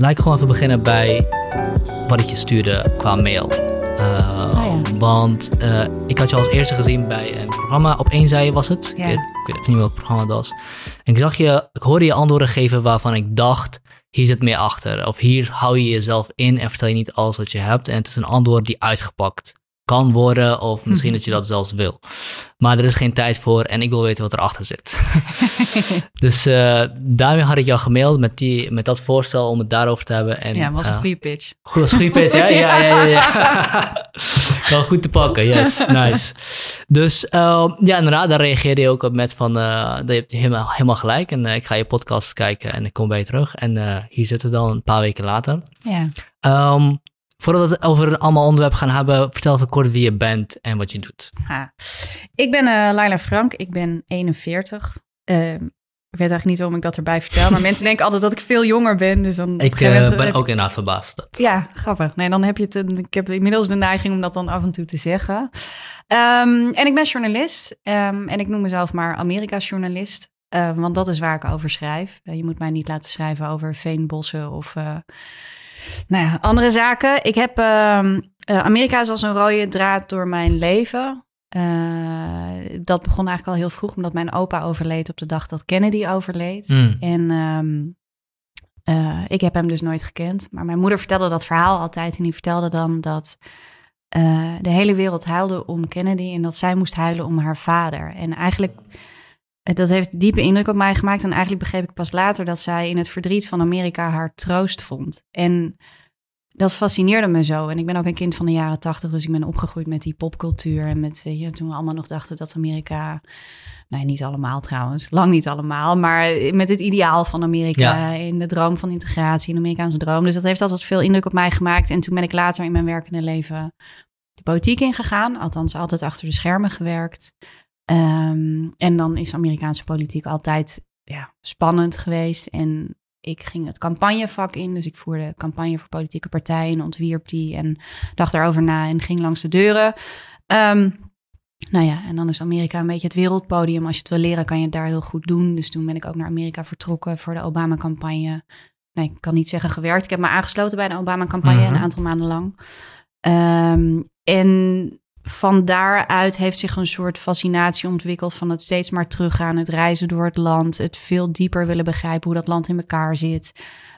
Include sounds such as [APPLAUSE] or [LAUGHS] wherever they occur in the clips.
laat ik gewoon even beginnen bij wat ik je stuurde qua mail. Uh, Want uh, ik had je als eerste gezien bij een programma. Op één zij was het. Ja. Ik, ik weet even niet welk programma dat was. En ik zag je, ik hoorde je antwoorden geven waarvan ik dacht, hier zit meer achter. Of hier hou je jezelf in en vertel je niet alles wat je hebt. En het is een antwoord die uitgepakt kan worden, of [LAUGHS] misschien dat je dat zelfs wil. Maar er is geen tijd voor en ik wil weten wat erachter zit. [LAUGHS] dus uh, daarmee had ik jou gemaild met, die, met dat voorstel om het daarover te hebben. En, ja, was een uh, goede pitch. Goed, was een goede pitch, ja? Ja, ja, ja. ja. [LAUGHS] Wel goed te pakken, yes, nice. Dus uh, ja, inderdaad, daar reageerde je ook op met van, uh, je hebt helemaal, helemaal gelijk en ik ga je podcast kijken en ik kom bij je terug. En hier zitten we dan een paar weken later. Ja. Um, Voordat we het over allemaal onderwerpen gaan hebben, vertel even kort wie je bent en wat je doet. Ha. Ik ben uh, Laila Frank, ik ben 41. Uh, ik weet eigenlijk niet waarom ik dat erbij vertel, maar [LAUGHS] mensen denken altijd dat ik veel jonger ben. Dus dan ik uh, ben ook inderdaad verbaasd. Dat. Ja, grappig. Nee, dan heb je het. Een, ik heb inmiddels de neiging om dat dan af en toe te zeggen. Um, en ik ben journalist um, en ik noem mezelf maar Amerika-journalist. Uh, want dat is waar ik over schrijf. Uh, je moet mij niet laten schrijven over veenbossen of nou ja, andere zaken. Ik heb uh, Amerika is als een rode draad door mijn leven. Uh, dat begon eigenlijk al heel vroeg, omdat mijn opa overleed op de dag dat Kennedy overleed. Mm. En um, uh, ik heb hem dus nooit gekend. Maar mijn moeder vertelde dat verhaal altijd. En die vertelde dan dat uh, de hele wereld huilde om Kennedy en dat zij moest huilen om haar vader. En eigenlijk dat heeft diepe indruk op mij gemaakt. En eigenlijk begreep ik pas later dat zij in het verdriet van Amerika haar troost vond. En dat fascineerde me zo. En ik ben ook een kind van de jaren tachtig, dus ik ben opgegroeid met die popcultuur. En met, weet je, toen we allemaal nog dachten dat Amerika. Nee, niet allemaal trouwens, lang niet allemaal. Maar met het ideaal van Amerika. Ja. In de droom van integratie, in de Amerikaanse droom. Dus dat heeft altijd veel indruk op mij gemaakt. En toen ben ik later in mijn werkende leven de politiek ingegaan. Althans, altijd achter de schermen gewerkt. Um, en dan is Amerikaanse politiek altijd ja, spannend geweest. En ik ging het campagnevak in. Dus ik voerde campagne voor politieke partijen, ontwierp die en dacht daarover na en ging langs de deuren. Um, nou ja, en dan is Amerika een beetje het wereldpodium. Als je het wil leren, kan je het daar heel goed doen. Dus toen ben ik ook naar Amerika vertrokken voor de Obama-campagne. Nee, ik kan niet zeggen gewerkt. Ik heb me aangesloten bij de Obama-campagne Mhm. een aantal maanden lang. Um, en van daaruit heeft zich een soort fascinatie ontwikkeld van het steeds maar teruggaan, het reizen door het land, het veel dieper willen begrijpen hoe dat land in elkaar zit.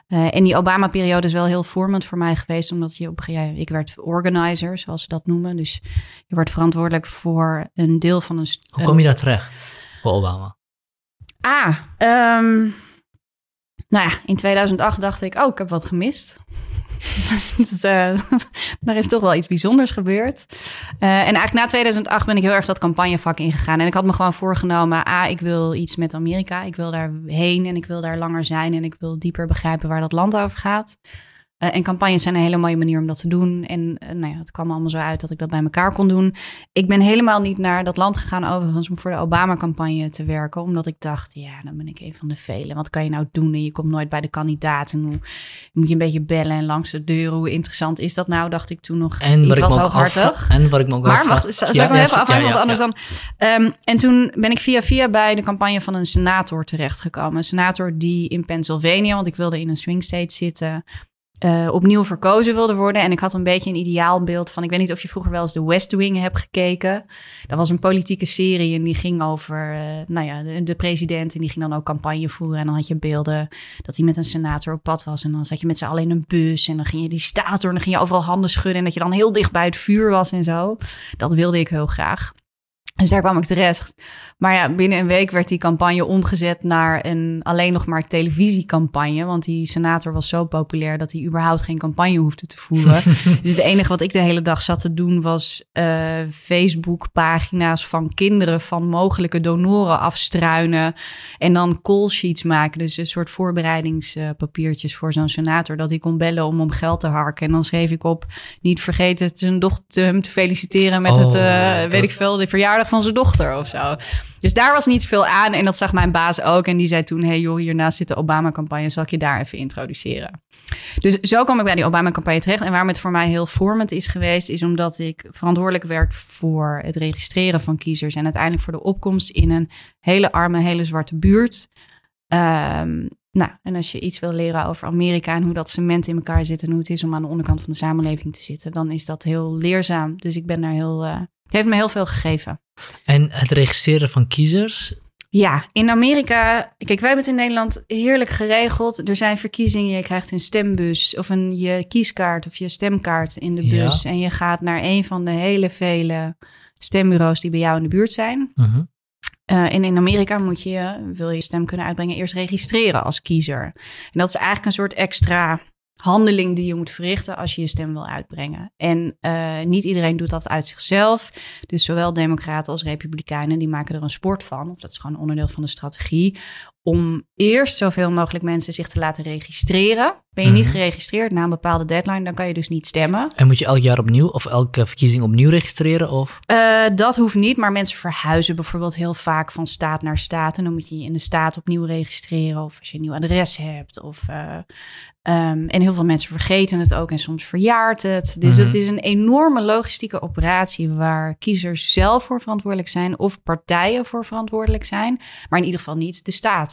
Uh, en die Obama-periode is wel heel vormend voor mij geweest, omdat je op ja, ik werd organizer, zoals ze dat noemen. Dus je wordt verantwoordelijk voor een deel van een. Hoe kom je daar terecht voor Obama? Ah, um, nou ja, in 2008 dacht ik, oh, ik heb wat gemist. [LAUGHS] dus, uh, daar [LAUGHS] is toch wel iets bijzonders gebeurd. Uh, en eigenlijk na 2008 ben ik heel erg dat campagnevak ingegaan. En ik had me gewoon voorgenomen, ah, ik wil iets met Amerika. Ik wil daar heen en ik wil daar langer zijn. En ik wil dieper begrijpen waar dat land over gaat. Uh, en campagnes zijn een hele mooie manier om dat te doen. En uh, nou ja, het kwam allemaal zo uit dat ik dat bij elkaar kon doen. Ik ben helemaal niet naar dat land gegaan overigens om voor de Obama-campagne te werken. Omdat ik dacht, ja, dan ben ik een van de velen. Wat kan je nou doen? En je komt nooit bij de kandidaat. En hoe moet je een beetje bellen en langs de deur. Hoe interessant is dat nou? Dacht ik toen nog en wat, wat hooghartig. en wat ik me ook maar zal, zal ik me even afhangen? want anders dan... Um, en toen ben ik via via bij de campagne van een senator terechtgekomen. Een senator die in Pennsylvania, want ik wilde in een swing state zitten... Uh, opnieuw verkozen wilde worden. En ik had een beetje een ideaalbeeld van... ik weet niet of je vroeger wel eens de West Wing hebt gekeken. Dat was een politieke serie en die ging over... Uh, nou ja, de, de, president en die ging dan ook campagne voeren. En dan had je beelden dat hij met een senator op pad was. En dan zat je met z'n allen in een bus en dan ging je die staat door... en dan ging je overal handen schudden en dat je dan heel dicht bij het vuur was en zo. Dat wilde ik heel graag. Dus daar kwam ik terecht. Maar ja, binnen een week werd die campagne omgezet naar een alleen nog maar televisiecampagne. Want die senator was zo populair dat hij überhaupt geen campagne hoefde te voeren. [LAUGHS] dus het enige wat ik de hele dag zat te doen was uh, Facebook-pagina's van kinderen van mogelijke donoren afstruinen. En dan call sheets maken. Dus een soort voorbereidingspapiertjes voor zo'n senator. Dat hij kon bellen om om geld te harken. En dan schreef ik op, niet vergeten zijn dochter hem te feliciteren met Oh, het, uh, dat- weet ik veel, de verjaardag van zijn dochter of zo. Dus daar was niet veel aan. En dat zag mijn baas ook. En die zei toen, hey joh, hiernaast zit de Obama-campagne. Zal ik je daar even introduceren? Dus zo kwam ik bij die Obama-campagne terecht. En waarom het voor mij heel vormend is geweest... is omdat ik verantwoordelijk werd voor het registreren van kiezers... en uiteindelijk voor de opkomst in een hele arme, hele zwarte buurt... Ehm, nou, en als je iets wil leren over Amerika en hoe dat cement in elkaar zit en hoe het is om aan de onderkant van de samenleving te zitten, dan is dat heel leerzaam. Dus ik ben daar heel. Het heeft me heel veel gegeven. En het registreren van kiezers, ja, in Amerika, kijk, wij hebben het in Nederland heerlijk geregeld. Er zijn verkiezingen, je krijgt een stembus of een je kieskaart of je stemkaart in de bus. En je gaat naar een van de hele vele stembureaus die bij jou in de buurt zijn. Uh en in Amerika moet je, wil je stem kunnen uitbrengen, eerst registreren als kiezer. En dat is eigenlijk een soort extra handeling die je moet verrichten als je je stem wil uitbrengen. En uh, niet iedereen doet dat uit zichzelf. Dus zowel democraten als republikeinen die maken er een sport van. Of dat is gewoon onderdeel van de strategie om eerst zoveel mogelijk mensen zich te laten registreren. Ben je niet mhm. geregistreerd na een bepaalde deadline, dan kan je dus niet stemmen. En moet je elk jaar opnieuw of elke verkiezing opnieuw registreren? Of? Uh, dat hoeft niet, maar mensen verhuizen bijvoorbeeld heel vaak van staat naar staat. En dan moet je je in de staat opnieuw registreren of als je een nieuw adres hebt. Of, uh, um, en heel veel mensen vergeten het ook en soms verjaart het. Dus mhm. het is een enorme logistieke operatie waar kiezers zelf voor verantwoordelijk zijn of partijen voor verantwoordelijk zijn. Maar in ieder geval niet de staat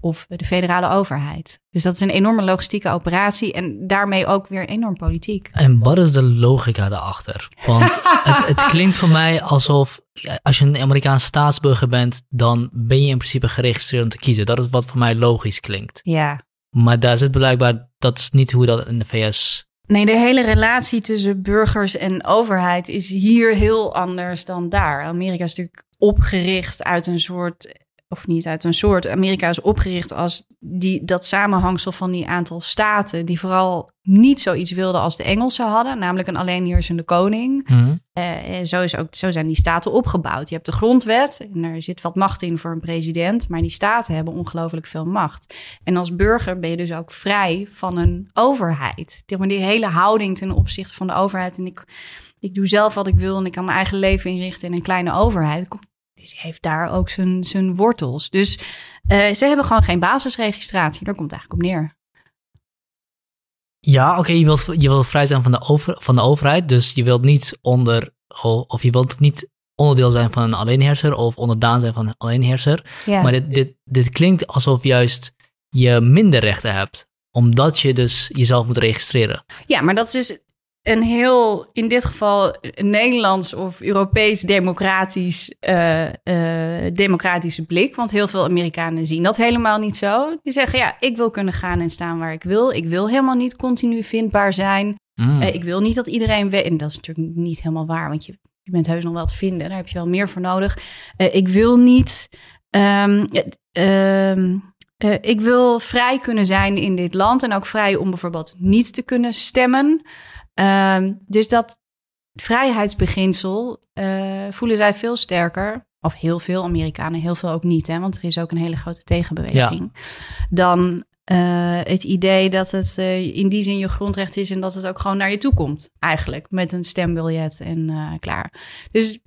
of de federale overheid. Dus dat is een enorme logistieke operatie en daarmee ook weer enorm politiek. En wat is de logica daarachter? Want [LAUGHS] het, het, klinkt voor mij alsof als je een Amerikaans staatsburger bent, dan ben je in principe geregistreerd om te kiezen. Dat is wat voor mij logisch klinkt. Ja. Maar daar zit blijkbaar, dat is niet hoe dat in de VS Nee, de hele relatie tussen burgers en overheid is hier heel anders dan daar. Amerika is natuurlijk opgericht uit een soort of niet uit een soort. Amerika is opgericht als die, dat samenhangsel van die aantal staten, die vooral niet zoiets wilden als de Engelsen hadden, namelijk een alleenheersende koning. Mm zo, is ook, zo zijn die staten opgebouwd. Je hebt de grondwet en er zit wat macht in voor een president, maar die staten hebben ongelooflijk veel macht. En als burger ben je dus ook vrij van een overheid. Die, die hele houding ten opzichte van de overheid. En ik, ik doe zelf wat ik wil en ik kan mijn eigen leven inrichten in een kleine overheid. Komt heeft daar ook zijn, zijn wortels. Dus uh, ze hebben gewoon geen basisregistratie. Daar komt het eigenlijk op neer. Ja, oké, je, wilt, je wilt vrij zijn van de, over, van de overheid. Dus je wilt niet onder, of je wilt niet onderdeel zijn van een alleenheerser of onderdaan zijn van een alleenheerser. Ja. Maar dit, dit, dit klinkt alsof juist je minder rechten hebt omdat je dus jezelf moet registreren. Ja, maar dat is dus een heel, in dit geval, Nederlands of Europees democratisch, uh, uh, democratische blik. Want heel veel Amerikanen zien dat helemaal niet zo. Die zeggen, ja, ik wil kunnen gaan en staan waar ik wil. Ik wil helemaal niet continu vindbaar zijn. Mm. Uh, ik wil niet dat iedereen weet. En dat is natuurlijk niet helemaal waar, want je, je bent heus nog wel te vinden. Daar heb je wel meer voor nodig. ik wil niet... Um, ik wil vrij kunnen zijn in dit land en ook vrij om bijvoorbeeld niet te kunnen stemmen. Um, dus dat vrijheidsbeginsel uh, voelen zij veel sterker. Of heel veel Amerikanen, heel veel ook niet, hè, want er is ook een hele grote tegenbeweging. Dan uh, het idee dat het uh, in die zin je grondrecht is en dat het ook gewoon naar je toe komt, eigenlijk, met een stembiljet en klaar. Dus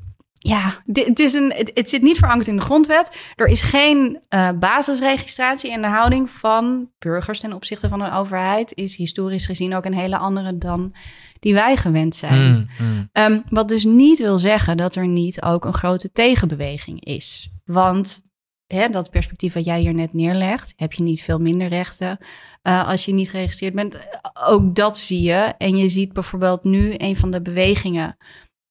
ja, het, is een, het, zit niet verankerd in de grondwet. Er is geen uh, basisregistratie en de houding van burgers ten opzichte van een overheid is historisch gezien ook een hele andere dan die wij gewend zijn. Mm, mm. Um, wat dus niet wil zeggen dat er niet ook een grote tegenbeweging is. Want hè, dat perspectief wat jij hier net neerlegt, heb je niet veel minder rechten uh, als je niet geregistreerd bent. Ook dat zie je. En je ziet bijvoorbeeld nu een van de bewegingen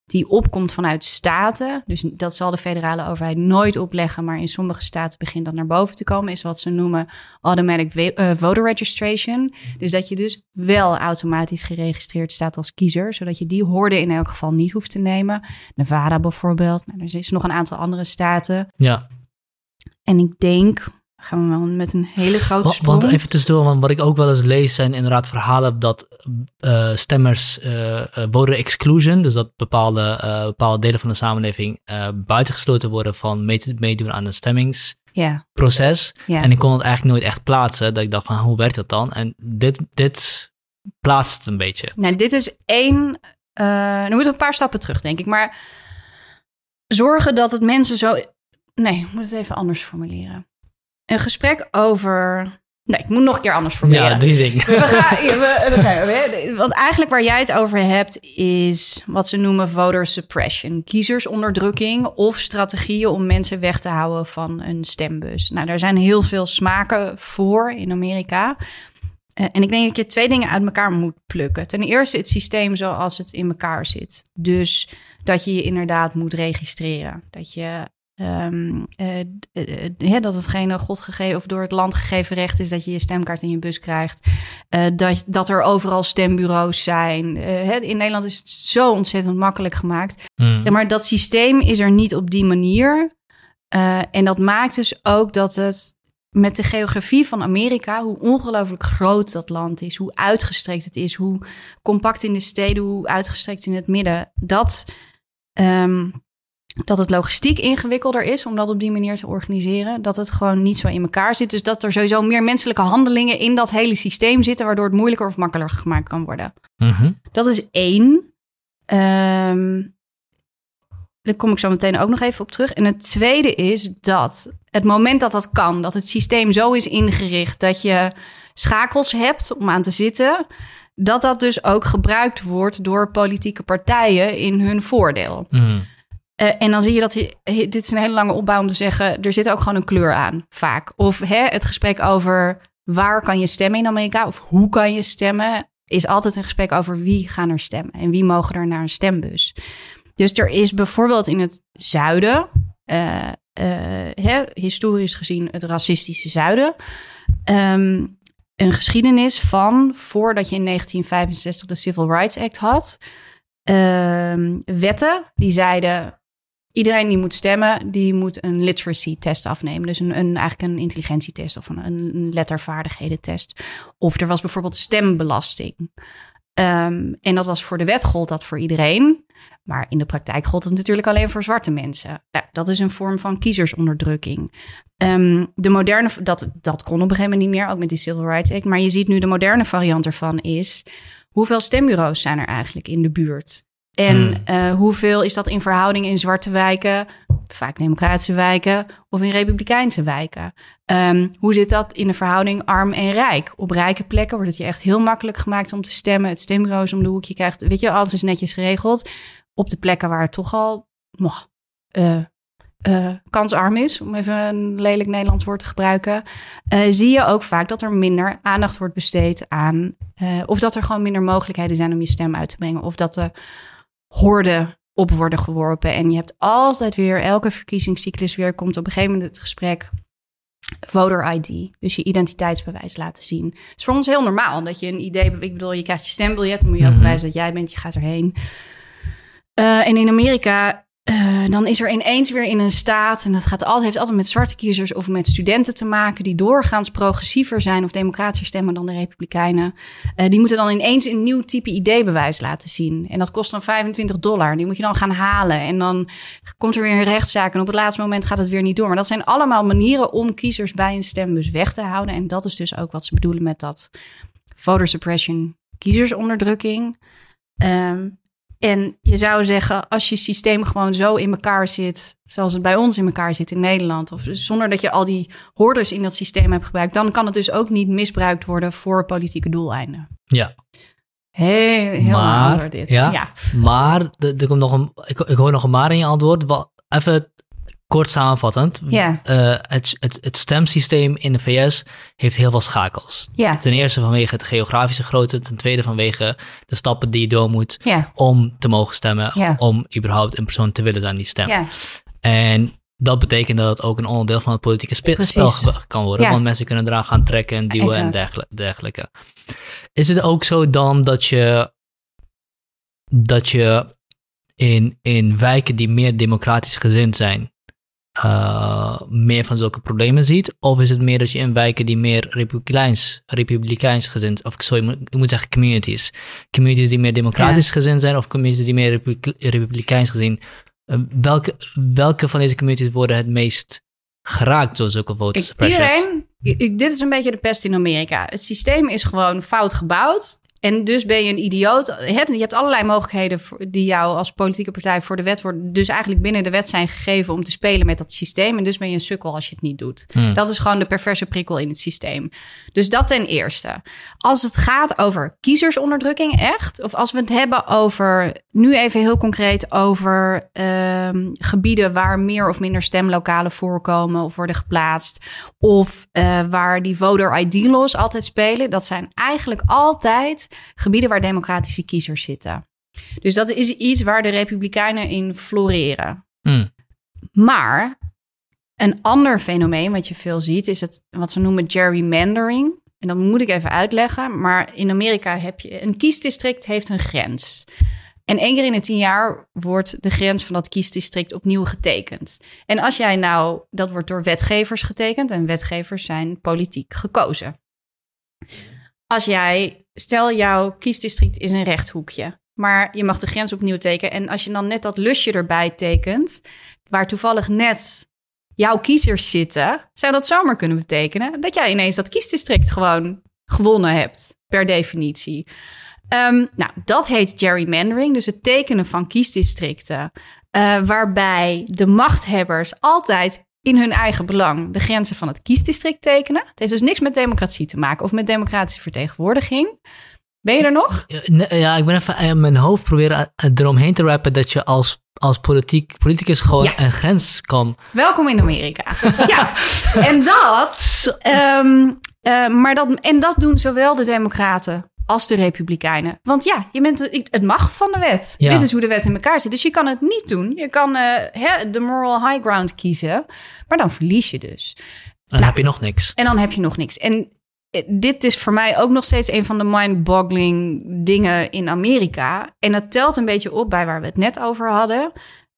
die opkomt vanuit staten. Dus dat zal de federale overheid nooit opleggen, maar in sommige staten begint dat naar boven te komen, is wat ze noemen automatic uh, voter registration. Dus dat je dus wel automatisch geregistreerd staat als kiezer, zodat je die hoorde in elk geval niet hoeft te nemen. Nevada bijvoorbeeld, maar er is nog een aantal andere staten. Ja. En ik denk, gaan we wel met een hele grote sprong. Want even tussendoor, want wat ik ook wel eens lees zijn inderdaad verhalen dat uh, stemmers uh, voter exclusion, dus dat bepaalde, bepaalde delen van de samenleving buitengesloten worden van meedoen aan een stemmingsproces. Ja. En ik kon het eigenlijk nooit echt plaatsen, dat ik dacht van hoe werkt dat dan? En dit, dit plaatst het een beetje. Nou, dit is één, uh, nu moet een paar stappen terug denk ik, maar zorgen dat het mensen zo... Nee, ik moet het even anders formuleren. Een gesprek over Nee, ik moet nog een keer anders proberen. Ja, drie dingen. We gaan, we, want eigenlijk waar jij het over hebt is wat ze noemen voter suppression. Kiezersonderdrukking of strategieën om mensen weg te houden van een stembus. Nou, daar zijn heel veel smaken voor in Amerika. Eh, en ik denk dat je twee dingen uit elkaar moet plukken. Ten eerste het systeem zoals het in elkaar zit. Dus dat je je inderdaad moet registreren. Dat je Um, uh, dat het geen God gegeven of door het land gegeven recht is dat je je stemkaart in je bus krijgt. Dat, dat er overal stembureaus zijn. in Nederland is het zo ontzettend makkelijk gemaakt. Mm. maar dat systeem is er niet op die manier. en dat maakt dus ook dat het met de geografie van Amerika, hoe ongelooflijk groot dat land is, hoe uitgestrekt het is, hoe compact in de steden, hoe uitgestrekt in het midden, dat. Um, dat het logistiek ingewikkelder is om dat op die manier te organiseren. Dat het gewoon niet zo in elkaar zit. Dus dat er sowieso meer menselijke handelingen in dat hele systeem zitten, waardoor het moeilijker of makkelijker gemaakt kan worden. Mhm. Dat is één. Um, daar kom ik zo meteen ook nog even op terug. En het tweede is dat het moment dat dat kan, dat het systeem zo is ingericht dat je schakels hebt om aan te zitten, dat dat dus ook gebruikt wordt door politieke partijen in hun voordeel. Mm. Uh, en dan zie je dat dit is een hele lange opbouw om te zeggen, er zit ook gewoon een kleur aan, vaak. Of hè, het gesprek over waar kan je stemmen in Amerika of hoe kan je stemmen, is altijd een gesprek over wie gaan er stemmen en wie mogen er naar een stembus. Dus er is bijvoorbeeld in het zuiden, uh, uh, hè, historisch gezien het racistische zuiden, um, een geschiedenis van voordat je in 1965 de Civil Rights Act had. Uh, wetten die zeiden iedereen die moet stemmen, die moet een literacy test afnemen. Dus een, een eigenlijk een intelligentietest of een, een lettervaardigheden-test. Of er was bijvoorbeeld stembelasting. Um, en dat was voor de wet gold dat voor iedereen. Maar in de praktijk gold het natuurlijk alleen voor zwarte mensen. Dat is een vorm van kiezersonderdrukking. Um, de moderne, dat, dat kon op een gegeven moment niet meer, ook met die Civil Rights Act. Maar je ziet nu de moderne variant ervan is... hoeveel stembureaus zijn er eigenlijk in de buurt? En uh, hoeveel is dat in verhouding in zwarte wijken, vaak democratische wijken, of in republikeinse wijken? Um, hoe zit dat in de verhouding arm en rijk? Op rijke plekken wordt het je echt heel makkelijk gemaakt om te stemmen. Het stembureau is om de hoek. Je krijgt, weet je, alles is netjes geregeld. Op de plekken waar het toch al uh, uh, kansarm is, om even een lelijk Nederlands woord te gebruiken, uh, zie je ook vaak dat er minder aandacht wordt besteed aan, uh, of dat er gewoon minder mogelijkheden zijn om je stem uit te brengen, of dat de horden op worden geworpen. En je hebt altijd weer, elke verkiezingscyclus weer, komt op een gegeven moment het gesprek voter ID, dus je identiteitsbewijs laten zien. Het is voor ons heel normaal dat je een idee, ik bedoel, je krijgt je stembiljet, dan moet je ook mhm. bewijzen dat jij bent, je gaat erheen. Uh, en in Amerika uh, dan is er ineens weer in een staat, en dat gaat altijd, heeft altijd met zwarte kiezers of met studenten te maken, die doorgaans progressiever zijn of democratischer stemmen dan de Republikeinen. Uh, die moeten dan ineens een nieuw type ideebewijs laten zien. En dat kost dan 25 dollar. Die moet je dan gaan halen. En dan komt er weer een rechtszaak. En op het laatste moment gaat het weer niet door. Maar dat zijn allemaal manieren om kiezers bij een stembus weg te houden. En dat is dus ook wat ze bedoelen met dat voter suppression, kiezersonderdrukking. Um, en je zou zeggen, als je systeem gewoon zo in elkaar zit, zoals het bij ons in elkaar zit in Nederland, of zonder dat je al die hordes in dat systeem hebt gebruikt, dan kan het dus ook niet misbruikt worden voor politieke doeleinden. Ja. Heel, heel maar, dit. Ja, ja. Maar er, komt nog een, ik, ik hoor nog een maar in je antwoord. Even kort samenvattend, ja. Uh, het, het, het, stemsysteem in de VS heeft heel veel schakels. Ja. Ten eerste vanwege het geografische grootte, ten tweede vanwege de stappen die je door moet ja. om te mogen stemmen, om überhaupt een persoon te willen dan die stem. En dat betekent dat het ook een onderdeel van het politieke spel kan worden, want mensen kunnen eraan gaan trekken en duwen en dergelijke. Is het ook zo dan dat je dat je in, in wijken die meer democratisch gezind zijn, uh, meer van zulke problemen ziet? Of is het meer dat je in wijken die meer republikeins, republikeins gezind, of sorry, ik moet zeggen communities. Communities die meer democratisch gezind zijn of communities die meer republikeins gezien. Uh, welke, welke van deze communities worden het meest geraakt door zulke voter Iedereen, dit is een beetje de pest in Amerika. Het systeem is gewoon fout gebouwd. En dus ben je een idioot. Je hebt allerlei mogelijkheden die jou als politieke partij voor de wet worden. Dus eigenlijk binnen de wet zijn gegeven om te spelen met dat systeem. En dus ben je een sukkel als je het niet doet. Hmm. Dat is gewoon de perverse prikkel in het systeem. Dus dat ten eerste. Als het gaat over kiezersonderdrukking, echt. Of als we het hebben over. Nu even heel concreet over ehm, gebieden waar meer of minder stemlokalen voorkomen of worden geplaatst. Of uh, waar die voter ID laws altijd spelen. Dat zijn eigenlijk altijd gebieden waar democratische kiezers zitten. Dus dat is iets waar de Republikeinen in floreren. Hmm. Maar een ander fenomeen wat je veel ziet, is het wat ze noemen gerrymandering. En dat moet ik even uitleggen. Maar in Amerika heb je een kiesdistrict heeft een grens. En één keer in de tien jaar wordt de grens van dat kiesdistrict opnieuw getekend. En als jij nou, dat wordt door wetgevers getekend en wetgevers zijn politiek gekozen. Als jij, stel jouw kiesdistrict is een rechthoekje, maar je mag de grens opnieuw tekenen. En als je dan net dat lusje erbij tekent, waar toevallig net jouw kiezers zitten, zou dat zomaar kunnen betekenen dat jij ineens dat kiesdistrict gewoon gewonnen hebt, per definitie. Um, nou, dat heet gerrymandering, dus het tekenen van kiesdistricten, uh, waarbij de machthebbers altijd in hun eigen belang de grenzen van het kiesdistrict tekenen. Het heeft dus niks met democratie te maken of met democratische vertegenwoordiging. Ben je er nog? Ja, ik ben even in mijn hoofd proberen eromheen te rappen dat je als, als politiek, politicus gewoon een grens kan. Welkom in Amerika. [LAUGHS] ja, en dat, um, uh, maar dat, en dat doen zowel de Democraten als de Republikeinen. Want ja, je bent, het mag van de wet. Dit is hoe de wet in elkaar zit. Dus je kan het niet doen. Je kan uh, de moral high ground kiezen, maar dan verlies je dus. En dan nou, heb je nog niks. En dan heb je nog niks. En eh, dit is voor mij ook nog steeds een van de mind-boggling dingen in Amerika. En dat telt een beetje op bij waar we het net over hadden.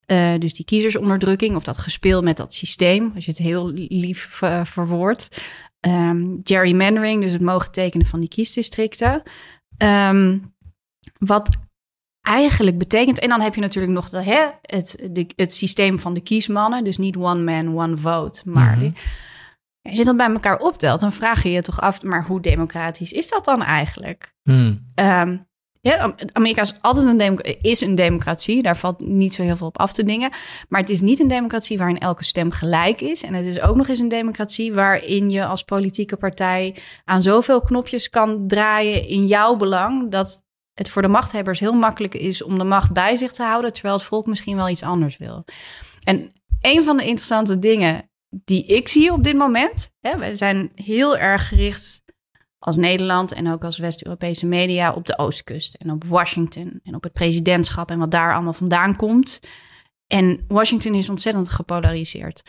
Uh, dus die kiezersonderdrukking of dat gespeel met dat systeem, als je het heel lief uh, verwoordt. Um, gerrymandering, dus het mogen tekenen van die kiesdistricten. Um, wat eigenlijk betekent, en dan heb je natuurlijk nog de, hè, het, de, het systeem van de kiesmannen, dus niet one man, one vote, maar mm -hmm. als je dat bij elkaar optelt, dan vraag je je toch af, maar hoe democratisch is dat dan eigenlijk? Mm. Um, ja, Amerika is altijd een, is een democratie. Daar valt niet zo heel veel op af te dingen. Maar het is niet een democratie waarin elke stem gelijk is. En het is ook nog eens een democratie waarin je als politieke partij aan zoveel knopjes kan draaien in jouw belang. Dat het voor de machthebbers heel makkelijk is om de macht bij zich te houden. Terwijl het volk misschien wel iets anders wil. En een van de interessante dingen die ik zie op dit moment. Hè, we zijn heel erg gericht als Nederland en ook als West-Europese media op de Oostkust en op Washington en op het presidentschap en wat daar allemaal vandaan komt. En Washington is ontzettend gepolariseerd.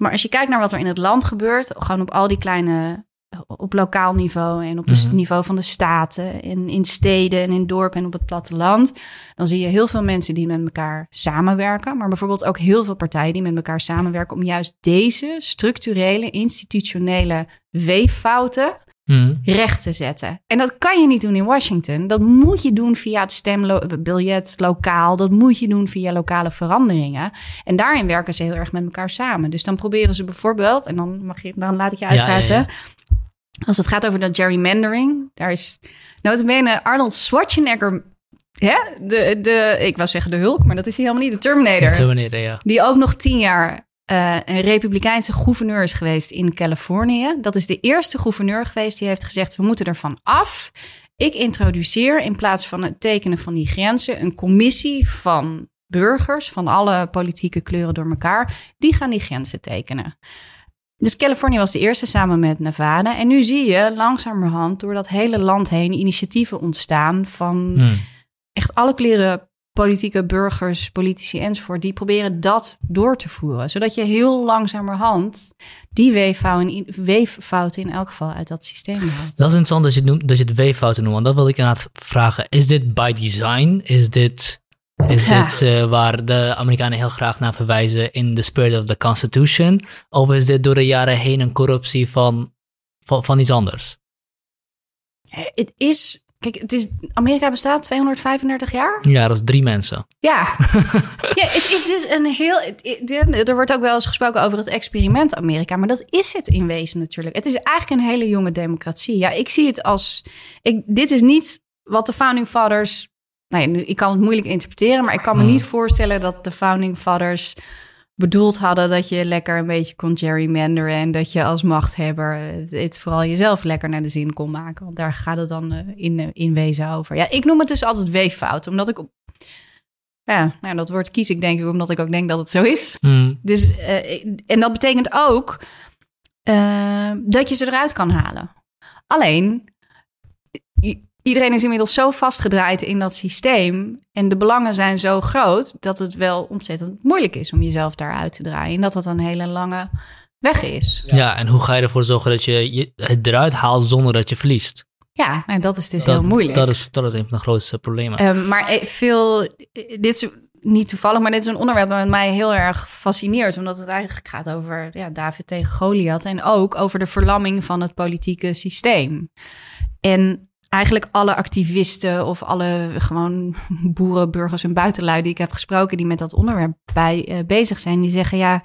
Maar als je kijkt naar wat er in het land gebeurt, gewoon op al die kleine, op lokaal niveau en op het mhm. niveau van de staten en in steden en in dorpen en op het platteland, dan zie je heel veel mensen die met elkaar samenwerken, maar bijvoorbeeld ook heel veel partijen die met elkaar samenwerken om juist deze structurele, institutionele weeffouten Hmm. recht te zetten. En dat kan je niet doen in Washington. Dat moet je doen via het stembiljet lokaal. Dat moet je doen via lokale veranderingen. En daarin werken ze heel erg met elkaar samen. Dus dan proberen ze bijvoorbeeld, en dan, mag je, dan laat ik je uitpraten. Als het gaat over dat gerrymandering, daar is notabene Arnold Schwarzenegger hè? De, de, ik wou zeggen de Hulk, maar dat is hij helemaal niet. De Terminator. De Terminator, ja. Die ook nog tien jaar uh, een republikeinse gouverneur is geweest in Californië. Dat is de eerste gouverneur geweest die heeft gezegd: we moeten ervan af. Ik introduceer in plaats van het tekenen van die grenzen een commissie van burgers van alle politieke kleuren door elkaar. Die gaan die grenzen tekenen. Dus Californië was de eerste samen met Nevada. En nu zie je langzamerhand door dat hele land heen initiatieven ontstaan van hmm. echt alle kleren politieke burgers, politici enzovoort, die proberen dat door te voeren. Zodat je heel langzamerhand die weeffouten in, elk geval uit dat systeem haalt. Dat is interessant dat je, noemt, dat je het weeffouten noemt. Want dat wil ik inderdaad vragen. Is dit by design? Is dit, is dit uh, waar de Amerikanen heel graag naar verwijzen in the spirit of the Constitution? Of is dit door de jaren heen een corruptie van, van, van iets anders? Het is Kijk, het is, Amerika bestaat 235 jaar. Ja, dat is drie mensen. Ja, [LAUGHS] ja het is dus een heel. er wordt ook wel eens gesproken over het experiment Amerika, maar dat is het in wezen natuurlijk. Het is eigenlijk een hele jonge democratie. Ja, ik zie het als. Ik, dit is niet wat de Founding Fathers... Nou ja, nu, ik kan het moeilijk interpreteren, maar ik kan me niet voorstellen dat de Founding Fathers bedoeld hadden dat je lekker een beetje kon gerrymanderen en dat je als machthebber het vooral jezelf lekker naar de zin kon maken. Want daar gaat het dan eh, in, eh, in wezen over. Ja, ik noem het dus altijd weeffout, omdat ik op. Ja, nou, dat woord kies ik denk ik omdat ik ook denk dat het zo is. Hmm. Dus, uh, en dat betekent ook uh, dat je ze eruit kan halen. Alleen, iedereen is inmiddels zo vastgedraaid in dat systeem. En de belangen zijn zo groot dat het wel ontzettend moeilijk is om jezelf daaruit te draaien. En dat dat een hele lange weg is. Ja, en hoe ga je ervoor zorgen dat je het eruit haalt zonder dat je verliest? Ja, en dat is dus heel moeilijk. Dat is, dat is een van de grootste problemen. Um, maar veel, dit is niet toevallig, maar dit is een onderwerp dat mij heel erg fascineert. Omdat het eigenlijk gaat over ja, David tegen Goliath. En ook over de verlamming van het politieke systeem. En eigenlijk alle activisten of alle gewoon [LAUGHS] boeren, burgers en buitenlui die ik heb gesproken die met dat onderwerp bij, uh, bezig zijn, die zeggen ja,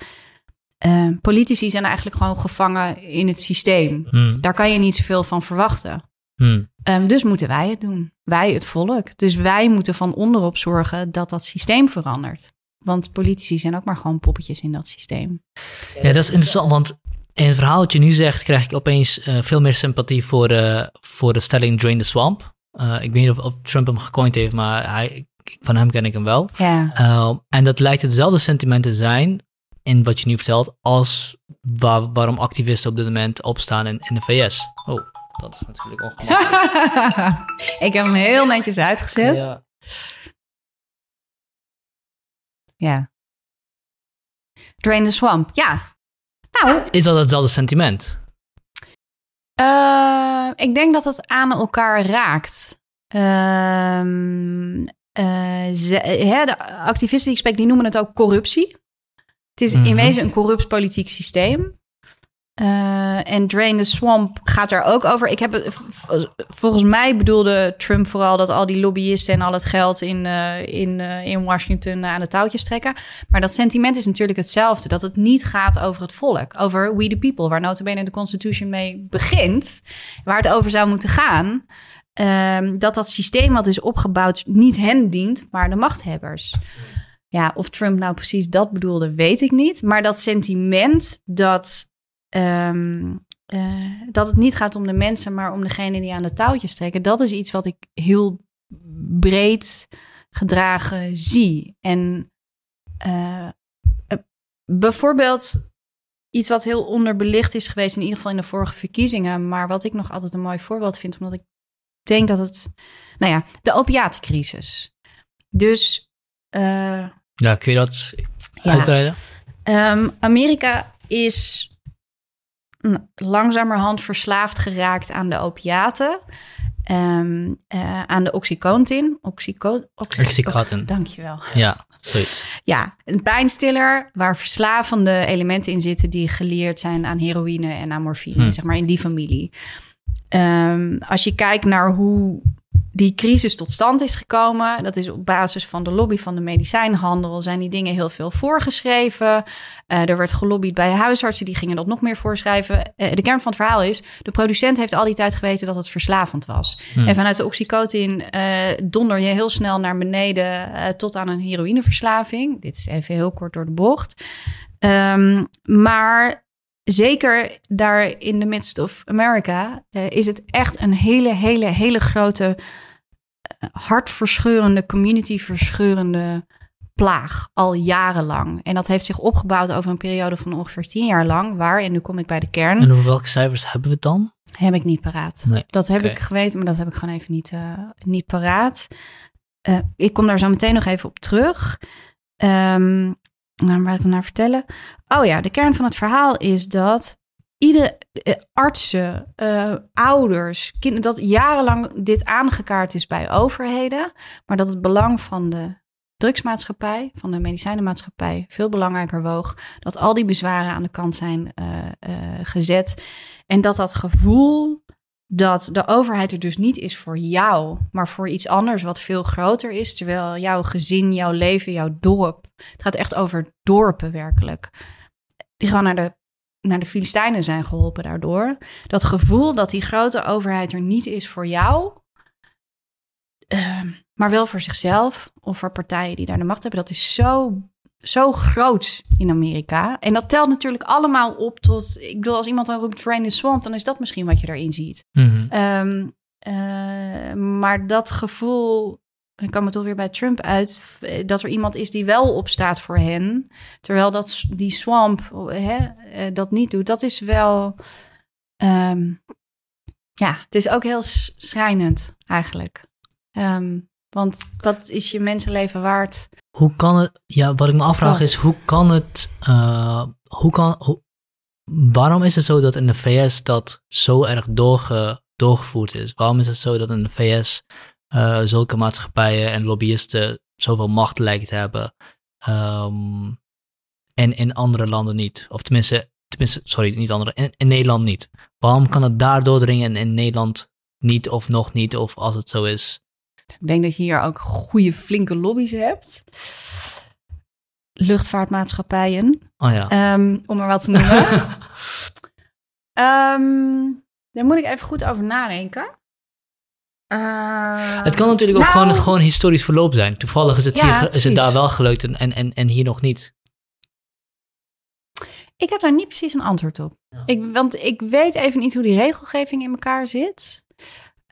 uh, politici zijn eigenlijk gewoon gevangen in het systeem. Hmm. Daar kan je niet zoveel van verwachten. Hmm. Um, dus moeten wij het doen. Wij, het volk. Dus wij moeten van onderop zorgen dat dat systeem verandert. Want politici zijn ook maar gewoon poppetjes in dat systeem. Ja, dat is interessant, want in het verhaal wat je nu zegt, krijg ik opeens uh, veel meer sympathie voor, uh, voor de stelling Drain the Swamp. Uh, ik weet niet of, of, Trump hem gecoind heeft, maar hij, van hem ken ik hem wel. En dat lijkt hetzelfde sentiment te zijn in wat je nu vertelt, als waar, waarom activisten op dit moment opstaan in, in de VS. Oh, dat is natuurlijk ongemakkelijk. [LAUGHS] ik heb hem heel netjes uitgezet. Ja. ja. Drain the Swamp, ja. Nou. Is dat hetzelfde sentiment? Uh, ik denk dat het aan elkaar raakt. Uh, uh, de activisten die ik spreek, die noemen het ook corruptie. Het is in mhm. wezen een corrupt politiek systeem. Uh, en Drain the Swamp gaat daar ook over. Ik heb volgens mij bedoelde Trump vooral dat al die lobbyisten en al het geld in, uh, in, uh, in Washington aan de touwtjes trekken. Maar dat sentiment is natuurlijk hetzelfde. Dat het niet gaat over het volk, over we the people, waar notabene de Constitution mee begint. Waar het over zou moeten gaan. Um, dat dat systeem wat is opgebouwd niet hen dient, maar de machthebbers. Ja, of Trump nou precies dat bedoelde, weet ik niet. Maar dat sentiment dat Um, uh, dat het niet gaat om de mensen, maar om degene die aan de touwtjes trekken. Dat is iets wat ik heel breed gedragen zie. En uh, bijvoorbeeld iets wat heel onderbelicht is geweest, in ieder geval in de vorige verkiezingen, maar wat ik nog altijd een mooi voorbeeld vind, omdat ik denk dat het, nou ja, de opiatencrisis. Dus. Uh, ja, kun je dat uitbreiden? Um, Amerika is langzamerhand verslaafd geraakt aan de opiaten. Um, uh, aan de oxycontin. Oxyco Oxycontin. Oh, dankjewel. Ja, zoiets. Ja, een pijnstiller waar verslavende elementen in zitten... die geleerd zijn aan heroïne en aan morfine, hm. zeg maar in die familie. Um, als je kijkt naar hoe die crisis tot stand is gekomen. Dat is op basis van de lobby van de medicijnhandel. Zijn die dingen heel veel voorgeschreven. Uh, er werd gelobbyd bij huisartsen, die gingen dat nog meer voorschrijven. Uh, de kern van het verhaal is: de producent heeft al die tijd geweten dat het verslavend was. Hmm. En vanuit de oxycotin uh, donder je heel snel naar beneden tot aan een heroïneverslaving. Dit is even heel kort door de bocht. Um, maar zeker daar in de midst of America uh, is het echt een hele, hele, hele grote, uh, hartverscheurende, community-verscheurende plaag al jarenlang. En dat heeft zich opgebouwd over een periode van ongeveer tien jaar lang, waar, en nu kom ik bij de kern. En over welke cijfers hebben we het dan? Heb ik niet paraat. Nee, dat heb ik geweten, maar dat heb ik gewoon even niet, uh, niet paraat. ik kom daar zo meteen nog even op terug. Um, nou, waar ik naar vertellen? Oh ja, de kern van het verhaal is dat iedere eh, artsen, uh, ouders, kinderen, dat jarenlang dit aangekaart is bij overheden, maar dat het belang van de drugsmaatschappij, van de medicijnenmaatschappij, veel belangrijker woog. Dat al die bezwaren aan de kant zijn uh, gezet. En dat dat gevoel dat de overheid er dus niet is voor jou, maar voor iets anders wat veel groter is. Terwijl jouw gezin, jouw leven, jouw dorp. Het gaat echt over dorpen werkelijk. Die gewoon naar de, naar de Filistijnen zijn geholpen daardoor. Dat gevoel dat die grote overheid er niet is voor jou. ehm, maar wel voor zichzelf of voor partijen die daar de macht hebben. Dat is zo, zo groot in Amerika. En dat telt natuurlijk allemaal op tot... Ik bedoel, als iemand dan roept Train the Swamp... dan is dat misschien wat je daarin ziet. Mhm. Ehm, eh, maar dat gevoel, ik kwam het weer bij Trump uit, eh, dat er iemand is die wel opstaat voor hen, terwijl dat die swamp hè, eh, dat niet doet, dat is wel, ehm, ja, het is ook heel schrijnend eigenlijk. Ehm, want wat is je mensenleven waard? Hoe kan het, ja, wat ik me afvraag Dat. is, hoe kan het, eh, hoe kan, hoe- waarom is het zo dat in de VS dat zo erg doorge, doorgevoerd is? Waarom is het zo dat in de VS eh, zulke maatschappijen en lobbyisten zoveel macht lijken te hebben ehm, en in andere landen niet? Of tenminste, tenminste sorry, niet andere, in, in Nederland niet. Waarom kan het daar doordringen en in Nederland niet of nog niet, of als het zo is? Ik denk dat je hier ook goede flinke lobby's hebt. Luchtvaartmaatschappijen, Oh ja. Ehm, om er wat te noemen. [LAUGHS] Ehm, daar moet ik even goed over nadenken. Eh, Het kan natuurlijk ook nou, gewoon, gewoon historisch verloop zijn. Toevallig is het, Ja, hier, is het daar wel gelukt en, en, en, hier nog niet. Ik heb daar niet precies een antwoord op. Ja. Ik, want ik weet even niet hoe die regelgeving in elkaar zit.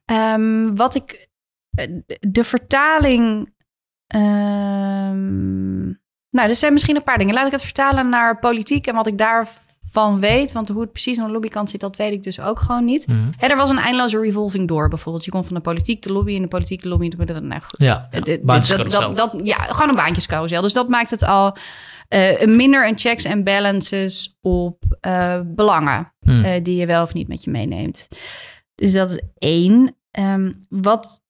Ehm, wat ik. Eh, De vertaling. ehm, nou, er zijn misschien een paar dingen. Laat ik het vertalen naar politiek en wat ik daarvan weet. Want hoe het precies aan de lobbykant zit, dat weet ik dus ook gewoon niet. Mhm. Er was een eindeloze revolving door bijvoorbeeld. Je kon van de politiek de lobby en de politiek de lobby. de- Nou goed. Ja, ja. Eh, dat, dat, ja, gewoon een baantjescarousel. Dus dat maakt het al eh, minder een checks en balances op belangen Mhm. die je wel of niet met je meeneemt. Dus dat is één. Ehm, wat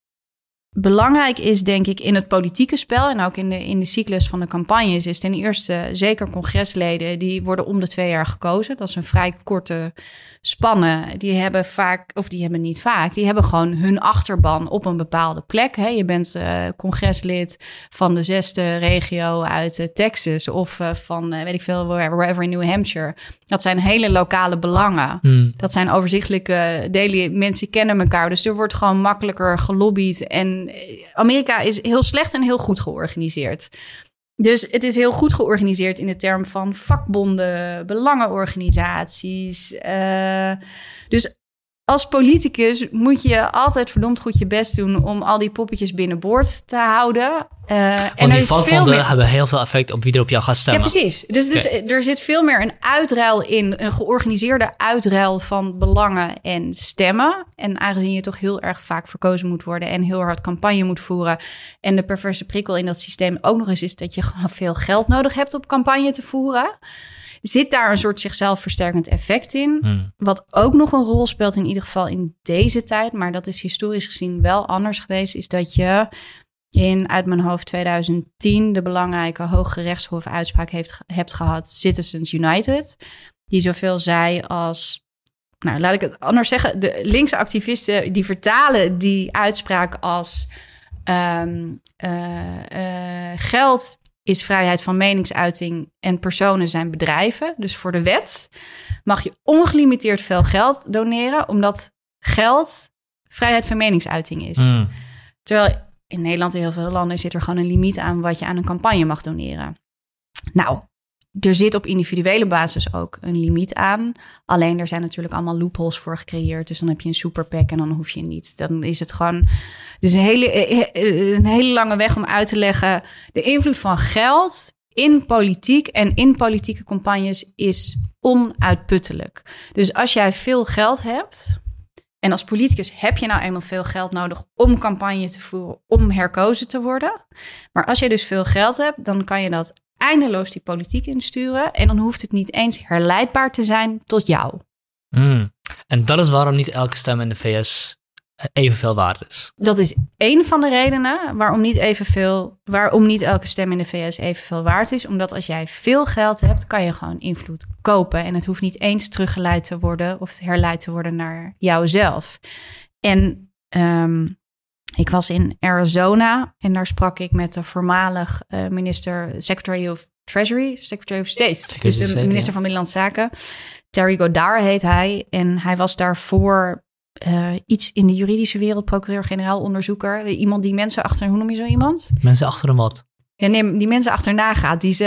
belangrijk is, denk ik, in het politieke spel en ook in de, in de cyclus van de campagnes, is ten eerste zeker congresleden, die worden om de twee jaar gekozen. Dat is een vrij korte spannen. Die hebben vaak, of die hebben niet vaak, die hebben gewoon hun achterban op een bepaalde plek. Hè. Je bent eh, congreslid van de zesde regio uit eh, Texas of eh, van, weet ik veel, wherever, in New Hampshire. Dat zijn hele lokale belangen. Mhm. Dat zijn overzichtelijke delen. Mensen kennen elkaar. Dus er wordt gewoon makkelijker gelobbyd. En eh, Amerika is heel slecht en heel goed georganiseerd. Dus het is heel goed georganiseerd in de term van vakbonden, belangenorganisaties. eh, dus als politicus moet je altijd verdomd goed je best doen om al die poppetjes binnenboord te houden. Eh, en Want die vakbonden meer... hebben heel veel effect op wie er op jou gaat Ja, stemmen. precies. Dus, dus er zit veel meer een uitruil in, een georganiseerde uitruil van belangen en stemmen. En aangezien je toch heel erg vaak verkozen moet worden en heel hard campagne moet voeren. En de perverse prikkel in dat systeem ook nog eens is dat je gewoon veel geld nodig hebt om campagne te voeren. Zit daar een soort zichzelf versterkend effect in? Mhm. Wat ook nog een rol speelt, in ieder geval in deze tijd, maar dat is historisch gezien wel anders geweest, is dat je in uit mijn hoofd 2010 de belangrijke Hoge Rechtshof uitspraak heeft, hebt gehad, Citizens United, die zoveel zei als, nou laat ik het anders zeggen, de linkse activisten die vertalen die uitspraak als ehm, eh, eh, geld is vrijheid van meningsuiting en personen zijn bedrijven. Dus voor de wet mag je ongelimiteerd veel geld doneren, omdat geld vrijheid van meningsuiting is. Mhm. Terwijl in Nederland en heel veel landen zit er gewoon een limiet aan wat je aan een campagne mag doneren. Nou, er zit op individuele basis ook een limiet aan. Alleen er zijn natuurlijk allemaal loopholes voor gecreëerd. Dus dan heb je een superpack en dan hoef je niet. Dan is het gewoon. Is een hele, eh, een hele lange weg om uit te leggen. De invloed van geld in politiek en in politieke campagnes is onuitputtelijk. Dus als jij veel geld hebt. En als politicus heb je nou eenmaal veel geld nodig om campagne te voeren, om herkozen te worden. Maar als je dus veel geld hebt, dan kan je dat eindeloos die politiek insturen. En dan hoeft het niet eens herleidbaar te zijn tot jou. Mhm. En dat is waarom niet elke stem in de VS evenveel waard is. Dat is één van de redenen waarom niet, evenveel, waarom niet elke stem in de VS evenveel waard is. Omdat als jij veel geld hebt, kan je gewoon invloed kopen. En het hoeft niet eens teruggeleid te worden of herleid te worden naar jouzelf. En ehm, ik was in Arizona en daar sprak ik met de voormalig eh, minister, Secretary of Treasury, Secretary of State. Secretary dus de State, minister ja. van Binnenlandse Zaken. Terry Godard heet hij. En hij was daarvoor iets in de juridische wereld, procureur-generaal, onderzoeker. Iemand die mensen achter, hoe noem je zo iemand? Mensen achter een wat? Ja, nee, die mensen achterna gaat, die ze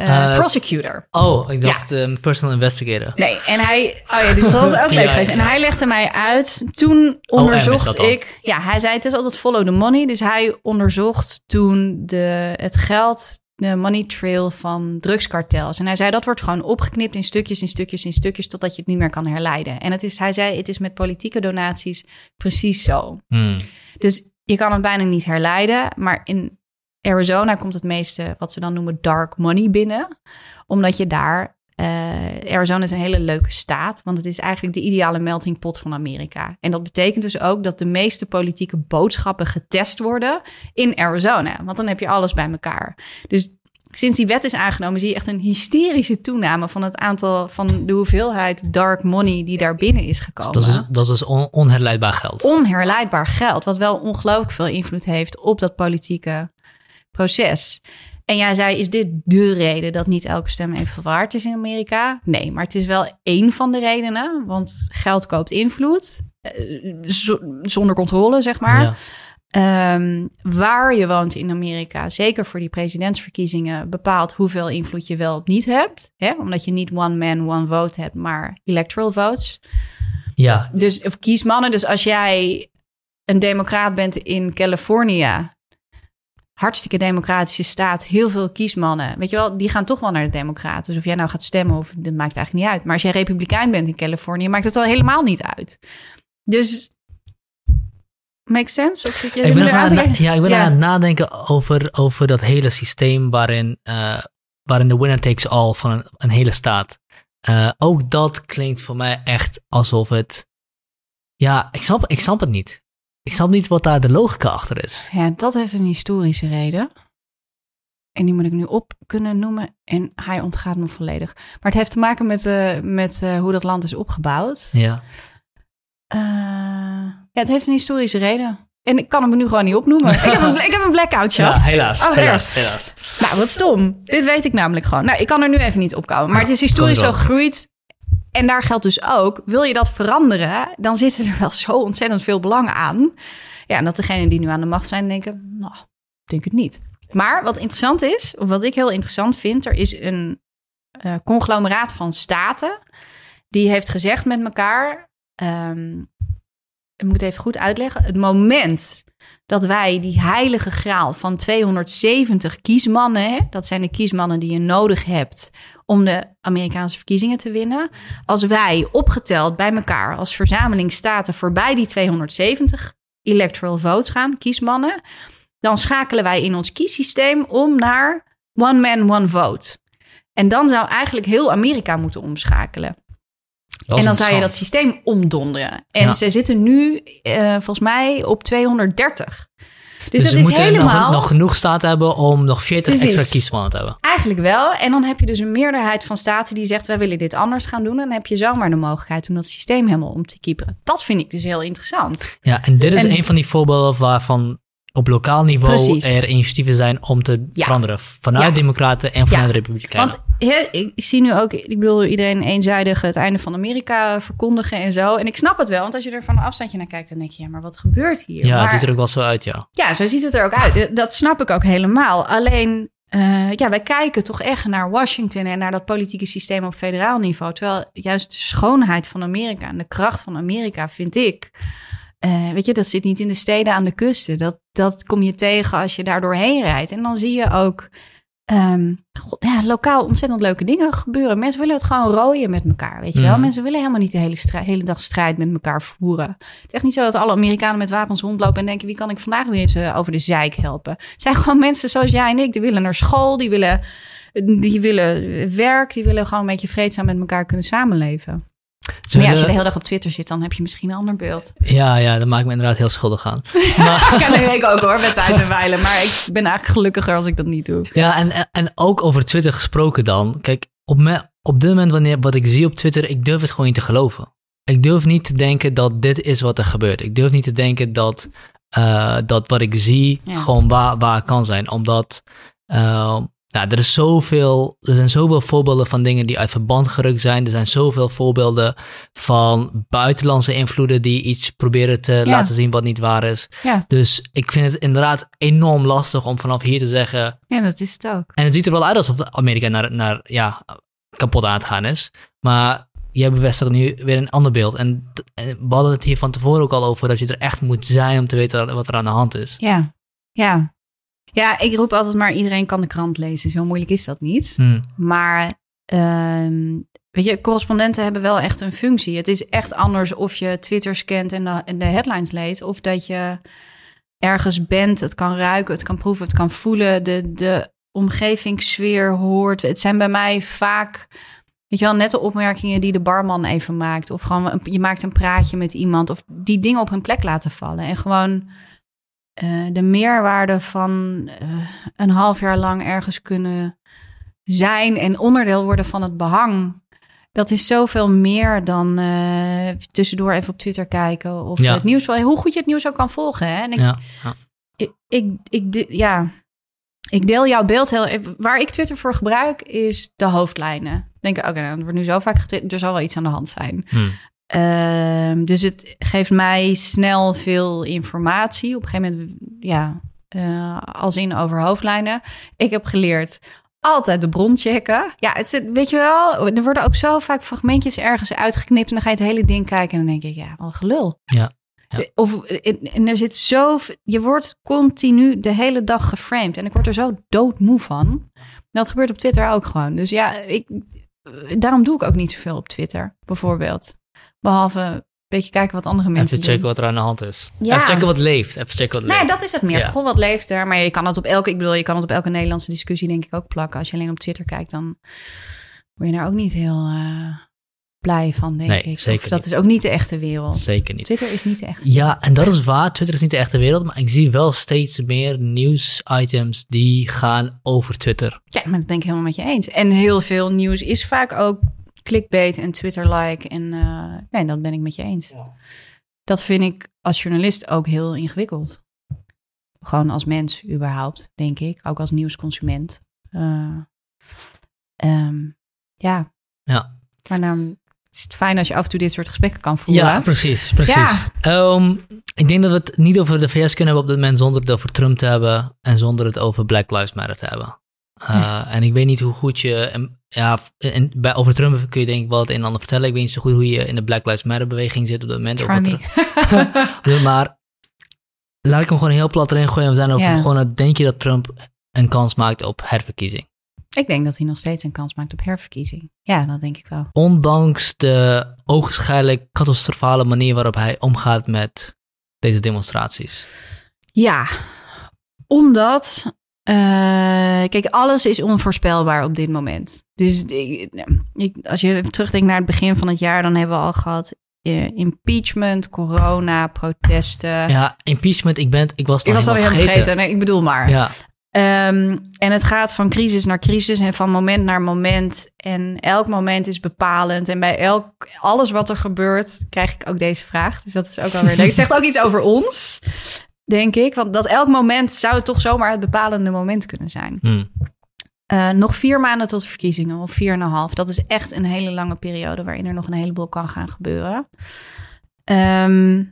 uh, prosecutor. Oh, ik dacht ja. um, personal investigator. Nee, en hij, oh ja, dat was ook [LAUGHS] leuk geweest. En hij legde mij uit. Toen onderzocht oh, ik, ja, hij zei het is altijd follow the money. Dus hij onderzocht toen de, het geld, de money trail van drugskartels. En hij zei dat wordt gewoon opgeknipt in stukjes, in stukjes, in stukjes, totdat je het niet meer kan herleiden. En het is, hij zei, het is met politieke donaties precies zo. Hmm. Dus je kan het bijna niet herleiden, maar in Arizona komt het meeste wat ze dan noemen dark money binnen. Omdat je daar. Uh, Arizona is een hele leuke staat, want het is eigenlijk de ideale melting pot van Amerika. En dat betekent dus ook dat de meeste politieke boodschappen getest worden in Arizona. Want dan heb je alles bij elkaar. Dus sinds die wet is aangenomen, zie je echt een hysterische toename van het aantal van de hoeveelheid dark money die daar binnen is gekomen. dat is, dat is onherleidbaar geld. Onherleidbaar geld, wat wel ongelooflijk veel invloed heeft op dat politieke proces. En jij zei, is dit de reden dat niet elke stem even waard is in Amerika? Nee, maar het is wel één van de redenen. Want geld koopt invloed. Eh, zonder controle, zeg maar. Ehm, waar je woont in Amerika, zeker voor die presidentsverkiezingen, bepaalt hoeveel invloed je wel of niet hebt. Hè? Omdat je niet one man, one vote hebt, maar electoral votes. Ja. Dus, of kiesmannen. Dus als jij een democraat bent in Californië, hartstikke democratische staat, heel veel kiesmannen. Weet je wel, die gaan toch wel naar de Democraten. Dus of jij nou gaat stemmen of dat maakt eigenlijk niet uit. Maar als jij Republikein bent in Californië, maakt het al helemaal niet uit. Dus Makes sense? Of je ik ben aan het, ja, ik ben aan het nadenken over, over dat hele systeem waarin, uh, waarin de winner takes all van een, een hele staat. Uh, ook dat klinkt voor mij echt alsof het. Ja, ik snap, ik snap het niet. Ik snap niet wat daar de logica achter is. Ja, dat heeft een historische reden. En die moet ik nu op kunnen noemen. En hij ontgaat me volledig. Maar het heeft te maken met, uh, met uh, hoe dat land is opgebouwd. Ja. Uh, ja, het heeft een historische reden. En ik kan hem nu gewoon niet opnoemen. ik, heb een, ik heb een blackout, [LAUGHS] Ja, helaas. Oh, helaas, helaas. Nou, wat stom. Dit weet ik namelijk gewoon. Nou, ik kan er nu even niet opkomen. Maar het is historisch zo gegroeid. En daar geldt dus ook, wil je dat veranderen, dan zitten er wel zo ontzettend veel belangen aan. Ja, en dat degenen die nu aan de macht zijn denken, nou, denk het niet. Maar wat interessant is, of wat ik heel interessant vind, er is een uh, conglomeraat van staten die heeft gezegd met elkaar, um, ik moet het even goed uitleggen, het moment dat wij die heilige graal van 270 kiesmannen, hè, dat zijn de kiesmannen die je nodig hebt om de Amerikaanse verkiezingen te winnen. Als wij opgeteld bij elkaar als verzameling staten voorbij die 270 electoral votes gaan, kiesmannen, dan schakelen wij in ons kiessysteem om naar one man, one vote. En dan zou eigenlijk heel Amerika moeten omschakelen. En dan zou je dat systeem omdonderen. En ze zitten nu uh, volgens mij op 230. Dus, dus dat is helemaal... Nog, nog, genoeg staten hebben om nog 40 extra kiesmannen te hebben. Eigenlijk wel. En dan heb je dus een meerderheid van staten die zegt... wij willen dit anders gaan doen. En dan heb je zomaar de mogelijkheid om dat systeem helemaal om te kieperen. Dat vind ik dus heel interessant. Ja, en dit is een van die voorbeelden waarvan op lokaal niveau er initiatieven zijn om te veranderen. Vanuit Democraten en vanuit de Republikeinen. Want ik, zie nu ook, ik bedoel, iedereen eenzijdig het einde van Amerika verkondigen en zo. En ik snap het wel, want als je er van een afstandje naar kijkt, dan denk je, ja, maar wat gebeurt hier? Ja, maar, het ziet er ook wel zo uit, ja. Ja, zo ziet het er ook uit. Dat snap ik ook helemaal. Alleen, uh, ja, wij kijken toch echt naar Washington en naar dat politieke systeem op federaal niveau. Terwijl juist de schoonheid van Amerika en de kracht van Amerika, vind ik uh, weet je, dat zit niet in de steden aan de kusten. Dat, dat kom je tegen als je daar doorheen rijdt. En dan zie je ook um, God, ja, lokaal ontzettend leuke dingen gebeuren. Mensen willen het gewoon rooien met elkaar, weet je wel. Mm. Mensen willen helemaal niet de hele, hele dag strijd met elkaar voeren. Het is echt niet zo dat alle Amerikanen met wapens rondlopen en denken... wie kan ik vandaag weer eens uh, over de zeik helpen? Het zijn gewoon mensen zoals jij en ik. Die willen naar school, die willen, die willen werk... die willen gewoon een beetje vreedzaam met elkaar kunnen samenleven maar ja, als je de hele dag op Twitter zit, dan heb je misschien een ander beeld. Ja, ja, dat maakt me inderdaad heel schuldig aan. [LAUGHS] Maar... kan ik ook hoor, met tijd en wijlen. Maar ik ben eigenlijk gelukkiger als ik dat niet doe. Ja, en, en ook over Twitter gesproken dan. Kijk, op, me, op dit moment wanneer wat ik zie op Twitter, ik durf het gewoon niet te geloven. Ik durf niet te denken dat dit is wat er gebeurt. Ik durf niet te denken dat, uh, dat wat ik zie gewoon waar, waar kan zijn. Omdat uh, nou, er, is zoveel, er zijn zoveel voorbeelden van dingen die uit verband gerukt zijn. Er zijn zoveel voorbeelden van buitenlandse invloeden die iets proberen te laten zien wat niet waar is. Ja. Dus ik vind het inderdaad enorm lastig om vanaf hier te zeggen. Ja, dat is het ook. En het ziet er wel uit alsof Amerika naar, naar ja, kapot aan het gaan is. Maar jij bevestigt nu weer een ander beeld. En, en we hadden het hier van tevoren ook al over dat je er echt moet zijn om te weten wat er aan de hand is. Ja, ja. Ja, ik roep altijd maar iedereen kan de krant lezen. Zo moeilijk is dat niet. Hmm. Maar ehm, weet je, correspondenten hebben wel echt een functie. Het is echt anders of je Twitter scant en de, de headlines leest, of dat je ergens bent, het kan ruiken, het kan proeven, het kan voelen, de, de omgevingssfeer hoort. Het zijn bij mij vaak, weet je wel, net de opmerkingen die de barman even maakt, of gewoon je maakt een praatje met iemand, of die dingen op hun plek laten vallen en gewoon eh, de meerwaarde van eh, een half jaar lang ergens kunnen zijn en onderdeel worden van het behang. Dat is zoveel meer dan eh, tussendoor even op Twitter kijken of Ja. het nieuws. wel- Hoe goed je het nieuws ook kan volgen. Hè? En ik, Ja, ja. ik, ik, ik, de- ja, ik deel jouw beeld heel. Waar ik Twitter voor gebruik is de hoofdlijnen. Denk ik, oké, nou, er wordt nu zo vaak getwitterd, er zal wel iets aan de hand zijn. Hmm. Ehm, dus het geeft mij snel veel informatie. Op een gegeven moment, ja, eh, als in over hoofdlijnen. Ik heb geleerd altijd de bron checken. Ja, het zit, weet je wel, er worden ook zo vaak fragmentjes ergens uitgeknipt en dan ga je het hele ding kijken en dan denk ik, ja, wat gelul. Ja, ja. Of en er zit zo, je wordt continu de hele dag geframed en ik word er zo doodmoe van. Dat gebeurt op Twitter ook gewoon. Dus ja, ik, daarom doe ik ook niet zoveel op Twitter, bijvoorbeeld. Behalve een beetje kijken wat andere mensen Even checken doen. wat er aan de hand is. Ja. Even checken wat leeft. Even checken wat Nee, leeft. dat is het meer. Ja. Goh, wat leeft er? Maar je kan het op elke, ik bedoel, je kan het op elke Nederlandse discussie denk ik ook plakken. Als je alleen op Twitter kijkt, dan word je daar ook niet heel eh, blij van, denk Nee, ik. zeker of dat niet. is ook niet de echte wereld. Zeker niet. Twitter is niet de echte Ja, wereld. en dat is waar. Twitter is niet de echte wereld. Maar ik zie wel steeds meer nieuwsitems die gaan over Twitter. Ja, maar dat ben ik helemaal met je eens. En heel veel nieuws is vaak ook clickbait en Twitter-like. En eh, nee, dat ben ik met je eens. Dat vind ik als journalist ook heel ingewikkeld. Gewoon als mens überhaupt, denk ik. Ook als nieuwsconsument. Eh, ehm, ja. Ja. Maar dan is het fijn als je af en toe dit soort gesprekken kan voeren. Ja, precies. precies. Ja. Ehm, ik denk dat we het niet over de VS kunnen hebben op dit moment zonder het over Trump te hebben en zonder het over Black Lives Matter te hebben. Uh, En ik weet niet hoe goed je, en, ja, en bij, over Trump kun je denk ik wel het een en ander vertellen. Ik weet niet zo goed hoe je in de Black Lives Matter beweging zit op dit moment. Try Of wat er- maar laat ik hem gewoon heel plat erin gooien. We zijn over Ja. denk je dat Trump een kans maakt op herverkiezing? Ik denk dat hij nog steeds een kans maakt op herverkiezing. Ja, dat denk ik wel. Ondanks de ogenschijnlijk catastrofale manier waarop hij omgaat met deze demonstraties. Ja, omdat. Eh, kijk, alles is onvoorspelbaar op dit moment. Dus ik, ik- als je terugdenkt naar het begin van het jaar, dan hebben we al gehad eh, impeachment, corona, protesten. Ja, impeachment, ik, ben, ik was het ik al was alweer vergeten. vergeten. Nee, ik bedoel maar. Ja, Ehm, en het gaat van crisis naar crisis en van moment naar moment. En elk moment is bepalend. En bij elk, alles wat er gebeurt, krijg ik ook deze vraag. Dus dat is ook alweer. Het zegt ook iets over ons, denk ik. Want dat elk moment zou toch zomaar het bepalende moment kunnen zijn. hm. Eh, nog vier maanden tot de verkiezingen, of vier en een half. Dat is echt een hele lange periode waarin er nog een heleboel kan gaan gebeuren. Ehm,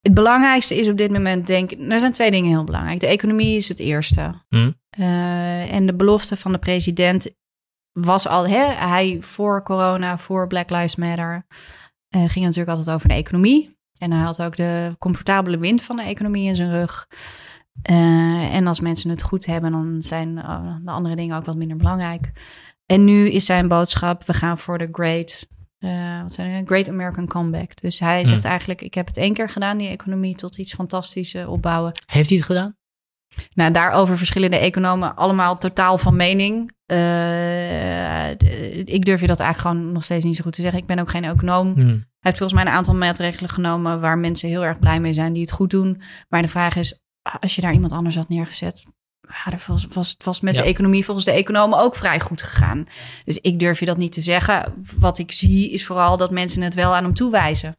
het belangrijkste is op dit moment, denk ik, er zijn twee dingen heel belangrijk. De economie is het eerste. Hm. Eh, en de belofte van de president was al, hè, hij voor corona, voor Black Lives Matter, eh, ging natuurlijk altijd over de economie. En hij had ook de comfortabele wind van de economie in zijn rug. Eh, en als mensen het goed hebben, dan zijn eh, de andere dingen ook wat minder belangrijk. En nu is zijn boodschap: we gaan voor de great, eh, wat zijn het? great American comeback. Dus hij Hmm. zegt eigenlijk: ik heb het één keer gedaan, die economie tot iets fantastisch opbouwen. Heeft hij het gedaan? Nou, daarover verschillen de economen allemaal totaal van mening. Eh, ik durf je dat eigenlijk gewoon nog steeds niet zo goed te zeggen. Ik ben ook geen econoom. Hm. Hij heeft volgens mij een aantal maatregelen genomen waar mensen heel erg blij mee zijn, die het goed doen. Maar de vraag is, als je daar iemand anders had neergezet, ja, dat was, was, was met Ja. de economie volgens de economen ook vrij goed gegaan. Dus ik durf je dat niet te zeggen. Wat ik zie is vooral dat mensen het wel aan hem toewijzen.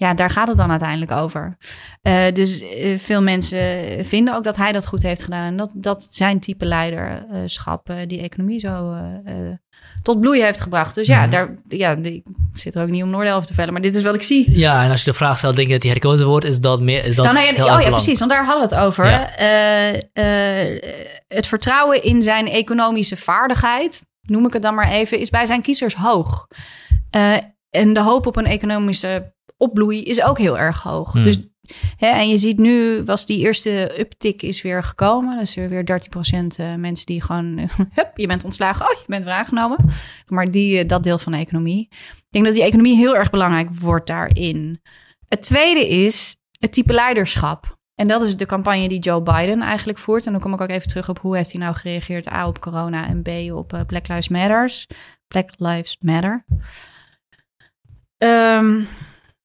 Ja, daar gaat het dan uiteindelijk over. Uh, dus uh, veel mensen vinden ook dat hij dat goed heeft gedaan. En dat, dat zijn type leiderschap uh, die economie zo tot bloei heeft gebracht. Dus ja, mm. daar, ja, ik zit er ook niet om Noordel over te vellen, maar dit is wat ik zie. Ja, en als je de vraag stelt, denk je dat hij herkozen wordt, is dat meer. Is dat nou, nee, oh ja, precies, want daar hadden we het over. Ja. het vertrouwen in zijn economische vaardigheid, noem ik het dan maar even, is bij zijn kiezers hoog. en de hoop op een economische opbloei is ook heel erg hoog. Hmm. Dus, hè, en je ziet nu, was die eerste uptick is weer gekomen. Dus er weer 13% uh, mensen die gewoon, [LAUGHS] hup, je bent ontslagen, oh, je bent weer aangenomen. Maar die, uh, dat deel van de economie. Ik denk dat die economie heel erg belangrijk wordt daarin. Het tweede is het type leiderschap. En dat is de campagne die Joe Biden eigenlijk voert. En dan kom ik ook even terug op hoe heeft hij nou gereageerd A op corona en B op uh, Black Lives Matters. Black Lives Matter. Um,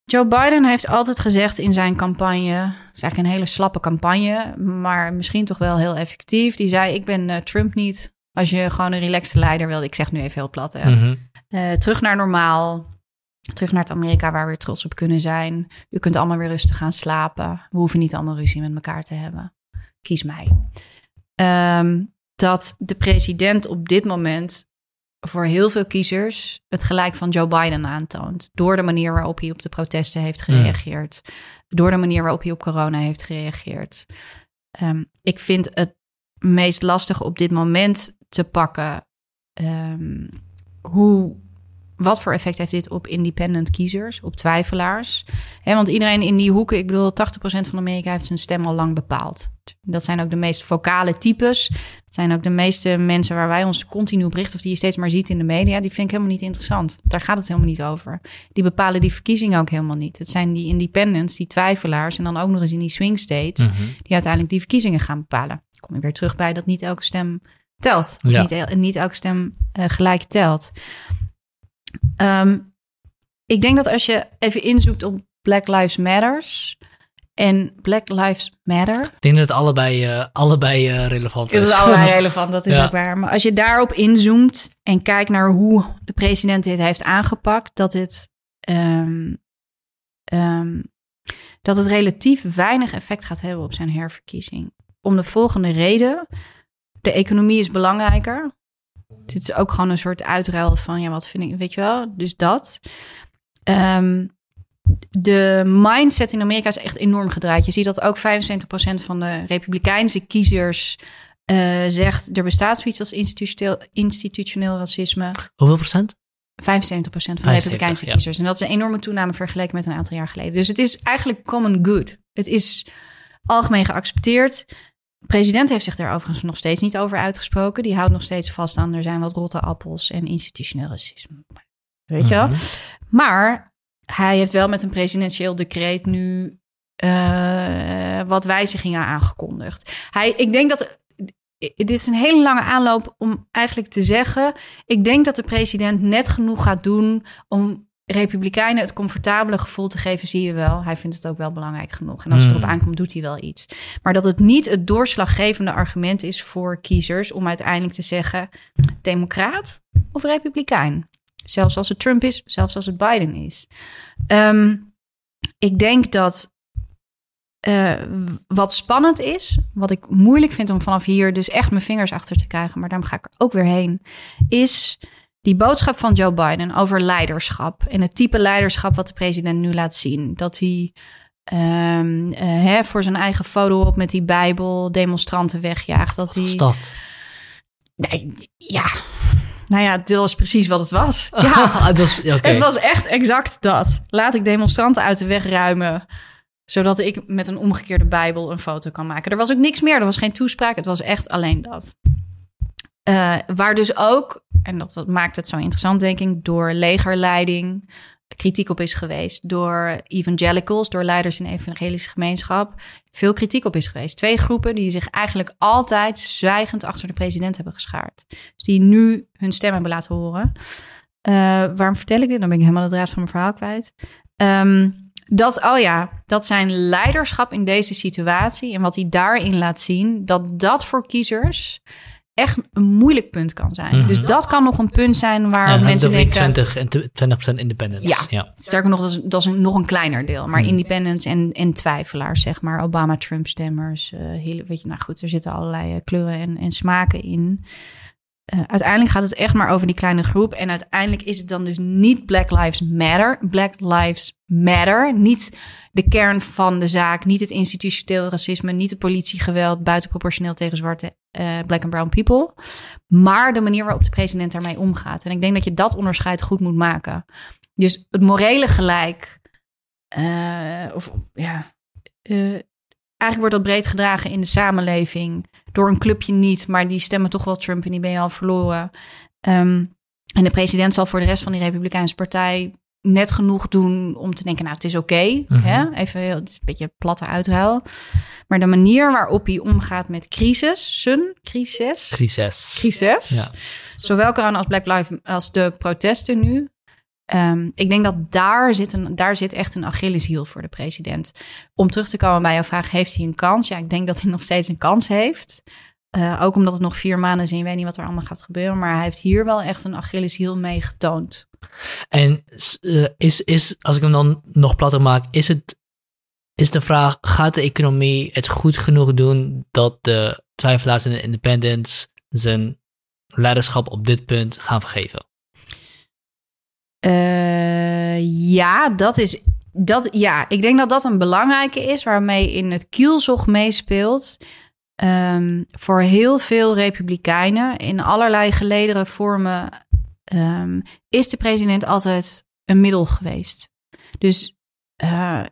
Joe Biden heeft altijd gezegd in zijn campagne, het is eigenlijk een hele slappe campagne, maar misschien toch wel heel effectief. Die zei: Ik ben uh, Trump niet. Als je gewoon een relaxte leider wil, ik zeg nu even heel plat, hè. Mhm. uh, terug naar normaal, terug naar het Amerika waar we weer trots op kunnen zijn. U kunt allemaal weer rustig gaan slapen. We hoeven niet allemaal ruzie met elkaar te hebben. Kies mij. Um, dat de president op dit moment voor heel veel kiezers het gelijk van Joe Biden aantoont. Door de manier waarop hij op de protesten heeft gereageerd. Door de manier waarop hij op corona heeft gereageerd. Um, ik vind het meest lastig op dit moment te pakken. Um, hoe, wat voor effect heeft dit op independent kiezers, op twijfelaars? He, want iedereen in die hoeken, ik bedoel, 80% van Amerika heeft zijn stem al lang bepaald. Dat zijn ook de meest vocale types. Dat zijn ook de meeste mensen waar wij ons continu op richten, of die je steeds maar ziet in de media. Die vind ik helemaal niet interessant. Daar gaat het helemaal niet over. Die bepalen die verkiezingen ook helemaal niet. Het zijn die independents, die twijfelaars, en dan ook nog eens in die swing states, mhm. die uiteindelijk die verkiezingen gaan bepalen. Kom je weer terug bij dat niet elke stem telt. Ja. Niet, niet, elke stem uh, gelijk telt. Um, ik denk dat als je even inzoekt op Black Lives Matters, en Black Lives Matter. Ik denk dat het allebei, uh, allebei uh, relevant is. Het is allebei relevant, dat is [LAUGHS] ook waar. Maar als je daarop inzoomt en kijkt naar hoe de president dit heeft aangepakt, dat het, um, um, dat het relatief weinig effect gaat hebben op zijn herverkiezing. Om de volgende reden. De economie is belangrijker. Dit is ook gewoon een soort uitruil van, ja, wat vind ik, weet je wel? Dus dat. Um, de mindset in Amerika is echt enorm gedraaid. Je ziet dat ook 75% van de republikeinse kiezers uh, zegt... er bestaat zoiets als institutioneel, institutioneel racisme. Hoeveel procent? 75% van de republikeinse kiezers. En dat is een enorme toename vergeleken met een aantal jaar geleden. Dus het is eigenlijk common good. Het is algemeen geaccepteerd. De president heeft zich daar overigens nog steeds niet over uitgesproken. Die houdt nog steeds vast aan er zijn wat rotte appels en institutioneel racisme. Weet je wel? Mhm. Maar hij heeft wel met een presidentieel decreet nu uh, wat wijzigingen aangekondigd. Hij, ik denk dat. Dit is een hele lange aanloop om eigenlijk te zeggen. Ik denk dat de president net genoeg gaat doen om Republikeinen het comfortabele gevoel te geven, zie je wel. Hij vindt het ook wel belangrijk genoeg. En als het erop hmm. aankomt, doet hij wel iets. Maar dat het niet het doorslaggevende argument is voor kiezers om uiteindelijk te zeggen: Democraat of Republikein. Zelfs als het Trump is, zelfs als het Biden is. Um, ik denk dat uh, wat spannend is, wat ik moeilijk vind om vanaf hier dus echt mijn vingers achter te krijgen, maar daarom ga ik er ook weer heen, is die boodschap van Joe Biden over leiderschap en het type leiderschap wat de president nu laat zien. Dat hij um, uh, hè, voor zijn eigen foto op met die Bijbel demonstranten wegjaagt. Dat wat hij. dat? Nee, ja, nou ja, dat was precies wat het was. [LAUGHS] Ja, het, was, het was echt exact dat. Laat ik demonstranten uit de weg ruimen zodat ik met een omgekeerde Bijbel een foto kan maken. Er was ook niks meer, er was geen toespraak, het was echt alleen dat. Uh, waar dus ook, en dat, maakt het zo interessant, denk ik, door legerleiding, kritiek op is geweest door evangelicals, door leiders in de evangelische gemeenschap, veel kritiek op is geweest. Twee groepen die zich eigenlijk altijd zwijgend achter de president hebben geschaard. Dus die nu hun stem hebben laten horen. Uh, waarom vertel ik dit? Dan ben ik helemaal de draad van mijn verhaal kwijt. Um, dat, oh ja, dat zijn leiderschap in deze situatie en wat hij daarin laat zien, dat dat voor kiezers echt een moeilijk punt kan zijn. Mhm. Dus dat kan nog een punt zijn waar Ja, mensen denken... 20 en tw- 20% independence. Ja. ja. Sterker nog, dat is, dat is een, nog een kleiner deel. Maar Hmm. independents en, en twijfelaars, zeg maar. Obama-Trump-stemmers. hele, weet je, nou goed, er zitten allerlei eh, kleuren en, en smaken in. Eh, uiteindelijk gaat het echt maar over die kleine groep. En uiteindelijk is het dan dus niet Black Lives Matter. Black Lives Matter. Niet de kern van de zaak. Niet het institutioneel racisme. Niet het politiegeweld buitenproportioneel tegen zwarte eh, black and brown people. Maar de manier waarop de president daarmee omgaat. En ik denk dat je dat onderscheid goed moet maken. Dus het morele gelijk. eh, of ja. Eigenlijk wordt dat breed gedragen in de samenleving. Door een clubje niet, maar die stemmen toch wel Trump en die ben je al verloren. Ehm, en de president zal voor de rest van die Republikeinse partij net genoeg doen om te denken, nou, het is oké. Mhm. Even, heel- het is een beetje platte uitruil. Maar de manier waarop hij omgaat met crisis, sun, crisis, Crisis. crisis, Ja. zowel corona als Black Lives als de protesten nu. Ehm, ik denk dat daar zit, een, daar zit echt een Achilleshiel voor de president. Om terug te komen bij jouw vraag, heeft hij een kans? Ja, ik denk dat hij [LAUGHS] nog steeds een kans heeft. Eh, ook omdat het nog vier maanden is en je weet niet wat er allemaal gaat gebeuren. Maar hij heeft hier wel echt een Achilleshiel mee getoond. En eh, is, is, als ik hem dan nog platter maak, is het is de vraag, gaat de economie het goed genoeg doen dat de twijfelaars en de independents zijn leiderschap op dit punt gaan vergeven? Eh, ja, dat is. Dat, ja, ik denk dat dat een belangrijke is waarmee in het kielzog meespeelt. Ehm, voor heel veel republikeinen in allerlei gelederen vormen ehm, is de president altijd een middel geweest. Dus eh,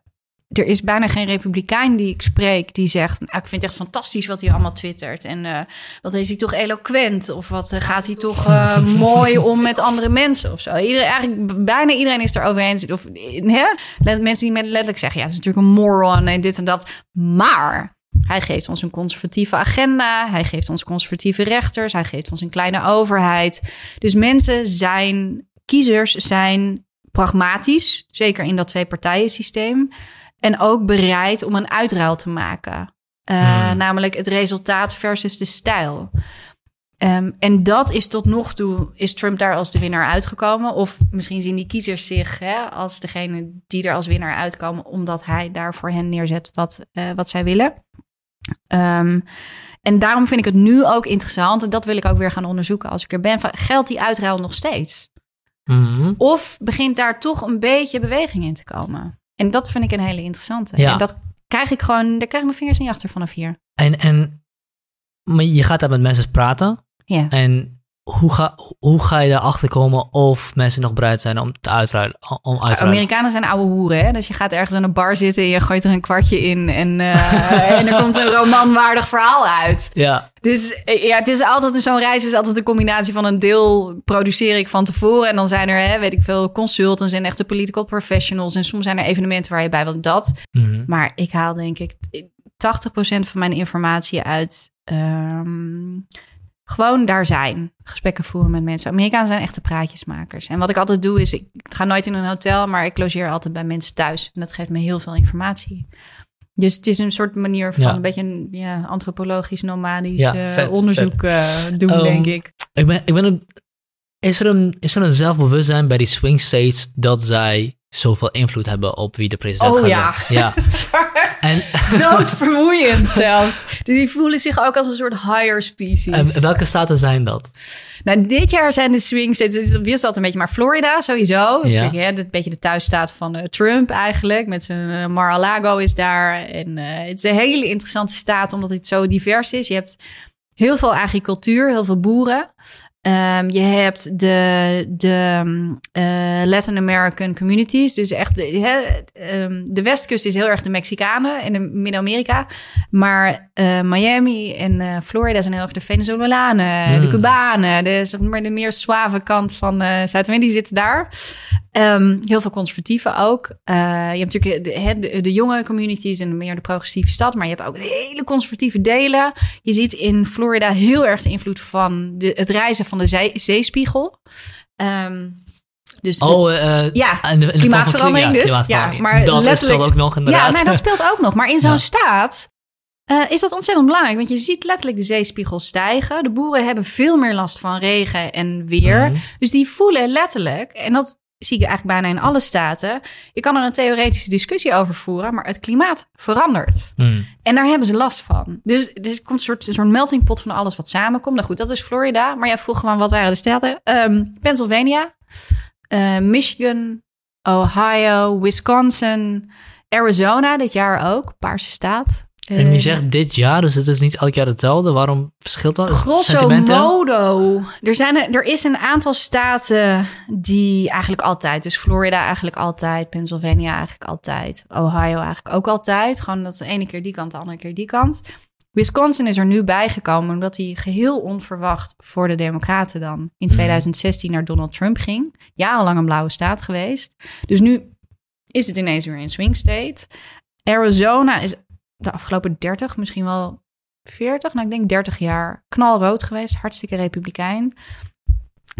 er is bijna geen republikein die ik spreek die zegt: nou, Ik vind het echt fantastisch wat hij allemaal twittert. En eh, wat is hij toch eloquent? Of wat eh, gaat hij toch eh, [LAUGHS] mooi om met andere mensen of zo? Iedereen, eigenlijk bijna iedereen is het erover eens. Of hè? Mensen die met letterlijk zeggen: Ja, het is natuurlijk een moron en dit en dat. Maar. Hij geeft ons een conservatieve agenda. Hij geeft ons conservatieve rechters. Hij geeft ons een kleine overheid. Dus mensen zijn, kiezers zijn pragmatisch. Zeker in dat twee-partijen systeem. En ook bereid om een uitruil te maken. Uh, Hmm. Namelijk het resultaat versus de stijl. Um, en dat is tot nog toe, is Trump daar als de winnaar uitgekomen? Of misschien zien die kiezers zich hè, als degene die er als winnaar uitkomen, omdat hij daar voor hen neerzet wat, uh, wat zij willen. Um, en daarom vind ik het nu ook interessant, en dat wil ik ook weer gaan onderzoeken als ik er ben. Van, geldt die uitruil nog steeds? Mm-hmm. Of begint daar toch een beetje beweging in te komen? En dat vind ik een hele interessante. Ja. En dat krijg ik gewoon, daar krijg ik mijn vingers niet achter vanaf hier. En, en maar je gaat daar met mensen praten. Ja. En hoe ga, hoe ga je erachter komen of mensen nog bereid zijn om te uitruilen? Om uit te Amerikanen zijn oude hoeren, hè? Dus je gaat ergens aan een bar zitten en je gooit er een kwartje in en, uh, [LAUGHS] en er komt een romanwaardig verhaal uit. Ja. Dus ja, het is altijd zo'n reis is altijd een combinatie van een deel produceer ik van tevoren en dan zijn er, hè, weet ik veel, consultants en echte political professionals en soms zijn er evenementen waar je bij wilt dat. Mm-hmm. Maar ik haal denk ik 80% van mijn informatie uit. Um, gewoon daar zijn. Gesprekken voeren met mensen. Amerikanen zijn echte praatjesmakers. En wat ik altijd doe is, ik ga nooit in een hotel, maar ik logeer altijd bij mensen thuis. En dat geeft me heel veel informatie. Dus het is een soort manier van Ja. een beetje een ja, antropologisch, nomadisch Ja, uh, vet, onderzoek uh, doen, Um, denk ik. Ik ben, ik ben een, is, er een, is er een zelfbewustzijn bij die swing states dat zij zoveel invloed hebben op wie de president oh, gaat ja. zijn? [LAUGHS] Ja. en, [LAUGHS] Doodvermoeiend [LAUGHS] zelfs. Die voelen zich ook als een soort higher species. En welke staten zijn dat? Nou, dit jaar zijn de swing states, het is altijd een beetje maar Florida sowieso. Dus Ja. hè, een beetje de thuisstaat van uh, Trump eigenlijk. Met zijn uh, Mar-a-Lago is daar. En uh, het is een hele interessante staat omdat het zo divers is. Je hebt heel veel agricultuur, heel veel boeren. Um, je hebt de, de uh, Latin American communities. Dus echt, de, he, um, de westkust is heel erg de Mexicanen en Midden-Amerika. Maar uh, Miami en uh, Florida zijn heel erg de Venezolanen, mm. de Cubanen. De, zeg maar, de meer suave kant van Zuid-Amerika, die zitten daar. Um, heel veel conservatieven ook. Je hebt natuurlijk de, de, de, jonge communities en meer de progressieve stad. Maar je hebt ook hele conservatieve delen. Je ziet in Florida heel erg de invloed van de, het reizen van de zee, zeespiegel. Um, dus oh, uh, ja, en de, en de klimaatverandering ja, dus. Ja, maar dat letterlijk, speelt ook nog inderdaad. Ja, nee, dat speelt ook nog. Maar in zo'n Ja. staat uh, is dat ontzettend belangrijk. Want je ziet letterlijk de zeespiegel stijgen. De boeren hebben veel meer last van regen en weer. Mm. Dus die voelen letterlijk, en dat zie je eigenlijk bijna in alle staten. Je kan er een theoretische discussie over voeren, maar het klimaat verandert. Mm. En daar hebben ze last van. Dus, dus er komt een soort, een soort melting pot van alles wat samenkomt. Nou goed, dat is Florida. Maar jij vroeg gewoon wat waren de staten? Um, Pennsylvania, uh, Michigan, Ohio, Wisconsin, Arizona dit jaar ook, Paarse staat. En je zegt dit jaar, dus het is niet elk jaar hetzelfde. Waarom verschilt dat? Grosso modo. Er, zijn, er is een aantal staten die eigenlijk altijd... dus Florida eigenlijk altijd, Pennsylvania eigenlijk altijd... Ohio eigenlijk ook altijd. Gewoon dat de ene keer die kant, de andere keer die kant. Wisconsin is er nu bijgekomen omdat hij geheel onverwacht voor de Democraten dan in 2016 mhm. naar Donald Trump ging. Jarenlang een blauwe staat geweest. Dus nu is het ineens weer een swing state. Arizona is de afgelopen 30, misschien wel 40, nou ik denk 30 jaar knalrood geweest. Hartstikke republikein.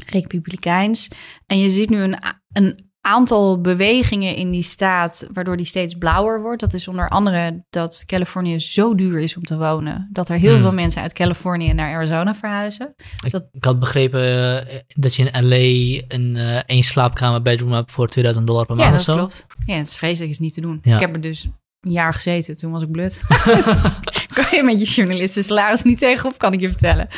Republikeins. En je ziet nu een, een aantal bewegingen in die staat, waardoor die steeds blauwer wordt. Dat is onder andere dat Californië zo duur is om te wonen, dat er heel hmm. veel mensen uit Californië naar Arizona verhuizen. Dus dat... ik, had begrepen eh, dat je in LA een uh, één slaapkamer bedroom hebt voor 2000 dollar per maand ja, of zo. klopt. Ja, het is vreselijk, is niet te doen. Ik heb er dus een jaar gezeten. Toen was ik blut. [LAUGHS] Dus [LAUGHS] kan je met je journalisten salaris niet tegenop, kan ik je vertellen.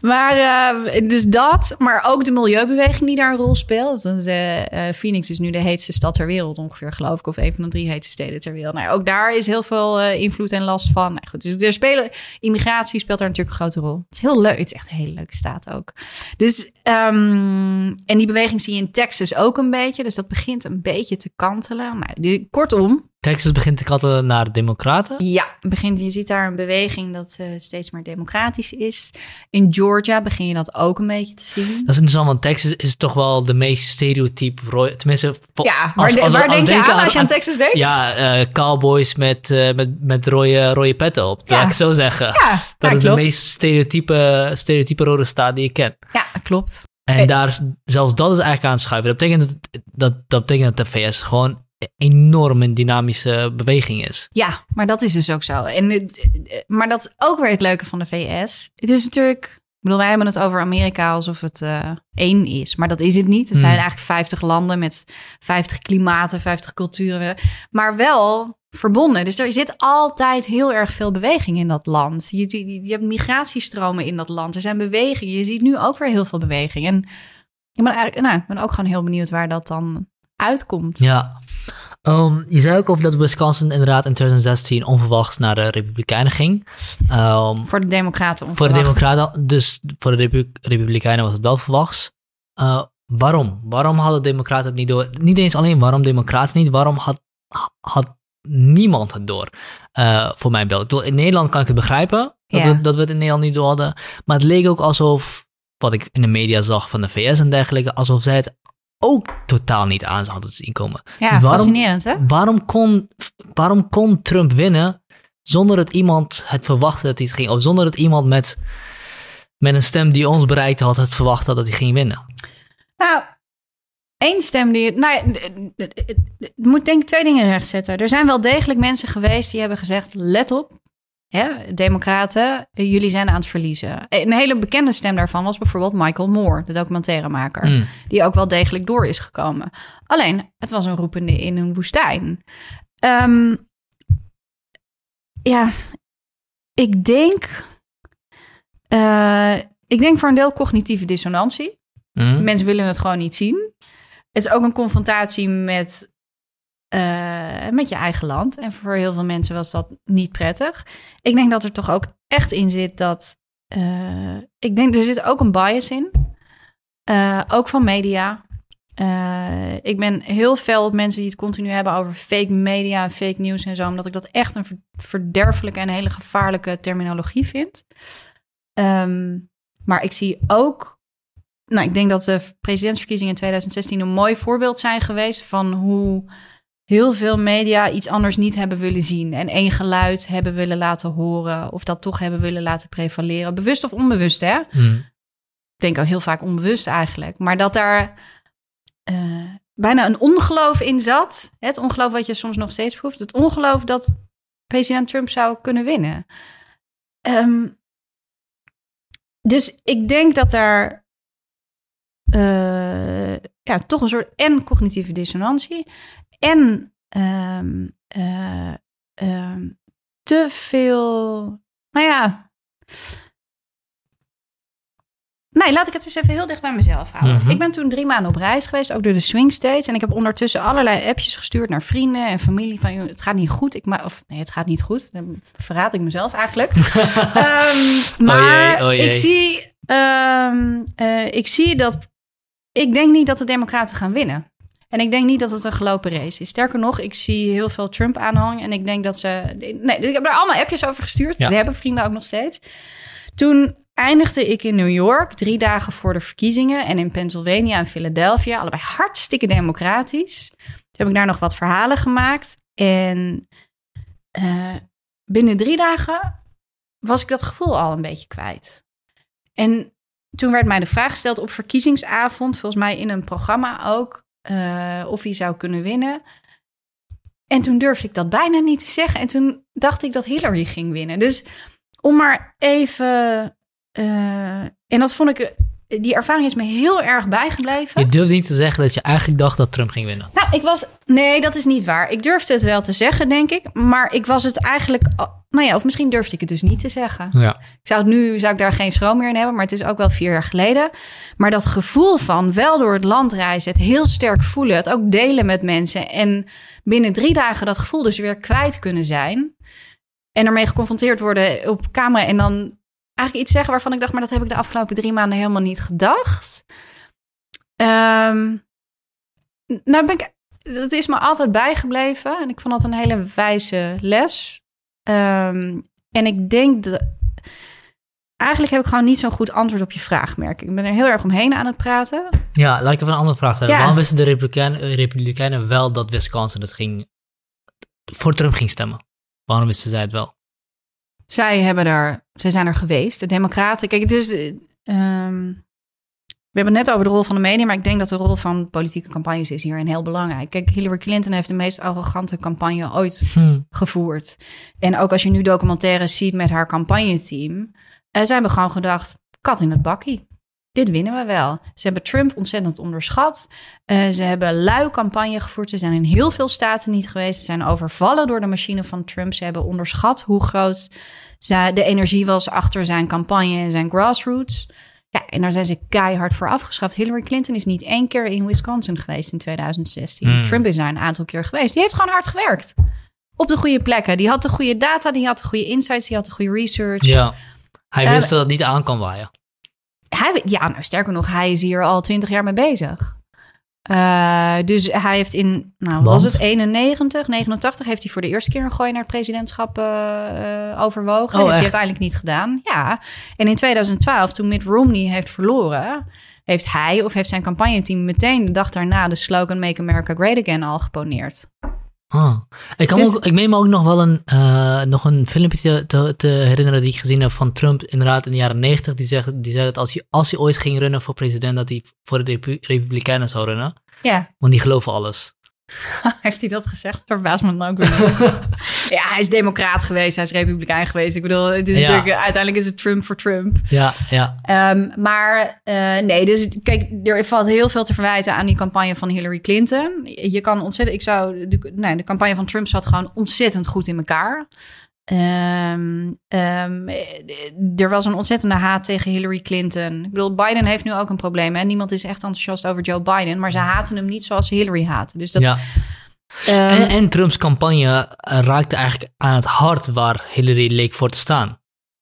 Maar uh, dus dat, maar ook de milieubeweging die daar een rol speelt. Dus, uh, Phoenix is nu de heetste stad ter wereld ongeveer, geloof ik. Of een van de drie heetste steden ter wereld. Nou, ook daar is heel veel invloed en last van. Nou, goed, dus er spelen, immigratie speelt daar natuurlijk een grote rol. Het is heel leuk. Het is echt een hele leuke staat ook. Dus, um, en die beweging zie je in Texas ook een beetje. Dus dat begint een beetje te kantelen. Nou, die, kortom, Texas begint te katten naar democraten? Ja, begint, je ziet daar een beweging dat uh, steeds meer democratisch is. In Georgia begin je dat ook een beetje te zien. Dat is interessant, want Texas is toch wel de meest stereotype... Tenminste, ja, waar, als, als, waar denk je aan als je aan Texas denkt? Ja, uh, cowboys met, uh, met, met rode, rode petten op, ja. laat ik zo zeggen. Ja, dat is de meest stereotype, stereotype rode staat die ik ken. Ja, klopt. En daar zelfs dat is eigenlijk aan het schuiven. Dat betekent dat, dat, dat betekent dat de VS gewoon enorm een dynamische beweging is. Ja, maar dat is dus ook zo. En, maar dat is ook weer het leuke van de VS. Het is natuurlijk, ik bedoel, wij hebben het over Amerika alsof het uh, één is. Maar dat is het niet. Het zijn hmm. eigenlijk 50 landen met 50 klimaten, 50 culturen. Maar wel verbonden. Dus er zit altijd heel erg veel beweging in dat land. Je, je, je hebt migratiestromen in dat land. Er zijn bewegingen. Je ziet nu ook weer heel veel beweging. En ik ben, eigenlijk, nou, ik ben ook gewoon heel benieuwd waar dat dan uitkomt. Ja. Um, je zei ook over dat Wisconsin inderdaad in 2016 onverwachts naar de Republikeinen ging. Um, voor de Democraten Voor de Democraten, dus voor de Republikeinen was het wel verwachts. Uh, waarom? Waarom hadden Democraten het niet door? Niet eens alleen waarom Democraten niet, waarom had, had niemand het door? Uh, voor mijn beeld. In Nederland kan ik het begrijpen dat, we, dat we het in Nederland niet door hadden. Maar het leek ook alsof, wat ik in de media zag van de VS en dergelijke, alsof zij het ook totaal niet aan hadden zien komen. Ja, waarom, fascinerend hè? Waarom kon, waarom kon Trump winnen zonder dat iemand het verwachtte dat hij het ging, of zonder dat iemand met, met een stem die ons bereikt had het verwacht had dat hij ging winnen? Nou, één stem die. Nou, moet denk ik twee dingen rechtzetten. Er zijn wel degelijk mensen geweest die hebben gezegd: let op, Hè, democraten, jullie zijn aan het verliezen. Een hele bekende stem daarvan was bijvoorbeeld Michael Moore, de documentairemaker, mm. die ook wel degelijk door is gekomen. Alleen, het was een roepende in een woestijn. Um, ja, ik denk, uh, ik denk voor een deel cognitieve dissonantie. Mm. Mensen willen het gewoon niet zien. Het is ook een confrontatie met uh, met je eigen land. En voor heel veel mensen was dat niet prettig. Ik denk dat er toch ook echt in zit dat. Uh, ik denk er zit ook een bias in. Uh, ook van media. ik ben heel fel op mensen die het continu hebben over fake media en fake nieuws en zo. Omdat ik dat echt een verderfelijke en hele gevaarlijke terminologie vind. Um, maar ik zie ook. Nou, ik denk dat de presidentsverkiezingen in 2016 een mooi voorbeeld zijn geweest van hoe heel veel media iets anders niet hebben willen zien. En één geluid hebben willen laten horen. Of dat toch hebben willen laten prevaleren. Bewust of onbewust, hè? Hmm. Ik denk al heel vaak onbewust eigenlijk. Maar dat daar uh, bijna een ongeloof in zat. Het ongeloof wat je soms nog steeds proeft. Het ongeloof dat president Trump zou kunnen winnen. Ehm, dus ik denk dat daar uh, ja, toch een soort en cognitieve dissonantie en um, uh, um, te veel, nou ja. Nee, laat ik het eens even heel dicht bij mezelf houden. Mhm. Ik ben toen drie maanden op reis geweest, ook door de swing states. En ik heb ondertussen allerlei appjes gestuurd naar vrienden en familie. Van, het gaat niet goed. Ik of nee, het gaat niet goed. Dan verraad ik mezelf eigenlijk. um, [LAUGHS] maar oh jee, oh jee. ik zie, uh, ik zie dat. Ik denk niet dat de Democraten gaan winnen. En ik denk niet dat het een gelopen race is. Sterker nog, ik zie heel veel Trump-aanhang. En ik denk dat ze. Nee, ik heb daar allemaal appjes over gestuurd. Ja. Die hebben vrienden ook nog steeds. Toen eindigde ik in New York, drie dagen voor de verkiezingen. En in Pennsylvania en Philadelphia. Allebei hartstikke democratisch. Toen heb ik daar nog wat verhalen gemaakt. En uh, binnen drie dagen was ik dat gevoel al een beetje kwijt. En toen werd mij de vraag gesteld op verkiezingsavond, volgens mij in een programma ook, uh, of hij zou kunnen winnen. En toen durfde ik dat bijna niet te zeggen. En toen dacht ik dat Hillary ging winnen. Dus om maar even. Uh, en dat vond ik. Die ervaring is me heel erg bijgebleven. Je durfde niet te zeggen dat je eigenlijk dacht dat Trump ging winnen. Nou, ik was. Nee, dat is niet waar. Ik durfde het wel te zeggen, denk ik. Maar ik was het eigenlijk. Nou ja, of misschien durfde ik het dus niet te zeggen. Ja. Ik zou het nu zou ik daar geen schroom meer in hebben, maar het is ook wel vier jaar geleden. Maar dat gevoel van wel door het land reizen, het heel sterk voelen, het ook delen met mensen en binnen drie dagen dat gevoel dus weer kwijt kunnen zijn en ermee geconfronteerd worden op camera en dan eigenlijk iets zeggen waarvan ik dacht, maar dat heb ik de afgelopen drie maanden helemaal niet gedacht. Um, nou ben ik, dat is me altijd bijgebleven en ik vond dat een hele wijze les. Um, en ik denk dat. Eigenlijk heb ik gewoon niet zo'n goed antwoord op je vraag, merk ik. Ik ben er heel erg omheen aan het praten. Ja, laat ik even een andere vraag stellen. Ja. Waarom wisten de Republikeinen, Republikeinen wel dat Wisconsin het ging, voor Trump ging stemmen? Waarom wisten zij het wel? Zij hebben er, zij zijn er geweest. De Democraten, kijk, dus. Um, we hebben het net over de rol van de media, maar ik denk dat de rol van politieke campagnes is hierin heel belangrijk. Kijk, Hillary Clinton heeft de meest arrogante campagne ooit Hmm. gevoerd. En ook als je nu documentaires ziet met haar campagneteam, uh, zij hebben gewoon gedacht, kat in het bakkie. Dit winnen we wel. Ze hebben Trump ontzettend onderschat. Uh, ze hebben lui campagne gevoerd. Ze zijn in heel veel staten niet geweest. Ze zijn overvallen door de machine van Trump. Ze hebben onderschat hoe groot de energie was achter zijn campagne en zijn grassroots. Ja, en daar zijn ze keihard voor afgeschaft. Hillary Clinton is niet één keer in Wisconsin geweest in 2016. Hmm. Trump is daar een aantal keer geweest. Die heeft gewoon hard gewerkt. Op de goede plekken. Die had de goede data, die had de goede insights, die had de goede research. Ja, hij Uh, wist dat het niet aan kan waaien. Hij, ja, nou sterker nog, hij is hier al twintig jaar mee bezig. Uh, dus hij heeft in, nou was het 91, 89, heeft hij voor de eerste keer een gooi naar het presidentschap uh, uh, overwogen. Oh, heeft hij echt? uiteindelijk niet gedaan. Ja. En in 2012, toen Mitt Romney heeft verloren, heeft hij of heeft zijn campagneteam meteen de dag daarna de slogan Make America Great Again al geponeerd. Ah. Ik, kan me Dus- ook, ik meen me ook nog wel een, eh, nog een filmpje te, te, herinneren die ik gezien heb van Trump inderdaad in de jaren negentig. Die zegt, die zegt dat als hij, als hij ooit ging runnen voor president, dat hij voor de Repu- Republikeinen zou runnen. Ja, Want die geloven alles. [LAUGHS] heeft hij dat gezegd? Verbaast me dan ook weer [LAUGHS] ja, hij is democraat geweest, hij is republikein geweest. Ik bedoel, het is Ja. natuurlijk, uiteindelijk is het Trump voor Trump. Ja, ja. Um, maar uh, nee, dus kijk, er valt heel veel te verwijten aan die campagne van Hillary Clinton. Je kan ontzettend, ik zou, de, nee, de campagne van Trump zat gewoon ontzettend goed in elkaar. Um, um, er was een ontzettende haat tegen Hillary Clinton. Ik bedoel, Biden heeft nu ook een probleem. Hè? Niemand is echt enthousiast over Joe Biden, maar ze haten hem niet zoals ze Hillary haten. Dus dat, ja. um, En, en Trumps campagne eh, raakte eigenlijk aan het hart waar Hillary leek voor te staan.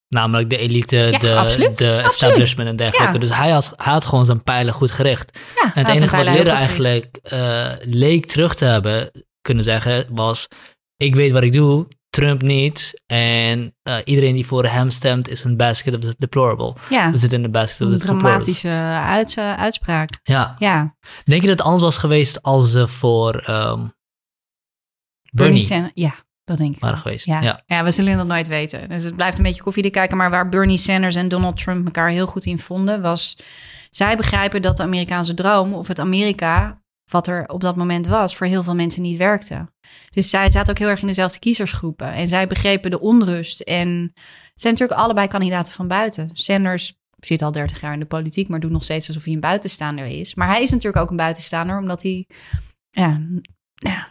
Namelijk de elite, Ja, de, absoluut. de Absoluut. establishment en dergelijke. Ja. Dus hij had, hij had gewoon zijn pijlen goed gericht. En het enige wat Hillary eigenlijk eh, leek terug te hebben kunnen zeggen was... Ik weet wat ik doe, Trump niet. En eh, iedereen die voor hem stemt is een basket of the deplorable. Ja, We zitten in de basket of the dramatische uits- uitspraak. Ja. Ja, Denk je dat het anders was geweest als ze voor ehm Bernie Bernie Sanders. Ja, dat denk ik. waren geweest? Ja. ja. Ja. we zullen dat nooit weten. Dus het blijft een beetje koffiedik kijken. Maar waar Bernie Sanders en Donald Trump elkaar heel goed in vonden, was zij begrijpen dat de Amerikaanse droom of het Amerika wat er op dat moment was, voor heel veel mensen niet werkte. Dus zij zaten ook heel erg in dezelfde kiezersgroepen. En zij begrepen de onrust. En het zijn natuurlijk allebei kandidaten van buiten. Sanders zit al 30 jaar in de politiek, maar doet nog steeds alsof hij een buitenstaander is. Maar hij is natuurlijk ook een buitenstaander, omdat hij ja,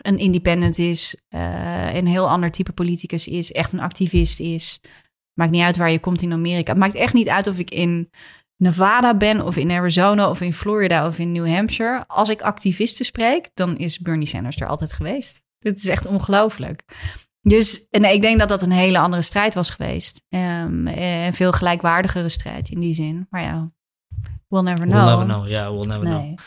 een independent is, uh, een heel ander type politicus is, echt een activist is. Maakt niet uit waar je komt in Amerika. Het maakt echt niet uit of ik in Nevada ben, of in Arizona, of in Florida, of in New Hampshire. Als ik activisten spreek, dan is Bernie Sanders er altijd geweest. Het is echt ongelooflijk. Dus en ik denk dat dat een hele andere strijd was geweest. Um, een veel gelijkwaardigere strijd in die zin. Maar ja, we'll never know. We'll never know, ja, we'll never nee. know.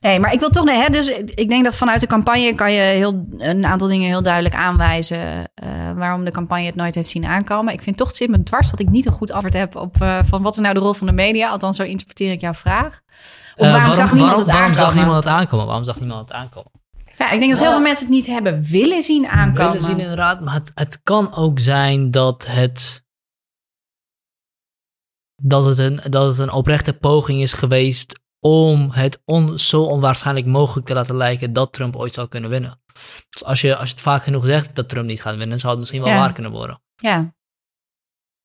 Nee, maar ik wil toch, nee, hè, dus ik denk dat vanuit de campagne kan je heel, een aantal dingen heel duidelijk aanwijzen uh, waarom de campagne het nooit heeft zien aankomen. Ik vind toch, het zit me dwars dat ik niet een goed antwoord heb op uh, van wat is nou de rol van de media. Althans, zo interpreteer ik jouw vraag. Of uh, waarom, zag niemand waarom, het aankomen? Waarom zag niemand het aankomen? Waarom zag niemand het aankomen? Ja, ik denk dat heel veel mensen het niet hebben willen zien aankomen. Willen zien inderdaad, maar het, het kan ook zijn dat het dat het, een, dat het een oprechte poging is geweest om het on, zo onwaarschijnlijk mogelijk te laten lijken dat Trump ooit zou kunnen winnen. Dus als je, als je het vaak genoeg zegt dat Trump niet gaat winnen, zou het misschien wel Ja. waar kunnen worden. Ja.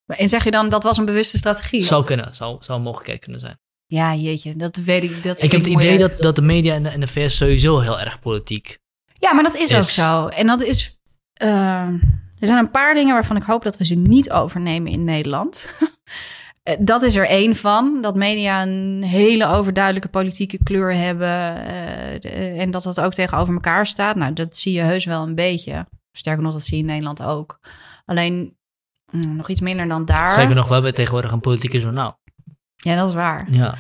En zeg je dan dat was een bewuste strategie? Zou kunnen, zou, zou een mogelijkheid kunnen zijn. Ja, jeetje, dat weet ik. Dat Ik heb het idee dat, dat de media in de, in de VS sowieso heel erg politiek. Ja, maar dat is, ook zo. En dat is. eh, er zijn een paar dingen waarvan ik hoop dat we ze niet overnemen in Nederland. [LAUGHS] Eh, dat is er één van. Dat media een hele overduidelijke politieke kleur hebben. eh, de- en dat dat ook tegenover elkaar staat. Nou, dat zie je heus wel een beetje. Sterker nog, dat zie je in Nederland ook. Alleen mm, nog iets minder dan daar. Zeker nog, we hebben tegenwoordig een politieke journaal. Ja, dat is waar. Ja.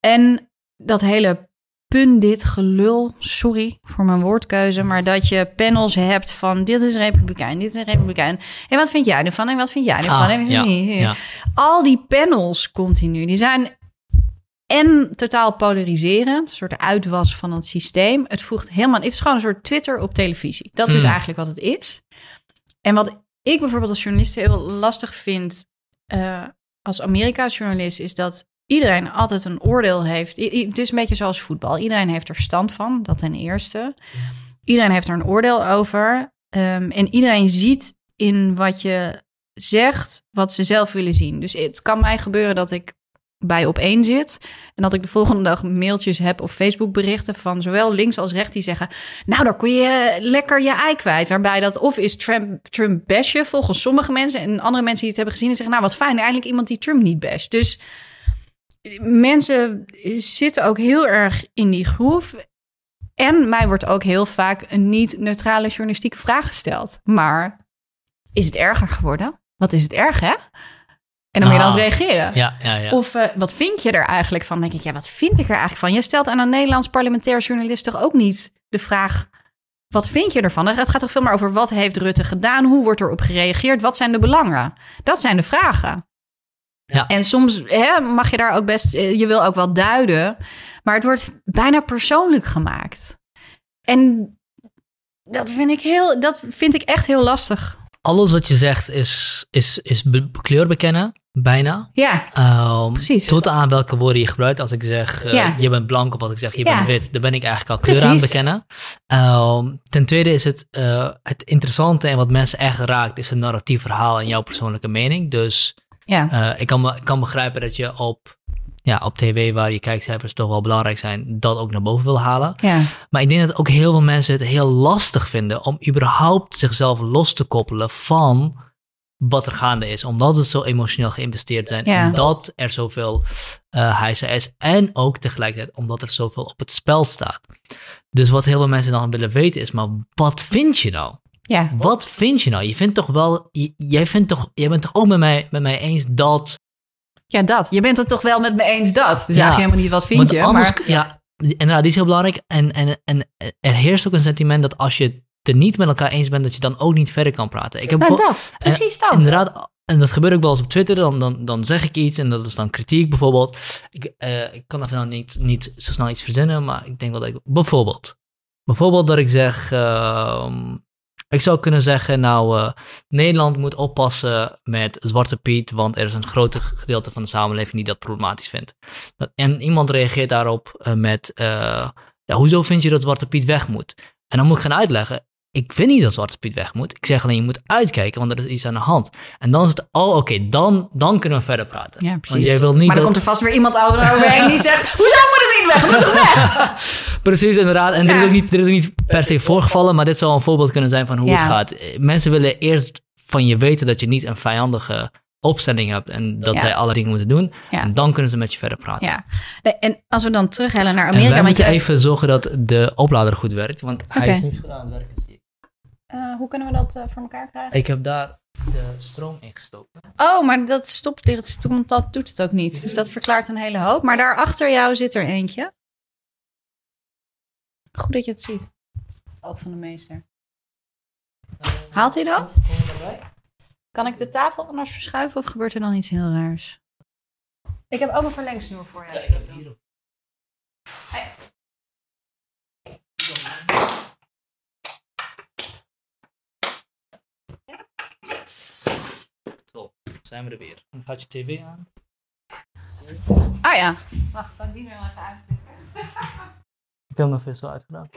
En dat hele pundit gelul, sorry voor mijn woordkeuze, maar dat je panels hebt van dit is republikein, dit is een republikein. En wat vind jij ervan? En wat vind jij ervan? Ah, En- ja, [LAUGHS] ja. Al die panels continu, die zijn en totaal polariserend, een soort uitwas van het systeem. Het voegt helemaal, het is gewoon een soort Twitter op televisie. Dat is Mm. eigenlijk wat het is. En wat ik bijvoorbeeld als journalist heel lastig vind, eh, als Amerika-journalist, is dat iedereen altijd een oordeel heeft. Het is een beetje zoals voetbal. Iedereen heeft er stand van, dat ten eerste. Iedereen heeft er een oordeel over. Ehm, en iedereen ziet in wat je zegt wat ze zelf willen zien. Dus het kan mij gebeuren dat ik bij op één zit. En dat ik de volgende dag mailtjes heb of Facebook berichten van zowel links als rechts die zeggen. Nou, daar kon je lekker je ei kwijt. Waarbij dat of is Trump, Trump bashen volgens sommige mensen. En andere mensen die het hebben gezien en zeggen, nou wat fijn, eindelijk iemand die Trump niet basht. Dus mensen zitten ook heel erg in die groef. En mij wordt ook heel vaak een niet-neutrale journalistieke vraag gesteld. Maar is het erger geworden? Wat is het erg, hè? En dan moet je dan Ah. reageren. Ja, ja, ja. Of eh, wat vind je er eigenlijk van? Dan denk ik, ja, wat vind ik er eigenlijk van? Je stelt aan een Nederlands parlementair journalist toch ook niet de vraag... wat vind je ervan? Het gaat toch veel meer over wat heeft Rutte gedaan? Hoe wordt erop gereageerd? Wat zijn de belangen? Dat zijn de vragen. Ja. En soms hè, mag je daar ook best... eh, Je wil ook wel duiden. Maar het wordt bijna persoonlijk gemaakt. En dat vind ik, heel, dat vind ik echt heel lastig. Alles wat je zegt is, is, is be- kleur bekennen, bijna. Ja, Ehm, Precies. Tot aan welke woorden je gebruikt. Als ik zeg, eh, Ja. je bent blank of als ik zeg, je Ja. bent wit. Dan ben ik eigenlijk al kleur aan het bekennen. Ehm, ten tweede is het, eh, het interessante en wat mensen echt raakt, is een narratief verhaal en jouw persoonlijke mening. Dus ja. eh, ik, kan me, ik kan begrijpen dat je op, ja, op tv, waar je kijkcijfers toch wel belangrijk zijn, dat ook naar boven wil halen. ja. Maar ik denk dat ook heel veel mensen het heel lastig vinden om überhaupt zichzelf los te koppelen van wat er gaande is. Omdat ze zo emotioneel geïnvesteerd zijn. Ja. En dat er zoveel hijsa is. En ook tegelijkertijd omdat er zoveel op het spel staat. Dus wat heel veel mensen dan willen weten is, maar wat vind je nou? ja. Wat vind je nou? Je vindt toch wel, jij, vindt toch, jij bent toch ook met mij, met mij eens dat... Ja, dat. Je bent het toch wel met me eens dat. Dus Ja. ja. helemaal niet wat vind Want je. anders, maar... ja, inderdaad, die is heel belangrijk. En, en, en er heerst ook een sentiment dat als je het er niet met elkaar eens bent, dat je dan ook niet verder kan praten. Ik heb Nou, dat. Precies dat. Inderdaad, en dat gebeurt ook wel eens op Twitter. Dan, dan, dan zeg ik iets en dat is dan kritiek bijvoorbeeld. Ik, eh, ik kan even nou niet, niet zo snel iets verzinnen, maar ik denk wel dat ik... Bijvoorbeeld. Bijvoorbeeld dat ik zeg... ehm, ik zou kunnen zeggen, nou, eh, Nederland moet oppassen met Zwarte Piet, want er is een groot gedeelte van de samenleving die dat problematisch vindt. En iemand reageert daarop eh, met, eh, ja, hoezo vind je dat Zwarte Piet weg moet? En dan moet ik gaan uitleggen, ik vind niet dat Zwarte Piet weg moet. Ik zeg alleen, je moet uitkijken, want er is iets aan de hand. En dan is het, oh oké, dan, dan kunnen we verder praten. Ja, precies. Want jij wil niet maar dan dat... komt er vast weer iemand overheen die zegt... [LAUGHS] Hoezo moet ik niet weg? Moet ik weg? [LAUGHS] Precies, inderdaad. En er, is ook niet, er is ook niet per se voorgevallen, maar dit zou een voorbeeld kunnen zijn van hoe Ja. het gaat. Mensen willen eerst van je weten dat je niet een vijandige opstelling hebt en dat Ja. zij alle dingen moeten doen. Ja. En dan kunnen ze met je verder praten. Ja. Nee, En als we dan terughellen naar En Amerika... wij moeten je- even zorgen dat de oplader goed werkt, want hij is niet goed aan het werken. Ik. Eh, hoe kunnen we dat eh, voor elkaar krijgen? Ik heb daar de stroom ingestoken. Oh, maar dat stopt het stond- dat doet het ook niet. Dus dat verklaart een hele hoop. Maar daar achter jou zit er eentje. Goed dat je het ziet. Oog van de meester. Haalt hij dat? Kan ik de tafel anders verschuiven of gebeurt er dan iets heel raars? Ik heb ook een verlengsnoer voor je. als je dat wil. Top, zijn we er weer. Dan gaat je tv aan. Ah ja. Wacht, zal ik die nu even uittikken? [LAUGHS] Ik heb hem even zo uitgedaan.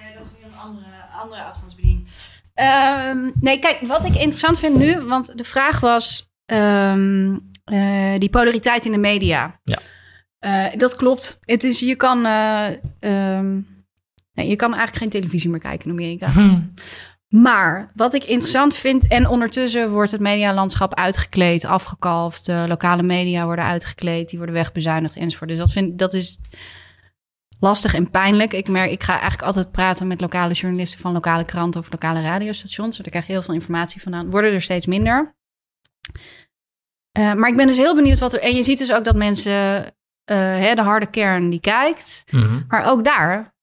Nee, dat is weer een andere, andere afstandsbediening. Ehm, nee, kijk, wat ik interessant vind nu, want de vraag was ehm, eh, die polariteit in de media. Ja. Eh, dat klopt. Het is, je kan, eh, ehm, nee, je kan eigenlijk geen televisie meer kijken in Amerika. [LAUGHS] Maar wat ik interessant vind, en ondertussen wordt het medialandschap uitgekleed, afgekalfd. De lokale media worden uitgekleed, die worden wegbezuinigd enzovoort. Dus dat, vind, dat is lastig en pijnlijk. Ik, merk, ik ga eigenlijk altijd praten met lokale journalisten van lokale kranten of lokale radiostations. Daar krijg je heel veel informatie vandaan. Worden er steeds minder. Eh, maar ik ben dus heel benieuwd wat er. En je ziet dus ook dat mensen, eh, hè, de harde kern, die kijkt. Mhm. Maar ook daar,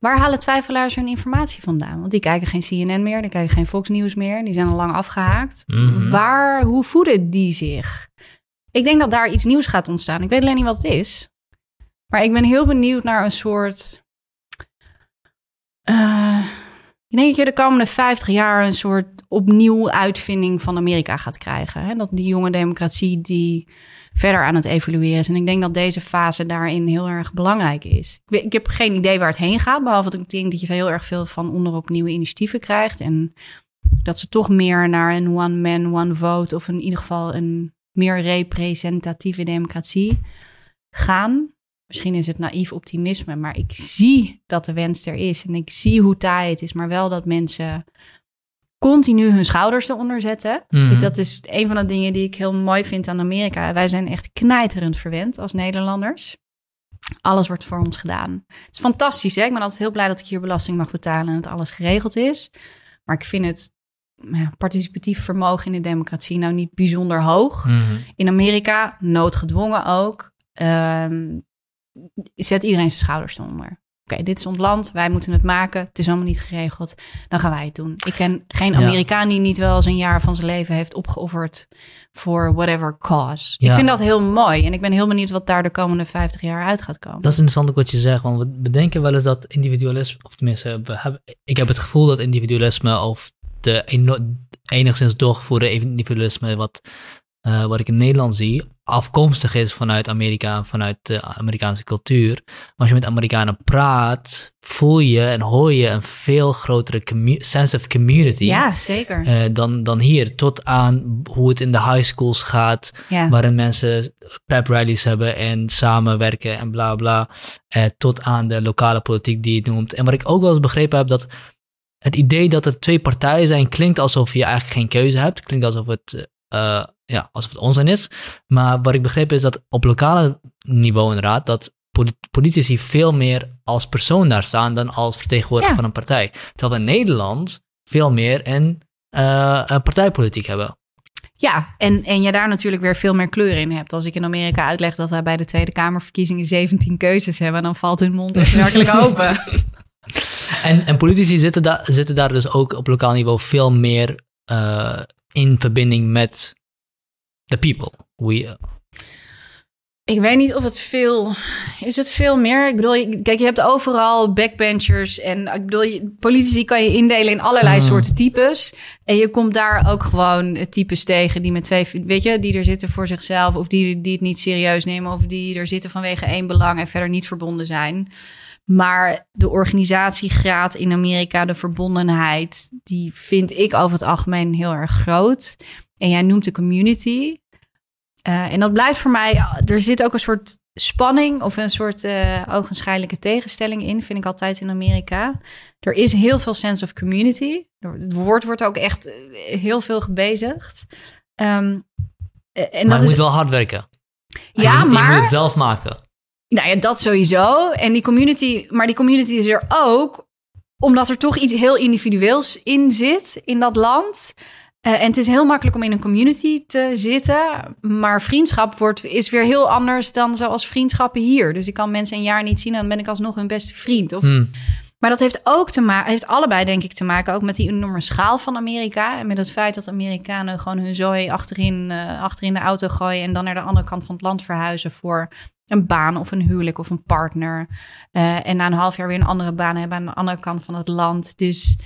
waar halen twijfelaars hun informatie vandaan? Want die kijken geen CNN meer, die kijken geen Fox News meer. Die zijn al lang afgehaakt. Mhm. Waar, hoe voeden die zich? Ik denk dat daar iets nieuws gaat ontstaan. Ik weet alleen niet wat het is. Maar ik ben heel benieuwd naar een soort. eh, ik denk dat je de komende 50 jaar een soort opnieuw uitvinding van Amerika gaat krijgen. Hè? Dat die jonge democratie die verder aan het evolueren is. En ik denk dat deze fase daarin heel erg belangrijk is. Ik, ik heb geen idee waar het heen gaat. Behalve dat ik denk dat je heel erg veel van onderop nieuwe initiatieven krijgt. En dat ze toch meer naar een one man, one vote. Of in ieder geval een meer representatieve democratie gaan. Misschien is het naïef optimisme, maar ik zie dat de wens er is. En ik zie hoe taai het is, maar wel dat mensen continu hun schouders eronder zetten. Mhm. Dat is een van de dingen die ik heel mooi vind aan Amerika. Wij zijn echt knijterend verwend als Nederlanders. Alles wordt voor ons gedaan. Het is fantastisch, hè? Ik ben altijd heel blij dat ik hier belasting mag betalen en dat alles geregeld is. Maar ik vind het ja, participatief vermogen in de democratie nou niet bijzonder hoog. Mhm. In Amerika, noodgedwongen ook, ehm, zet iedereen zijn schouders eronder. Oké, dit is ons land, wij moeten het maken. Het is allemaal niet geregeld. Dan gaan wij het doen. Ik ken geen. Amerikaan die niet wel eens een jaar van zijn leven heeft opgeofferd voor whatever cause. Ik vind dat heel mooi en ik ben heel benieuwd wat daar de komende 50 jaar uit gaat komen. Dat is interessant ook wat je zegt, want we bedenken wel eens dat individualisme, of tenminste, we hebben, ik heb het gevoel dat individualisme of de enigszins doorgevoerde individualisme wat, eh, wat ik in Nederland zie, afkomstig is vanuit Amerika, vanuit de Amerikaanse cultuur. Maar als je met Amerikanen praat, voel je en hoor je een veel grotere commu- sense of community. ja, zeker. eh, dan, dan hier, tot aan hoe het in de high schools gaat, ja. waarin mensen pep rallies hebben en samenwerken en bla bla. Eh, tot aan de lokale politiek die je noemt. En wat ik ook wel eens begrepen heb, dat het idee dat er twee partijen zijn, klinkt alsof je eigenlijk geen keuze hebt. Klinkt alsof het, ja, alsof het onzin is. Maar wat ik begrepen is dat op lokale niveau inderdaad, dat poli- politici veel meer als persoon daar staan dan als vertegenwoordiger Ja. van een partij. Terwijl we in Nederland veel meer een, eh, een partijpolitiek hebben. Ja, en, en je daar natuurlijk weer veel meer kleur in hebt. Als ik in Amerika uitleg dat wij bij de Tweede Kamerverkiezingen 17 keuzes hebben, dan valt hun mond echt werkelijk [LAUGHS] open. En, en politici zitten, daar zitten daar dus ook op lokaal niveau veel meer eh, in verbinding met the people. We, Ik weet niet of het veel... Is het veel meer? Ik bedoel, kijk, je hebt overal backbenchers. En ik bedoel, politici kan je indelen in allerlei mm. soorten types. En je komt daar ook gewoon types tegen die met twee... Weet je, die er zitten voor zichzelf. Of die, die het niet serieus nemen. Of die er zitten vanwege één belang en verder niet verbonden zijn. Maar de organisatiegraad in Amerika, de verbondenheid... die vind ik over het algemeen heel erg groot. En jij noemt de community... Uh, en dat blijft voor mij, er zit ook een soort spanning of een soort uh, ogenschijnlijke tegenstelling in, vind ik altijd in Amerika. Er is heel veel sense of community. Het woord wordt ook echt eh, heel veel gebezigd. Um, en maar je moet wel hard werken. Ja, maar... Je moet het zelf maken. Nou ja, dat sowieso. En die community, maar die community is er ook omdat er toch iets heel individueels in zit in dat land. Uh, en het is heel makkelijk om in een community te zitten. Maar vriendschap wordt, is weer heel anders dan zoals vriendschappen hier. Dus ik kan mensen een jaar niet zien en dan ben ik alsnog hun beste vriend. Of, hmm. Maar dat heeft ook te maken, heeft allebei denk ik te maken ook met die enorme schaal van Amerika. En met het feit dat Amerikanen gewoon hun zooi achterin, uh, achterin de auto gooien. En dan naar de andere kant van het land verhuizen voor een baan of een huwelijk of een partner. Uh, en na een half jaar weer een andere baan hebben aan de andere kant van het land. Dus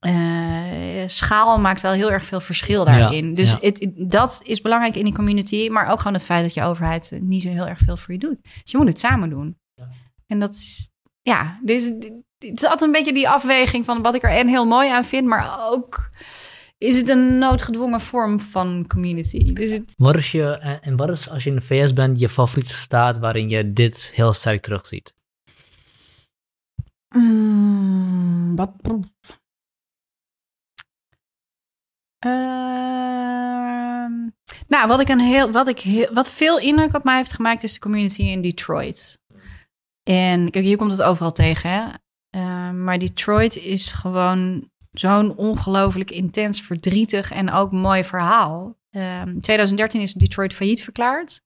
uh, schaal maakt wel heel erg veel verschil daarin. dus Het, dat is belangrijk in die community. Maar ook gewoon het feit dat je overheid niet zo heel erg veel voor je doet. Dus je moet het samen doen. En dat is, ja, dus het is altijd een beetje die afweging van wat ik er en heel mooi aan vind. Maar ook is het een noodgedwongen vorm van community. Dus het... Wat is je, en wat is als je in de VS bent, je favoriete staat waarin je dit heel sterk terugziet? Mm, Ehm, nou, wat ik een heel, wat ik heel, wat veel indruk op mij heeft gemaakt is de community in Detroit. En kijk, hier komt het overal tegen, hè? Ehm, maar Detroit is gewoon zo'n ongelooflijk intens, verdrietig en ook mooi verhaal. Um, in 2013 is Detroit failliet verklaard.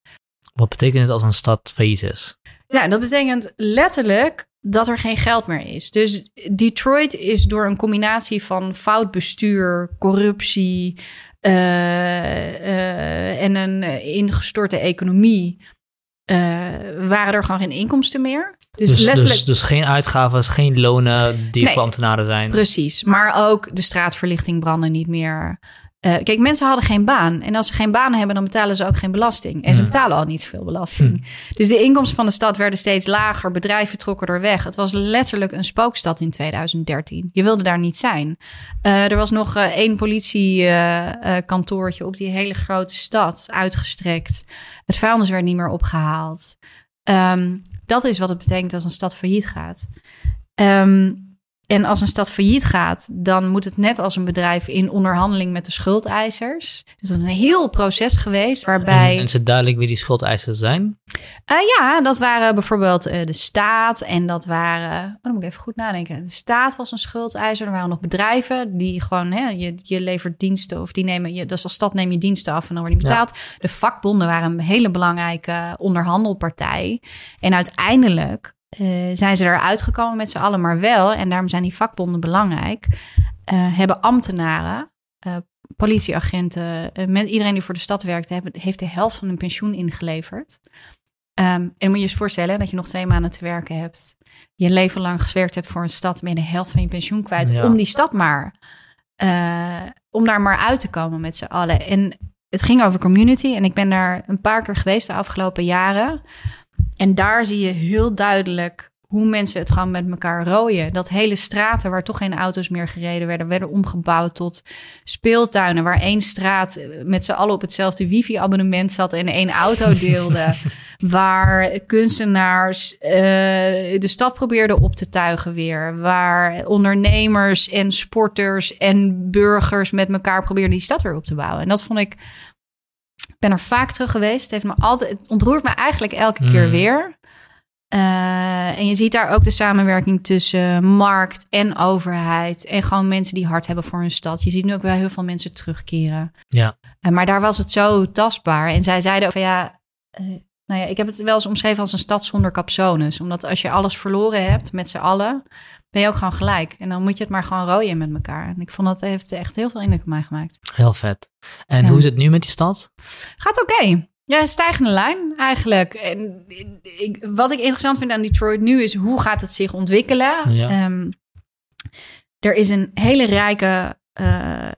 Wat betekent het als een stad failliet is? Ja, dat betekent letterlijk dat er geen geld meer is. Dus Detroit is door een combinatie van fout bestuur, corruptie uh, uh, en een ingestorte economie. Uh, waren er gewoon geen inkomsten meer. Dus, dus, letterlijk... dus, dus geen uitgaven, geen lonen die voor ambtenaren zijn. Precies, maar ook de straatverlichting brandde niet meer. Uh, kijk, mensen hadden geen baan. En als ze geen baan hebben, dan betalen ze ook geen belasting. En ze hmm. betalen al niet veel belasting. Hmm. Dus de inkomsten van de stad werden steeds lager. Bedrijven trokken er weg. Het was letterlijk een spookstad in 2013. Je wilde daar niet zijn. Uh, er was nog uh, één politiekantoortje op die hele grote stad uitgestrekt. Het vuilnis werd niet meer opgehaald. Um, dat is wat het betekent als een stad failliet gaat. Um, en als een stad failliet gaat, dan moet het net als een bedrijf in onderhandeling met de schuldeisers. Dus dat is een heel proces geweest waarbij. En, het duidelijk wie die schuldeisers zijn? Uh, ja, dat waren bijvoorbeeld uh, de staat en dat waren. Oh, dan moet ik even goed nadenken. De staat was een schuldeiser. Er waren nog bedrijven die gewoon. Hè, je, je levert diensten of die nemen. Je, dus als stad neem je diensten af en dan word je betaald. De vakbonden waren een hele belangrijke onderhandelpartij. En uiteindelijk zijn ze eruit gekomen met z'n allen, maar wel, en daarom zijn die vakbonden belangrijk, uh, hebben ambtenaren, uh, politieagenten, met iedereen die voor de stad werkt, hebben, heeft de helft van hun pensioen ingeleverd. Um, en moet je eens voorstellen dat je nog twee maanden te werken hebt, je leven lang gewerkt hebt voor een stad, ben je de helft van je pensioen kwijt om die stad maar, om daar maar uit te komen met z'n allen. En het ging over community en ik ben daar een paar keer geweest de afgelopen jaren. En daar zie je heel duidelijk hoe mensen het gewoon met elkaar rooien. Dat hele straten waar toch geen auto's meer gereden werden, werden omgebouwd tot speeltuinen. Waar één straat met z'n allen op hetzelfde wifi-abonnement zat en één auto [LAUGHS] deelde. waar kunstenaars uh, de stad probeerden op te tuigen weer. Waar ondernemers en sporters en burgers met elkaar probeerden die stad weer op te bouwen. En dat vond ik ben er vaak terug geweest. Het, heeft me altijd, het ontroert me eigenlijk elke keer mm. weer. Uh, en je ziet daar ook de samenwerking tussen markt en overheid. En gewoon mensen die hard hebben voor hun stad. Je ziet nu ook wel heel veel mensen terugkeren. Ja. Uh, maar daar was het zo tastbaar. En zij zeiden ook van ja. Uh, nou ja, ik heb het wel eens omschreven als een stad zonder capsones. Omdat als je alles verloren hebt met z'n allen, ben je ook gewoon gelijk. En dan moet je het maar gewoon rooien met elkaar. En ik vond dat heeft echt heel veel indruk op mij gemaakt. Heel vet. En hoe is het nu met die stad? Gaat oké. Ja, stijgende lijn eigenlijk. En ik, wat ik interessant vind aan Detroit nu is hoe gaat het zich ontwikkelen? Ja. Ehm, er is een hele rijke uh,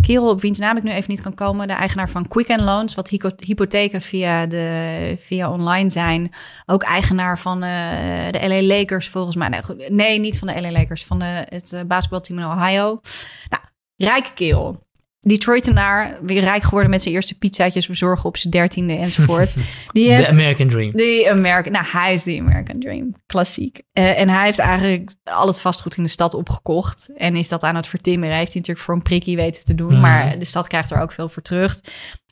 kerel op wiens naam ik nu even niet kan komen. De eigenaar van Quicken Loans, wat hypotheken via, de, via online zijn. Ook eigenaar van uh, de LA Lakers volgens mij. Nee, goed, nee, niet van de LA Lakers, van de, het basketbalteam in Ohio. Nou, rijke kerel. Detroitenaar, weer rijk geworden met zijn eerste pizzaatjes bezorgen op zijn dertiende enzovoort. [LAUGHS] Die heeft, de American Dream. De American, nou hij is de American Dream, klassiek. Uh, en hij heeft eigenlijk al het vastgoed in de stad opgekocht en is dat aan het vertimmeren. Heeft hij natuurlijk voor een prikkie weten te doen, mm. maar de stad krijgt er ook veel voor terug.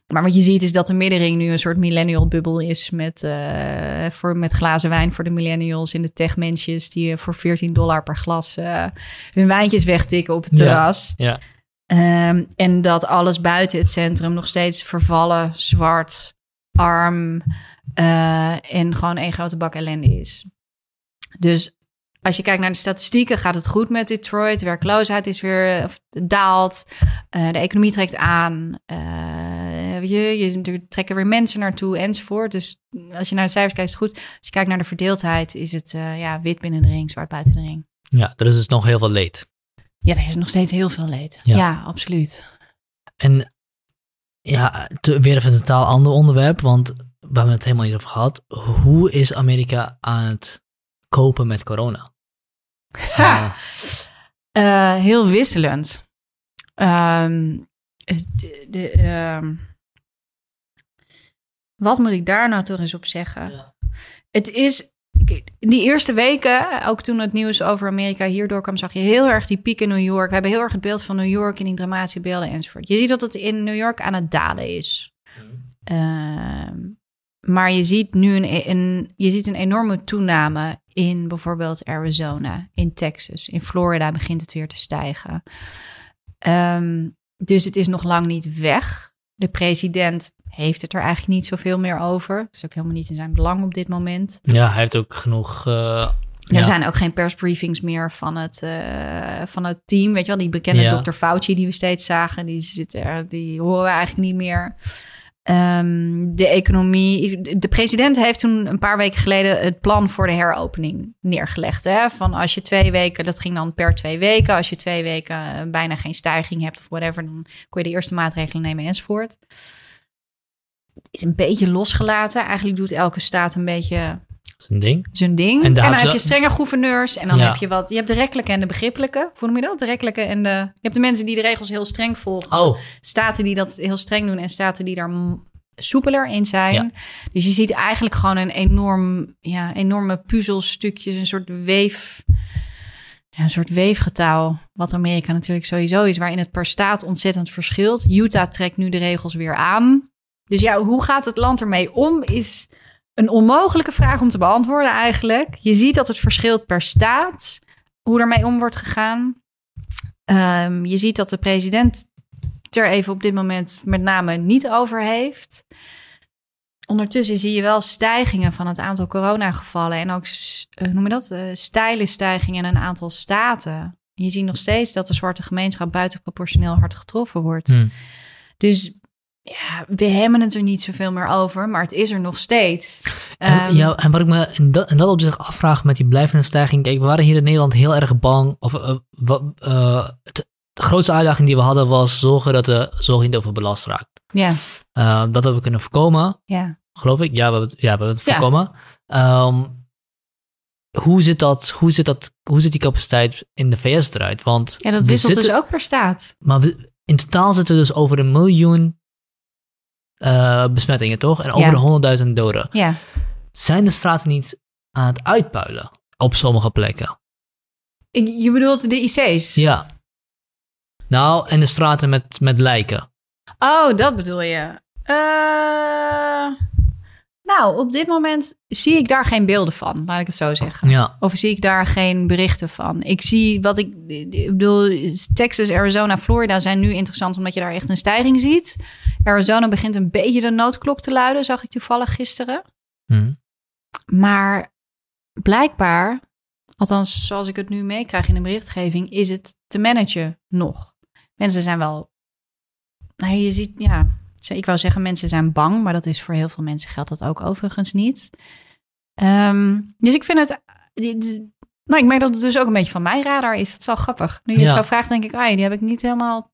Maar wat je ziet is dat de middenring nu een soort millennial bubbel is met, uh, voor, met glazen wijn voor de millennials in de techmensjes die voor 14 dollar per glas uh, hun wijntjes wegtikken op het terras. Ja, ja. Um, en dat alles buiten het centrum nog steeds vervallen, zwart, arm uh, en gewoon één grote bak ellende is. Dus als je kijkt naar de statistieken, gaat het goed met Detroit. De werkloosheid is weer of, daalt. Uh, de economie trekt aan. Weet je, je trekken weer mensen naartoe enzovoort. Dus als je naar de cijfers kijkt, is het goed. Als je kijkt naar de verdeeldheid, is het ja, wit binnen de ring, zwart buiten de ring. Ja, er is dus nog heel veel leed. Ja, er is nog steeds heel veel leed. Ja, absoluut. En ja, te, weer even een totaal ander onderwerp, want we hebben het helemaal niet over gehad. Hoe is Amerika aan het kopen met corona? Uh, uh, heel wisselend. Um, de, de, um, wat moet ik daar nou toch eens op zeggen? Ja. Het is die eerste weken, ook toen het nieuws over Amerika hierdoor kwam, zag je heel erg die piek in New York. We hebben heel erg het beeld van New York in die dramatische beelden enzovoort. Je ziet dat het in New York aan het dalen is. Uh, maar je ziet nu een, een, je ziet een enorme toename in bijvoorbeeld Arizona, in Texas, in Florida begint het weer te stijgen. Um, dus het is nog lang niet weg. De president heeft het er eigenlijk niet zoveel meer over. Dat is ook helemaal niet in zijn belang op dit moment. Ja, hij heeft ook genoeg. Uh, er ja. zijn ook geen persbriefings meer van het, uh, van het team. Weet je wel, die bekende ja. dokter Fauci die we steeds zagen, die, zit er, die horen we eigenlijk niet meer. Um, de economie. De president heeft toen een paar weken geleden het plan voor de heropening neergelegd. Hè? Van als je twee weken, dat ging dan per twee weken. Als je twee weken bijna geen stijging hebt of whatever, dan kon je de eerste maatregelen nemen enzovoort is een beetje losgelaten. Eigenlijk doet elke staat een beetje zijn ding. Zijn ding. En, dan heb je strenge gouverneurs. En dan heb je wat. Je hebt de rekkelijke en de begrippelijke. Hoe noem je dat? De rekkelijke en de. Je hebt de mensen die de regels heel streng volgen. Oh. Staten die dat heel streng doen en staten die daar soepeler in zijn. Dus je ziet eigenlijk gewoon een enorm, ja, enorme puzzelstukjes, een soort weef. Ja, een soort weefgetouw, wat Amerika natuurlijk sowieso is, waarin het per staat ontzettend verschilt. Utah trekt nu de regels weer aan. Dus ja, hoe gaat het land ermee om, is een onmogelijke vraag om te beantwoorden eigenlijk. Je ziet dat het verschilt per staat, hoe ermee om wordt gegaan. Um, je ziet dat de president er even op dit moment met name niet over heeft. Ondertussen zie je wel stijgingen van het aantal coronagevallen en ook, uh, noem je dat, uh, steile stijgingen in een aantal staten. Je ziet nog steeds dat de zwarte gemeenschap buitenproportioneel hard getroffen wordt. Hmm. Dus ja, we hebben het er niet zoveel meer over, maar het is er nog steeds. En, um, ja, en wat ik me in dat, in dat opzicht afvraag met die blijvende stijging. Kijk, we waren hier in Nederland heel erg bang. Of uh, uh, het, de grootste uitdaging die we hadden was zorgen dat de zorg niet overbelast raakt. Ja. Uh, dat hebben we kunnen voorkomen. Ja. Geloof ik. Ja, we hebben, ja, we hebben het voorkomen. Ja. Um, hoe zit dat, hoe zit dat, hoe zit die capaciteit in de VS eruit? Want ja, dat wisselt zitten, dus ook per staat. Maar we, in totaal zitten we dus over een miljoen uh, besmettingen, toch? En over ja. de 100.000 doden. Ja. Zijn de straten niet aan het uitpuilen op sommige plekken? Je bedoelt de IC's? Ja. Nou, en de straten met, met lijken. Oh, dat bedoel je. Uh, nou, op dit moment zie ik daar geen beelden van, laat ik het zo zeggen. Ja. Of zie ik daar geen berichten van. Ik zie wat ik, ik bedoel, Texas, Arizona, Florida zijn nu interessant omdat je daar echt een stijging ziet. Arizona begint een beetje de noodklok te luiden, zag ik toevallig gisteren. Hmm. Maar blijkbaar, althans zoals ik het nu meekrijg in de berichtgeving, is het te managen nog. Mensen zijn wel, nou je ziet, ja, ik wou zeggen, mensen zijn bang, maar dat is voor heel veel mensen geldt dat ook overigens niet. Ehm, dus ik vind het. Nou, ik merk dat het dus ook een beetje van mijn radar is. Dat is wel grappig. Nu je het zo vraagt, denk ik, ah, die heb ik niet helemaal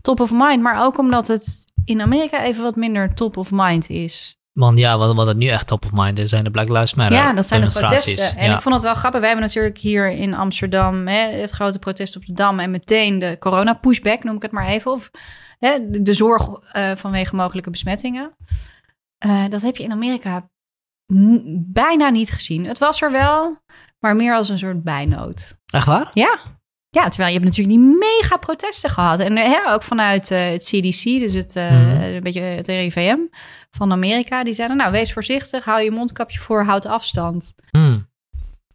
top of mind. Maar ook omdat het in Amerika even wat minder top of mind is. Want ja, wat, wat het nu echt top of mind is, zijn de Black Lives Matter Ja, dat zijn de protesten. En ik vond het wel grappig. Wij hebben natuurlijk hier in Amsterdam hè, het grote protest op de Dam... en meteen de corona-pushback, noem ik het maar even. Of hè, de, zorg uh, vanwege mogelijke besmettingen. Uh, dat heb je in Amerika bijna niet gezien. Het was er wel, maar meer als een soort bijnood. Echt waar? Ja. Ja, terwijl je hebt natuurlijk die mega protesten gehad. En hè, ook vanuit uh, het CDC, dus het, uh, een beetje het RIVM van Amerika. Die zeiden, nou, wees voorzichtig, hou je mondkapje voor, houd afstand. Mm.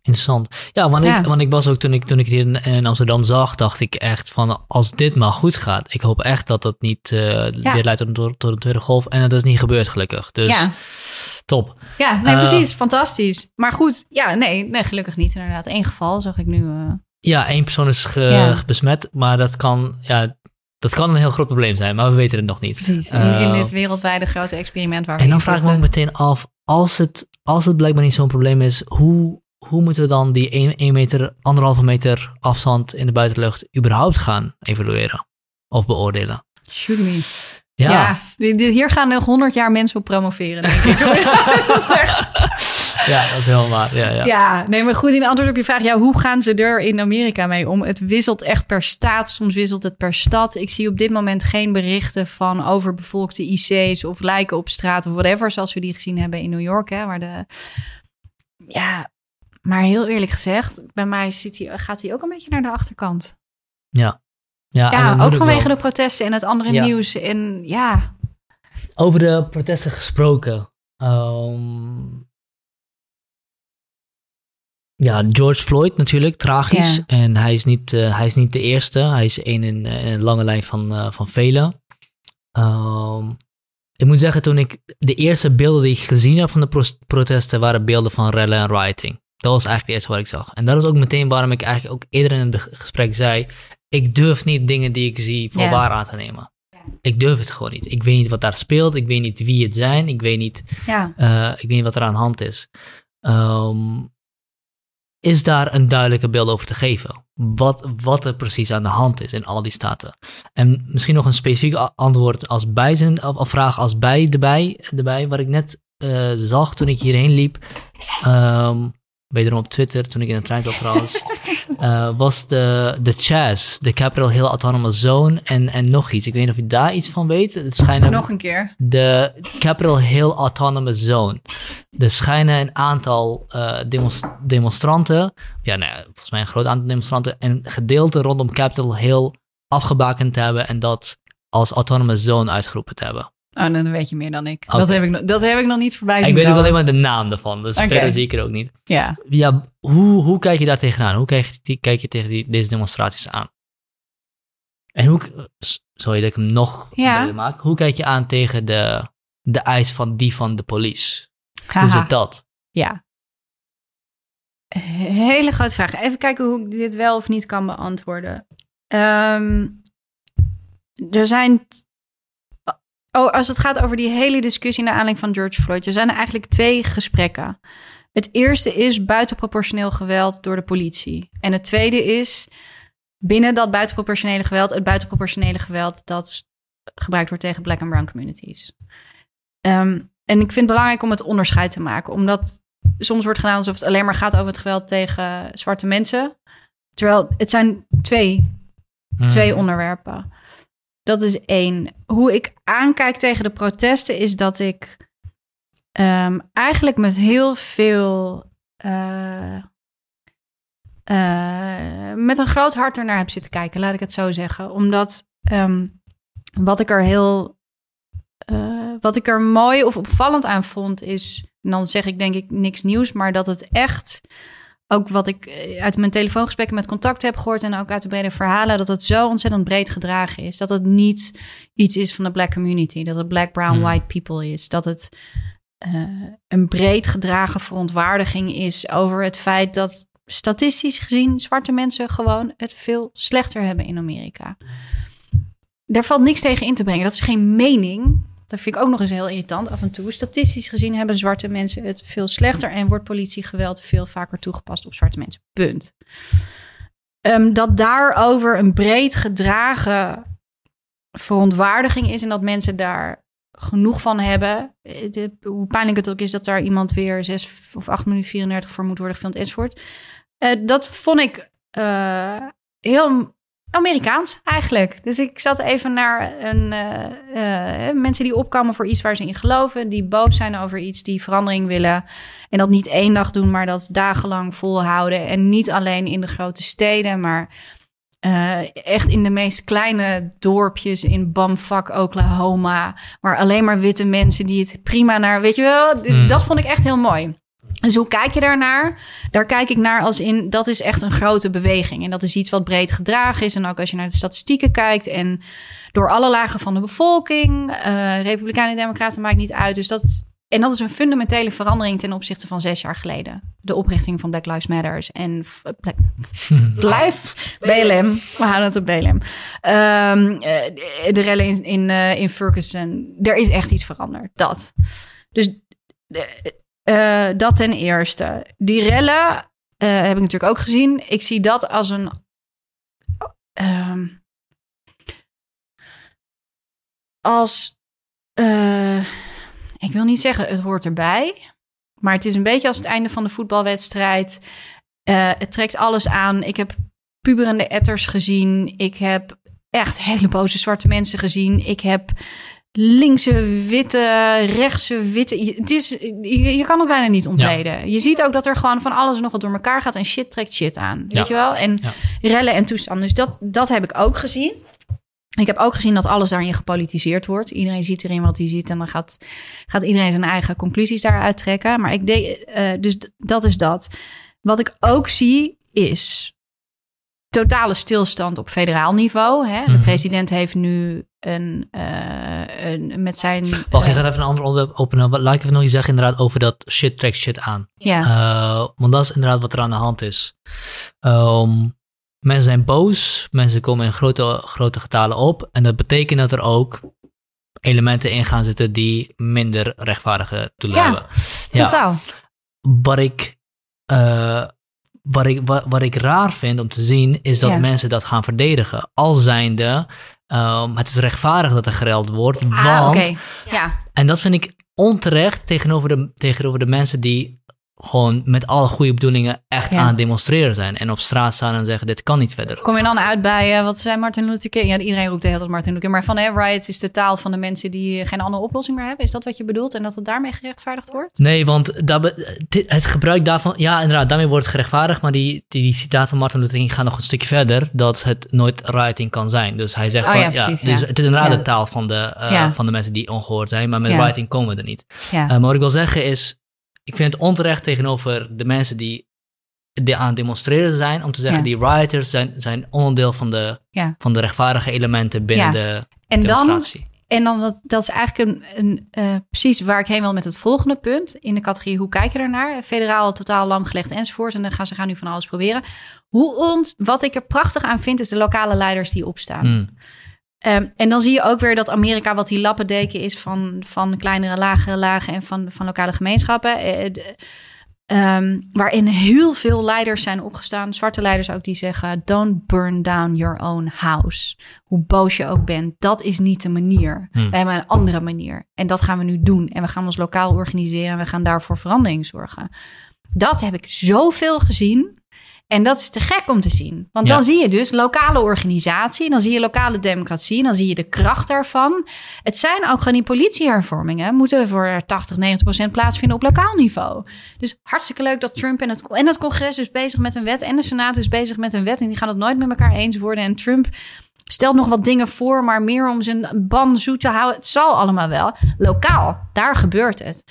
Interessant. Ja, want, Ik, want ik was ook toen ik, toen ik het hier in, Amsterdam zag, dacht ik echt van als dit maar goed gaat. Ik hoop echt dat dat niet uh, ja. weer leidt tot, tot een tweede golf. En dat is niet gebeurd gelukkig. Dus ja. top. Ja, nee, precies. Fantastisch. Maar goed, ja, nee, nee, gelukkig niet inderdaad. Eén geval zag ik nu. Ja, één persoon is besmet, maar dat kan, ja, dat kan een heel groot probleem zijn, maar we weten het nog niet. Precies, in, in dit wereldwijde grote experiment waar we En dan vraag ik me ook meteen af, als het, als het blijkbaar niet zo'n probleem is, hoe, hoe moeten we dan die 1 meter, anderhalve meter afstand in de buitenlucht überhaupt gaan evalueren of beoordelen? Shoot me. Ja, hier gaan nog honderd jaar mensen op promoveren, denk ik. [LAUGHS] [LAUGHS] dat is echt... [LAUGHS] Ja, dat is helemaal Ja, ja. ja, nee, maar goed, in antwoord op je vraag, ja, hoe gaan ze er in Amerika mee om? Het wisselt echt per staat, soms wisselt het per stad. Ik zie op dit moment geen berichten van overbevolkte IC's of lijken op straat of whatever, zoals we die gezien hebben in New York, hè, waar de... Ja, maar heel eerlijk gezegd, bij mij zit hij, gaat hij ook een beetje naar de achterkant. Ja, ja, ja ook vanwege de protesten en het andere nieuws. En ja. Over de protesten gesproken. Um, ja, George Floyd natuurlijk, tragisch. En hij is, niet, uh, hij is niet de eerste. Hij is één in, in, een lange lijn van, uh, van velen. Um, ik moet zeggen, toen ik de eerste beelden die ik gezien heb van de pro protesten, waren beelden van rellen en rioting. Dat was eigenlijk het eerste wat ik zag. En dat is ook meteen waarom ik eigenlijk ook eerder in het gesprek zei, ik durf niet dingen die ik zie voor waar aan te nemen. Ik durf het gewoon niet. Ik weet niet wat daar speelt. Ik weet niet wie het zijn. Ik weet niet, ja. uh, ik weet niet wat er aan de hand is. Um, is daar een duidelijke beeld over te geven? Wat, wat er precies aan de hand is in al die staten. En misschien nog een specifiek antwoord als bijzin, of, vraag als bij erbij, erbij wat ik net uh, zag toen ik hierheen liep. Um, wederom op Twitter, toen ik in de trein zat trouwens, uh, [LAUGHS] was de, de CHAZ, de Capital Hill Autonomous Zone en, en nog iets. Ik weet niet of je daar iets van weet. Het schijnen, nog een keer. De Capital Hill Autonomous Zone. Er schijnen een aantal uh, demonstranten, ja, nee, volgens mij een groot aantal demonstranten, een gedeelte rondom Capitol Hill afgebakend te hebben en dat als Autonomous Zone uitgeroepen te hebben. Oh, dan weet je meer dan ik. Dat, heb ik dat heb ik nog niet voorbij zien Ik weet ook alleen maar de naam ervan, dus okay. verder zie ik er ook niet. Ja. Ja, hoe, hoe kijk je daar tegenaan? Hoe kijk je, kijk je tegen die, deze demonstraties aan? En hoe, sorry dat ik hem nog ja. maak, hoe kijk je aan tegen de, de eis van die van de police? Hoe zit dat? Ja. Hele grote vraag. Even kijken hoe ik dit wel of niet kan beantwoorden. Um, er zijn Oh, als het gaat over die hele discussie naar aanleiding van George Floyd. Er zijn er eigenlijk twee gesprekken. Het eerste is buitenproportioneel geweld door de politie. En het tweede is binnen dat buitenproportionele geweld, het buitenproportionele geweld dat gebruikt wordt tegen black en brown communities. Um, en ik vind het belangrijk om het onderscheid te maken, omdat soms wordt gedaan alsof het alleen maar gaat over het geweld tegen zwarte mensen. Terwijl het zijn twee, mm. twee onderwerpen. Dat is één. Hoe ik aankijk tegen de protesten is dat ik um, eigenlijk met heel veel. Uh, uh, met een groot hart ernaar heb zitten kijken, laat ik het zo zeggen. Omdat um, wat ik er heel. Uh, wat ik er mooi of opvallend aan vond is. En dan zeg ik denk ik niks nieuws, maar dat het echt ook wat ik eh, uit mijn telefoongesprekken met contact heb gehoord en ook uit de brede verhalen, dat het zo ontzettend breed gedragen is. Dat het niet iets is van de black community, dat het black, brown, hmm. white people is. Dat het uh, een breed gedragen verontwaardiging is over het feit dat statistisch gezien zwarte mensen gewoon het veel slechter hebben in Amerika. Daar valt niks tegen in te brengen. Dat is geen mening. Dat vind ik ook nog eens heel irritant. Af en toe, statistisch gezien, hebben zwarte mensen het veel slechter en wordt politiegeweld veel vaker toegepast op zwarte mensen. Punt. Um, dat daarover een breed gedragen verontwaardiging is en dat mensen daar genoeg van hebben. Eh, de, hoe pijnlijk het ook is dat daar iemand weer 6 of 8 minuten 34 voor moet worden gefilmd enzovoort. Uh, dat vond ik uh, heel Amerikaans eigenlijk. Dus ik zat even naar een, uh, uh, mensen die opkomen voor iets waar ze in geloven, die boos zijn over iets, die verandering willen. En dat niet één dag doen, maar dat dagenlang volhouden. En niet alleen in de grote steden, maar uh, echt in de meest kleine dorpjes in Bamfuck, Oklahoma. Waar alleen maar witte mensen die het prima naar, weet je wel, mm. dat vond ik echt heel mooi. Dus hoe kijk je daarnaar? Daar kijk ik naar als in dat is echt een grote beweging. En dat is iets wat breed gedragen is. En ook als je naar de statistieken kijkt en door alle lagen van de bevolking, uh, Republikeinen en Democraten maakt niet uit. Dus dat, en dat is een fundamentele verandering ten opzichte van zes jaar geleden. De oprichting van Black Lives Matters en Black, [LAUGHS] Blijf BLM. We houden het op BLM. Um, uh, de rellen in, in, uh, in Ferguson. Er is echt iets veranderd. Dat. Dus uh, dat ten eerste. Die rellen uh, heb ik natuurlijk ook gezien. Ik zie dat als een. Uh, als. Uh, ik wil niet zeggen, het hoort erbij. Maar het is een beetje als het einde van de voetbalwedstrijd. het trekt alles aan. Ik heb puberende etters gezien. Ik heb echt hele boze zwarte mensen gezien. Ik heb linkse witte, rechtse witte. Het is, je, kan het bijna niet ontleden. Je ziet ook dat er gewoon van alles nog wat door elkaar gaat en shit trekt shit aan. Weet je wel? En rellen en toestanden. Dus dat, dat heb ik ook gezien. Ik heb ook gezien dat alles daarin gepolitiseerd wordt. Iedereen ziet erin wat hij ziet en dan gaat, gaat iedereen zijn eigen conclusies daaruit trekken. Maar ik deed, uh, dus dat is dat. Wat ik ook zie is totale stilstand op federaal niveau. Hè? De mhm. president heeft nu een, uh, een met zijn. Wacht, ik ga even een ander onderwerp openen. Laat ik even nog iets zeggen inderdaad over dat shit trekt shit aan. Ja. Uh, want dat is inderdaad wat er aan de hand is. Um, mensen zijn boos, mensen komen in grote, grote getalen op. En dat betekent dat er ook elementen in gaan zitten die minder rechtvaardige doelen ja, hebben. Ja, totaal. Wat ik uh, wat ik, wat, wat ik raar vind om te zien, is dat mensen dat gaan verdedigen. Al zijnde, um, het is rechtvaardig dat er gereld wordt. Ah, want, ja. en dat vind ik onterecht tegenover de, tegenover de mensen die gewoon met alle goede bedoelingen echt aan het demonstreren zijn. En op straat staan en zeggen, dit kan niet verder. Kom je dan uit bij, uh, wat zei Martin Luther King? Ja, iedereen roept de hele tijd Martin Luther King. Maar van, hè, riots is de taal van de mensen die geen andere oplossing meer hebben. Is dat wat je bedoelt? En dat het daarmee gerechtvaardigd wordt? Nee, want dat, het gebruik daarvan... Ja, inderdaad, daarmee wordt het gerechtvaardigd. Maar die, die, die citaat van Martin Luther King gaat nog een stukje verder. Dat het nooit rioting kan zijn. Dus hij zegt oh, van, ja, precies, ja, dus het is inderdaad de taal van de, uh, van de mensen die ongehoord zijn. Maar met rioting komen we er niet. Uh, maar wat ik wil zeggen is ik vind het onterecht tegenover de mensen die, aan het demonstreren zijn, om te zeggen, die rioters zijn, zijn onderdeel van de, van de rechtvaardige elementen binnen de en demonstratie. Dan, en dan, dat, dat is eigenlijk een, een uh, precies waar ik heen wil met het volgende punt. In de categorie hoe kijk je ernaar? Federaal, totaal lamgelegd enzovoort. En dan gaan ze gaan nu van alles proberen. Hoe ons, wat ik er prachtig aan vind, is de lokale leiders die opstaan. Mm. Um, en dan zie je ook weer dat Amerika wat die lappendeken is van, van kleinere, lagere lagen en van, van lokale gemeenschappen. um, waarin heel veel leiders zijn opgestaan, zwarte leiders ook, die zeggen: Don't burn down your own house. Hoe boos je ook bent, dat is niet de manier. Hmm. We hebben een andere manier. En dat gaan we nu doen. En we gaan ons lokaal organiseren en we gaan daarvoor verandering zorgen. Dat heb ik zoveel gezien. En dat is te gek om te zien. Want dan zie je dus lokale organisatie, dan zie je lokale democratie, dan zie je de kracht daarvan. Het zijn ook gewoon die politiehervormingen, moeten voor 80, 90 procent plaatsvinden op lokaal niveau. Dus hartstikke leuk dat Trump en het, en het congres is bezig met een wet en de Senaat is bezig met een wet en die gaan het nooit met elkaar eens worden. En Trump stelt nog wat dingen voor, maar meer om zijn ban zoet te houden. Het zal allemaal wel. Lokaal, daar gebeurt het.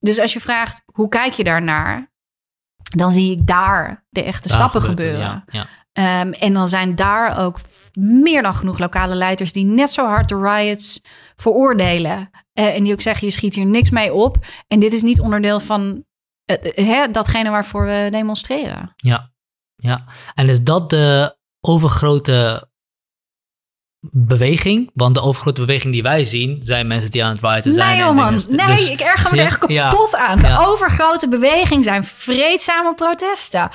Dus als je vraagt, hoe kijk je daarnaar? Dan zie ik daar de echte stappen gebeuren. Ja, ehm, en dan zijn daar ook meer dan genoeg lokale leiders die net zo hard de riots veroordelen. Uh, en die ook zeggen: je schiet hier niks mee op. En dit is niet onderdeel van uh, hè, datgene waarvoor we demonstreren. Ja, ja. En is dat de overgrote beweging. Want de overgrote beweging die wij zien, zijn mensen die aan het rioten zijn. Nee, man. nee, dus ik erger me er echt kapot aan. De overgrote beweging zijn vreedzame protesten.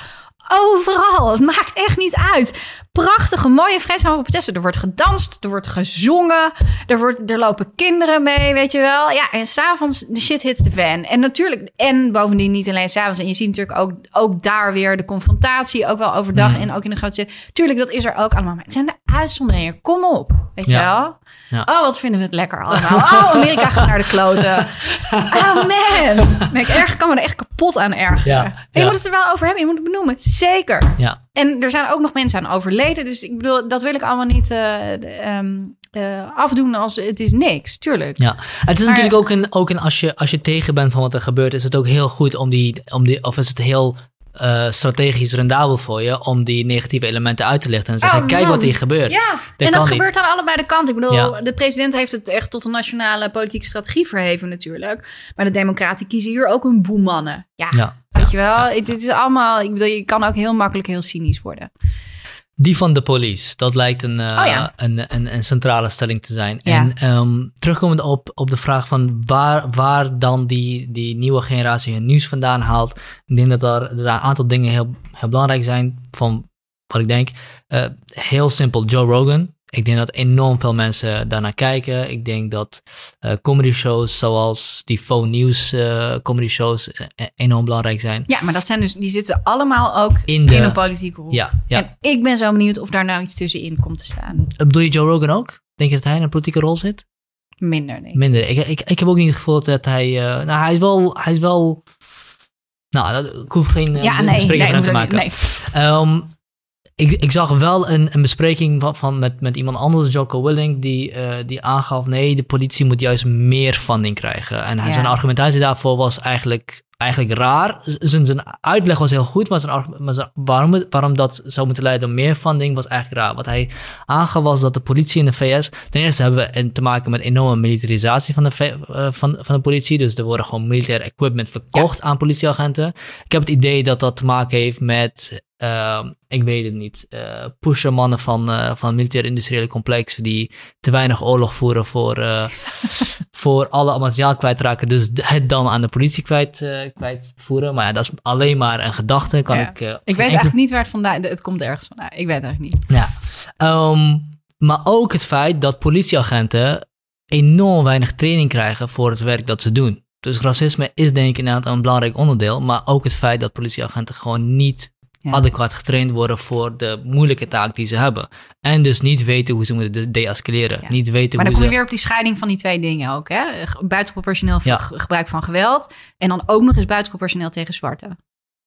Overal. Het maakt echt niet uit prachtige, mooie vreedzame protesten. Er wordt gedanst, er wordt gezongen, er, wordt, er lopen kinderen mee, weet je wel. Ja, en s'avonds, de shit hits the fan. En natuurlijk, en bovendien niet alleen s'avonds. En je ziet natuurlijk ook, ook daar weer de confrontatie, ook wel overdag mm. en ook in de grote Tuurlijk, dat is er ook allemaal. Maar het zijn de uitzonderingen. Kom op, weet je wel. Ja. Oh, wat vinden we het lekker allemaal. Oh, Amerika gaat naar de kloten. Oh man. Nee, ik erg, kan me er echt kapot aan ergeren. Ja. je moet het er wel over hebben, je moet het benoemen. Zeker. Ja. En er zijn ook nog mensen aan overleden. Dus ik bedoel, dat wil ik allemaal niet uh, um, uh, afdoen als het is niks. Tuurlijk. Ja, het is natuurlijk ook een, ook een als, je, als je tegen bent van wat er gebeurt, is het ook heel goed om die, om die of is het heel uh, strategisch rendabel voor je om die negatieve elementen uit te lichten en zeggen: oh, kijk wat hier gebeurt. Ja, en dat gebeurt aan allebei de kanten. Ik bedoel, de president heeft het echt tot een nationale politieke strategie verheven, natuurlijk. Maar de Democraten kiezen hier ook een boemannen. Ja, ja. Weet je wel. Het, is allemaal. Ik bedoel, je kan ook heel makkelijk heel cynisch worden. Die van de police, dat lijkt een, uh, een, een, een, centrale stelling te zijn. En um, terugkomend op, op de vraag van waar, waar dan die, die nieuwe generatie hun nieuws vandaan haalt. Ik denk dat er, er een aantal dingen heel, heel belangrijk zijn. Van wat ik denk, uh, heel simpel, Joe Rogan. Ik denk dat enorm veel mensen daarnaar kijken. Ik denk dat uh, comedy shows zoals die phone news uh, comedy shows uh, enorm belangrijk zijn. Ja, maar dat zijn dus, die zitten allemaal ook in, de, in een politieke rol. Ja, ja. En ik ben zo benieuwd of daar nou iets tussenin komt te staan. Bedoel je Joe Rogan ook? Denk je dat hij in een politieke rol zit? Minder, denk ik. Minder. Ik, ik, ik heb ook niet het gevoel dat hij... nou, hij is wel... Hij is wel nou, ik hoef geen ja, nee, nee, te maken. Nee. Um, ik, ik zag wel een, een bespreking van, van met, met iemand anders, Joko Willing, die, uh, die aangaf: nee, de politie moet juist meer funding krijgen. En ja. zijn argumentatie daarvoor was eigenlijk, eigenlijk raar. Zijn, zijn uitleg was heel goed, maar, zijn, maar zijn, waarom, waarom dat zou moeten leiden tot meer funding was eigenlijk raar. Wat hij aangaf was dat de politie in de VS. Ten eerste hebben we te maken met enorme militarisatie van de, uh, van, van de politie. Dus er worden gewoon militair equipment verkocht aan politieagenten. Ik heb het idee dat dat te maken heeft met uh, ik weet het niet, uh, pushen mannen van, uh, van het militair-industriële complex die te weinig oorlog voeren voor, uh, [LAUGHS] voor alle materiaal kwijtraken, dus het dan aan de politie kwijt, kwijtvoeren. Maar ja, dat is alleen maar een gedachte. Kan ik, ik weet eigenlijk niet waar het vandaan, het komt ergens vandaan. Ik weet eigenlijk niet. Ja, um, maar ook het feit dat politieagenten enorm weinig training krijgen voor het werk dat ze doen. Dus racisme is denk ik inderdaad een belangrijk onderdeel, maar ook het feit dat politieagenten gewoon niet adequaat getraind worden voor de moeilijke taak die ze hebben. En dus niet weten hoe ze moeten deescaleren. Ja. Niet weten maar dan kom je weer op die scheiding van die twee dingen ook. Hè? Buitenproportioneel gebruik van geweld. En dan ook nog eens buitenproportioneel tegen zwarte.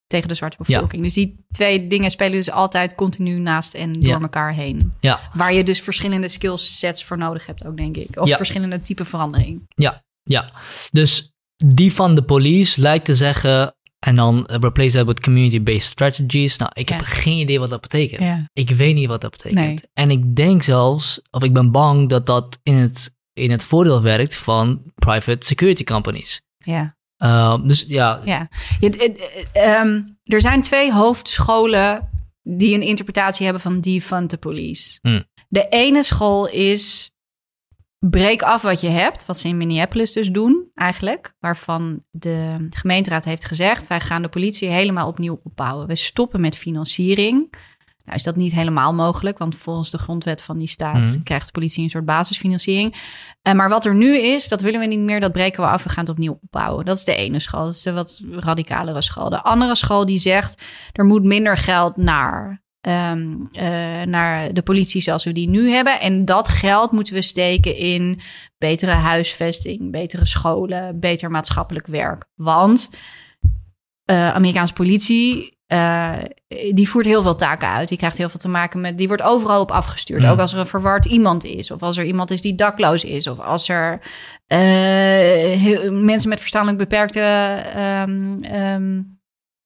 Tegen de zwarte bevolking. Dus die twee dingen spelen dus altijd continu naast en door elkaar heen. Ja. Waar je dus verschillende skillsets voor nodig hebt ook, denk ik. Of verschillende type verandering. Ja, ja. Dus die van de police lijkt te zeggen en dan replace that with community-based strategies. Nou, ik heb geen idee wat dat betekent. Ik weet niet wat dat betekent. En ik denk zelfs, of ik ben bang dat dat in het, in het voordeel werkt van private security companies. Ja. Uh, dus ja. ja. um, er zijn twee hoofdscholen die een interpretatie hebben van defund the police. Hmm. De ene school is breek af wat je hebt, wat ze in Minneapolis dus doen eigenlijk, waarvan de gemeenteraad heeft gezegd, wij gaan de politie helemaal opnieuw opbouwen. We stoppen met financiering. Nou is dat niet helemaal mogelijk, want volgens de grondwet van die staat mhm. krijgt de politie een soort basisfinanciering. Uh, maar wat er nu is, dat willen we niet meer, dat breken we af, we gaan het opnieuw opbouwen. Dat is de ene school, dat is de wat radicalere school. De andere school die zegt, er moet minder geld naar um, uh, naar de politie zoals we die nu hebben. En dat geld moeten we steken in betere huisvesting, betere scholen, beter maatschappelijk werk. Want uh, Amerikaanse politie, uh, die voert heel veel taken uit. Die krijgt heel veel te maken met. Die wordt overal op afgestuurd. Ook als er een verward iemand is. Of als er iemand is die dakloos is. Of als er uh, mensen met verstandelijk beperkte. Um, um,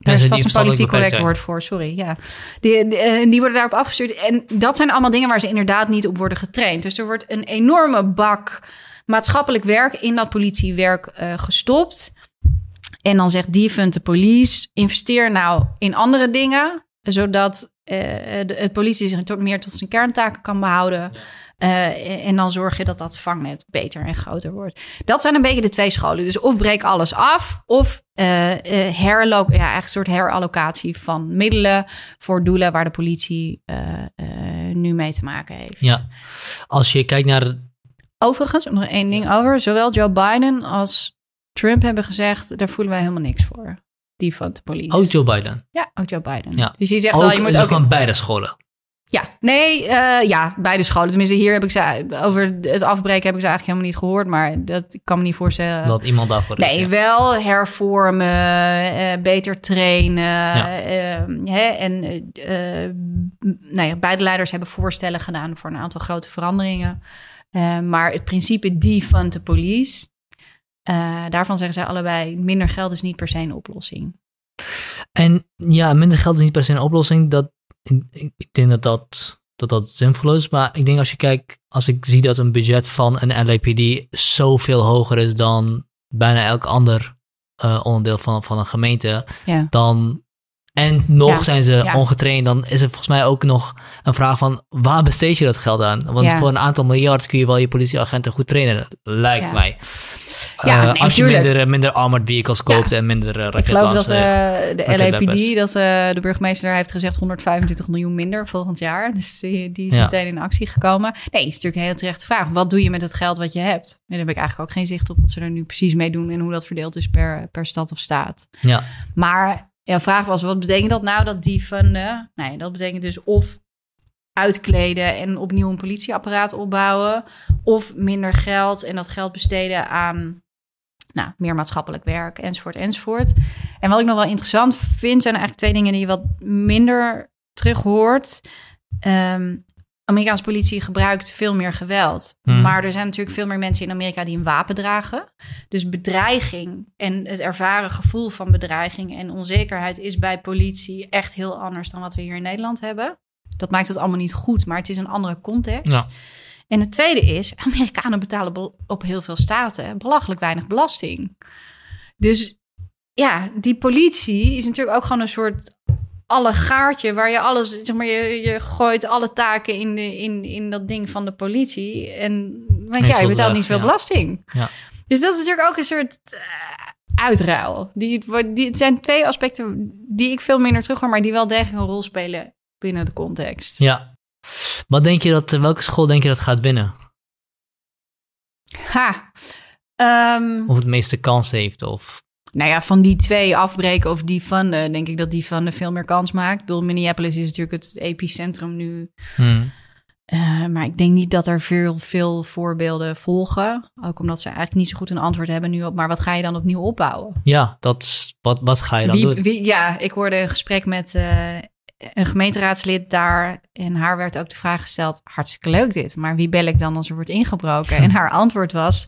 daar is vast een politiek correct woord voor, sorry. Ja. Die, die, eh, die, worden daarop afgestuurd. En dat zijn allemaal dingen waar ze inderdaad niet op worden getraind. Dus er wordt een enorme bak maatschappelijk werk in dat politiewerk uh, gestopt. En dan zegt defund de police, investeer nou in andere dingen, zodat uh, de, het politie zich tot, meer tot zijn kerntaken kan behouden. Uh, en dan zorg je dat dat vangnet beter en groter wordt. Dat zijn een beetje de twee scholen. Dus of breek alles af, of uh, uh, herlo ja, eigenlijk een soort herallocatie van middelen voor doelen waar de politie nu mee te maken heeft. Ja, als je kijkt naar. Overigens, nog één ding over. Zowel Joe Biden als Trump hebben gezegd: daar voelen wij helemaal niks voor. Die van de politie. Ook Joe Biden. Ja, ook Joe Biden. Ja. Dus die zegt wel, je moet ook van beide scholen. Ja, nee, uh, ja, beide scholen. Tenminste, hier heb ik ze over het afbreken heb ik ze eigenlijk helemaal niet gehoord, maar dat ik kan me niet voorstellen. Dat iemand daarvoor is. Nee, wel hervormen, uh, beter trainen. Ja. Uh, hè, en nou ja, beide leiders hebben voorstellen gedaan voor een aantal grote veranderingen. maar het principe defund de police, daarvan zeggen zij allebei: minder geld is niet per se een oplossing. En ja, minder geld is niet per se een oplossing. Dat ik, denk dat dat, dat dat zinvol is. Maar ik denk als je kijkt, als ik zie dat een budget van een LAPD zoveel hoger is dan bijna elk ander uh, onderdeel van, van een gemeente, ja. dan en nog zijn ze ongetraind. Dan is het volgens mij ook nog een vraag van waar besteed je dat geld aan? Want voor een aantal miljard kun je wel je politieagenten goed trainen, lijkt mij. Ja, uh, als je minder, minder armored vehicles koopt en minder uh, Ik geloof dat uh, de LAPD, dat de burgemeester heeft gezegd 125 miljoen minder volgend jaar. Dus die, die is meteen in actie gekomen. Nee, is natuurlijk een heel terechte vraag. Wat doe je met het geld wat je hebt? daar heb ik eigenlijk ook geen zicht op wat ze er nu precies mee doen en hoe dat verdeeld is per, per stad of staat. Ja. Maar ja, vraag was, wat betekent dat nou, dat dieven? Nee, dat betekent dus of uitkleden en opnieuw een politieapparaat opbouwen, of minder geld en dat geld besteden aan nou, meer maatschappelijk werk, enzovoort, enzovoort. En wat ik nog wel interessant vind, zijn eigenlijk twee dingen die je wat minder terug hoort. Um, Amerikaanse politie gebruikt veel meer geweld. Hmm. Maar er zijn natuurlijk veel meer mensen in Amerika die een wapen dragen. Dus bedreiging en het ervaren gevoel van bedreiging en onzekerheid is bij politie echt heel anders dan wat we hier in Nederland hebben. Dat maakt het allemaal niet goed, maar het is een andere context. Ja. En het tweede is, [LAUGHS] Amerikanen betalen op heel veel staten belachelijk weinig belasting. Dus ja, die politie is natuurlijk ook gewoon een soort alle gaartje waar je alles, zeg maar, je, je gooit alle taken in, de, in, in dat ding van de politie. En want ja, je betaalt niet veel belasting. Ja. Dus dat is natuurlijk ook een soort uh, uitruil. Die, die, het zijn twee aspecten die ik veel minder terug hoor, maar die wel degelijk een rol spelen binnen de context. Ja. Wat denk je dat, welke school denk je dat gaat winnen? Ha. Um, of het meeste kans heeft, of nou ja, van die twee afbreken of die van de, denk ik dat die van de veel meer kans maakt. Ik bedoel, Minneapolis is natuurlijk het epicentrum nu. Hmm. Uh, maar ik denk niet dat er veel, veel voorbeelden volgen. Ook omdat ze eigenlijk niet zo goed een antwoord hebben nu op. Maar wat ga je dan opnieuw opbouwen? Ja, dat wat, wat ga je dan wie, doen? Wie, ja, ik hoorde een gesprek met uh, een gemeenteraadslid daar. En haar werd ook de vraag gesteld: hartstikke leuk dit. Maar wie bel ik dan als er wordt ingebroken? [LAUGHS] en haar antwoord was: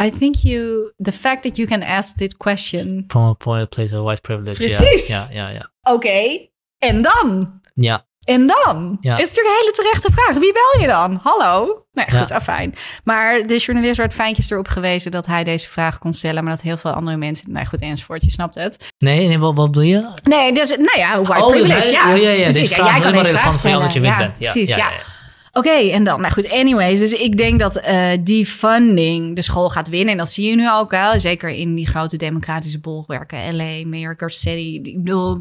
I think you, the fact that you can ask this question. From a point of place of white privilege. Precies. Ja, ja, ja. Oké, en dan? Ja. En dan? Ja. Is natuurlijk een hele terechte vraag. Wie bel je dan? Hallo? Nee, goed, afijn. Maar de journalist werd fijntjes erop gewezen dat hij deze vraag kon stellen, maar dat heel veel andere mensen, nou goed, enzovoort, je snapt het. Nee, nee wat, wat bedoel je? Nee, dus, nou ja, white oh, privilege, ja. ja, ja, precies. Ja, jij kan deze vraag stellen. Je ja, bent. Ja, precies, ja. Oké, en dan, nou goed, anyways. Dus ik denk dat uh, die funding de school gaat winnen. En dat zie je nu ook wel. Zeker in die grote democratische bolwerken. LA, Mayor City. Ik bedoel,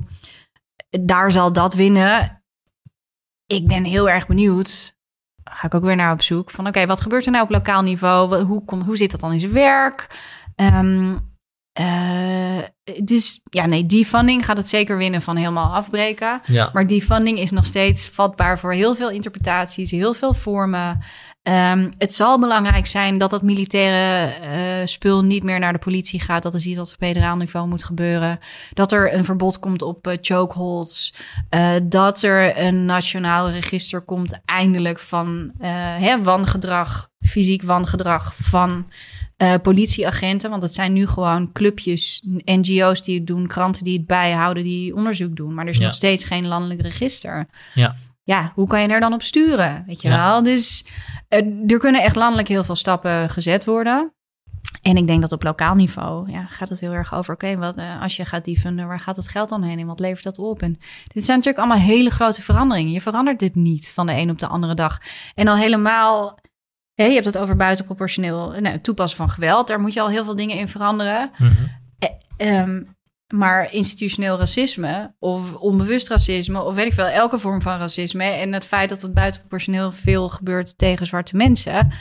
daar zal dat winnen. Ik ben heel erg benieuwd. Ga ik ook weer naar op zoek. Van oké, wat gebeurt er nou op lokaal niveau? Hoe, kom, hoe zit dat dan in zijn werk? Um, uh, dus ja, nee, die funding gaat het zeker winnen van helemaal afbreken. Ja. Maar die funding is nog steeds vatbaar voor heel veel interpretaties, heel veel vormen. Um, het zal belangrijk zijn dat dat militaire uh, spul niet meer naar de politie gaat. Dat is iets wat op federaal niveau moet gebeuren. Dat er een verbod komt op uh, chokeholds. Uh, dat er een nationaal register komt eindelijk van hè, wangedrag, fysiek wangedrag van uh, politieagenten. Want het zijn nu gewoon clubjes, NGO's die het doen, kranten die het bijhouden, die onderzoek doen. Maar er is nog steeds geen landelijk register. Ja. Ja, hoe kan je er dan op sturen? Weet je wel? Dus uh, er kunnen echt landelijk heel veel stappen gezet worden. En ik denk dat op lokaal niveau ja, gaat het heel erg over: oké, wat uh, als je gaat defunden, waar gaat het geld dan heen en wat levert dat op? En dit zijn natuurlijk allemaal hele grote veranderingen. Je verandert dit niet van de een op de andere dag. En al helemaal, hè, je hebt het over buitenproportioneel nou, toepassen van geweld. Daar moet je al heel veel dingen in veranderen. Mhm. Eh, ehm, maar institutioneel racisme of onbewust racisme of weet ik veel, elke vorm van racisme en het feit dat het buitenproportioneel veel gebeurt tegen zwarte mensen.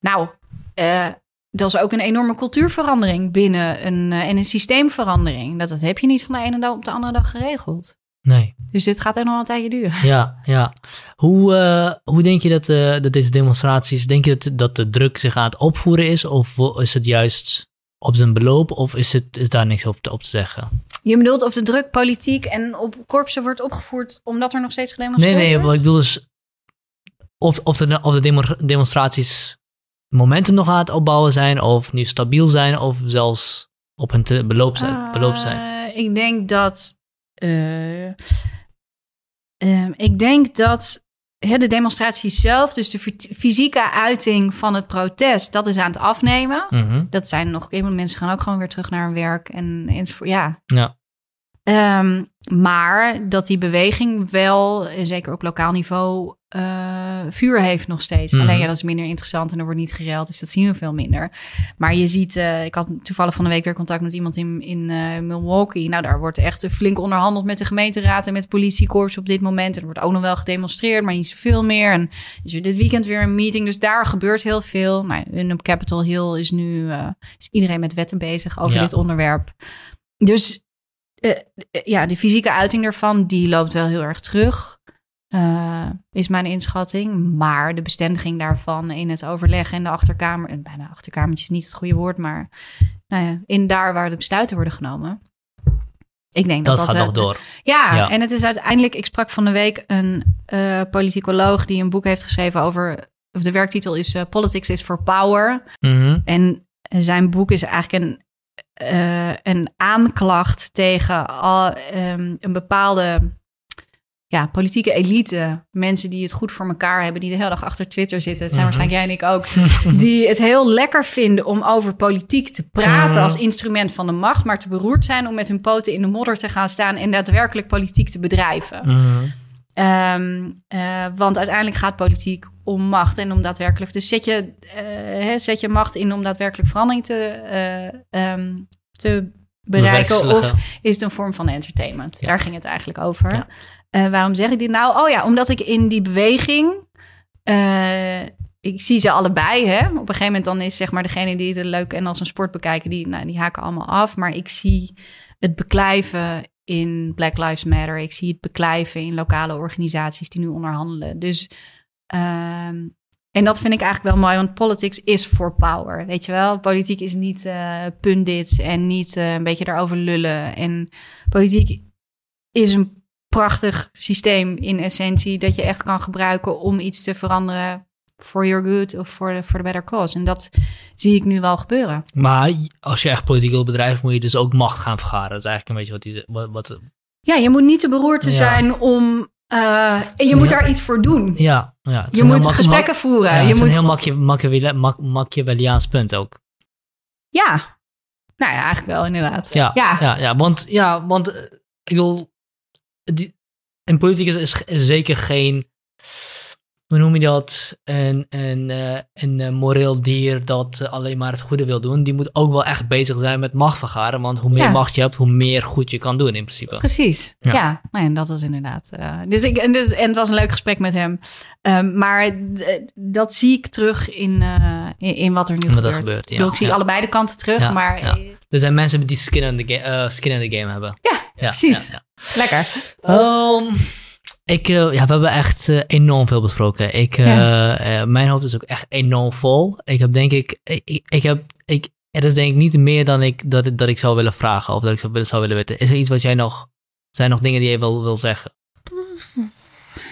Nou, eh, dat is ook een enorme cultuurverandering binnen een, uh, en een systeemverandering. Dat, dat heb je niet van de ene dag op de andere dag geregeld. Nee. Dus dit gaat er nog een tijdje duren. Ja, ja. Hoe, uh, hoe denk je dat, uh, dat deze demonstraties, denk je dat, dat de druk zich aan het opvoeren is? Of is het juist op zijn beloop? Of is, het, is daar niks over te, op te zeggen? Je bedoelt of de druk politiek en op korpsen wordt opgevoerd omdat er nog steeds gedemonstreerd wordt? Nee, nee, wat ik bedoel is of, of de, of de demonstraties momentum nog aan het opbouwen zijn, of nu stabiel zijn, of zelfs op een te beloop zijn. Uh, beloop zijn. Ik denk dat. Uh, uh, ik denk dat de demonstratie zelf, dus de fysieke uiting van het protest, dat is aan het afnemen. Mm -hmm. Dat zijn nog, mensen gaan ook gewoon weer terug naar hun werk en enzovoort. Ja. ja. Um, maar dat die beweging wel, zeker op lokaal niveau, uh, vuur heeft nog steeds. Mhm. Alleen ja, dat is minder interessant en er wordt niet gereld, dus dat zien we veel minder. Maar je ziet, uh, ik had toevallig van de week weer contact met iemand in, in uh, Milwaukee. Nou, daar wordt echt flink onderhandeld met de gemeenteraad en met het politiekorps op dit moment. En er wordt ook nog wel gedemonstreerd, maar niet zoveel meer. En is er dit weekend weer een meeting, dus daar gebeurt heel veel. Nou, in op Capitol Hill is nu is iedereen met wetten bezig over Ja. dit onderwerp. Dus uh, ja, de fysieke uiting daarvan, die loopt wel heel erg terug. Uh, is mijn inschatting. Maar de bestendiging daarvan in het overleg in de achterkamer. En bijna achterkamertje is niet het goede woord, maar nou ja, in daar waar de besluiten worden genomen. Ik denk dat Dat dat, gaat nog door. Ja, Ja. en het is uiteindelijk. Ik sprak van de week een uh, politicoloog die een boek heeft geschreven over. Of de werktitel is uh, Politics is for Power. Mhm. En zijn boek is eigenlijk een, uh, een aanklacht tegen al, um, een bepaalde ja, politieke elite. Mensen die het goed voor elkaar hebben, die de hele dag achter Twitter zitten. Het zijn Mhm. waarschijnlijk jij en ik ook. [LAUGHS] die het heel lekker vinden om over politiek te praten Mhm. als instrument van de macht. Maar te beroerd zijn om met hun poten in de modder te gaan staan en daadwerkelijk politiek te bedrijven. Mhm. Um, uh, want uiteindelijk gaat politiek om macht en om daadwerkelijk. Dus zet je, uh, hè, zet je macht in om daadwerkelijk verandering te, uh, um, te bereiken. Of is het een vorm van entertainment? Ja. Daar ging het eigenlijk over. Ja. Uh, waarom zeg ik dit nou? Oh ja, omdat ik in die beweging. Uh, ik zie ze allebei. Hè? Op een gegeven moment dan is zeg maar degene die het leuk en als een sport bekijken, die, nou, die haken allemaal af. Maar ik zie het beklijven in Black Lives Matter. Ik zie het beklijven in lokale organisaties die nu onderhandelen. Dus um, en dat vind ik eigenlijk wel mooi, want politics is for power. Weet je wel, politiek is niet uh, pundits en niet uh, een beetje daarover lullen. En politiek is een prachtig systeem in essentie dat je echt kan gebruiken om iets te veranderen for your good of for the, for the better cause. En dat zie ik nu wel gebeuren. Maar als je echt politiek wil bedrijven, moet je dus ook macht gaan vergaren. Dat is eigenlijk een beetje wat die... Wat, wat, ja, je moet niet te beroerd te Ja. zijn om... Uh, en je moet daar iets voor doen. ja, ja. Je moet gesprekken voeren. Ja, je het is moet... een heel Machiavelliaans punt ook. Ja. Nou ja, eigenlijk wel inderdaad. Ja, Ja. ja. ja, want, ja, want eh, ik bedoel, die, in politiek is, is zeker geen, hoe noem je dat, een, een, eh, een eh, moreel dier dat eh, alleen maar het goede wil doen. Die moet ook wel echt bezig zijn met macht vergaren, want hoe meer Ja. macht je hebt, hoe meer goed je kan doen in principe. Precies. Ja. Ja, Nou, en dat was inderdaad. dus ik, en, dus, en het was een leuk gesprek met hem. Um, maar dat zie ik terug in, uh, in, in, wat er nu Wat gebeurt. gebeurt, ja. Ik, zie allebei de kanten terug, maar eh, Er zijn mensen die skin in the, ga- uh, skin in the game hebben. Ja, precies. lekker. Um, ik, uh, ja, we hebben echt uh, enorm veel besproken. Ik, Ja. uh, mijn hoofd is ook echt enorm vol. Ik heb denk ik, ik, ik, heb, ik, er is denk ik niet meer dan ik, dat, dat ik zou willen vragen of dat ik zou, willen- zou willen weten. Is er iets wat jij nog, zijn er nog dingen die je wil, wil zeggen?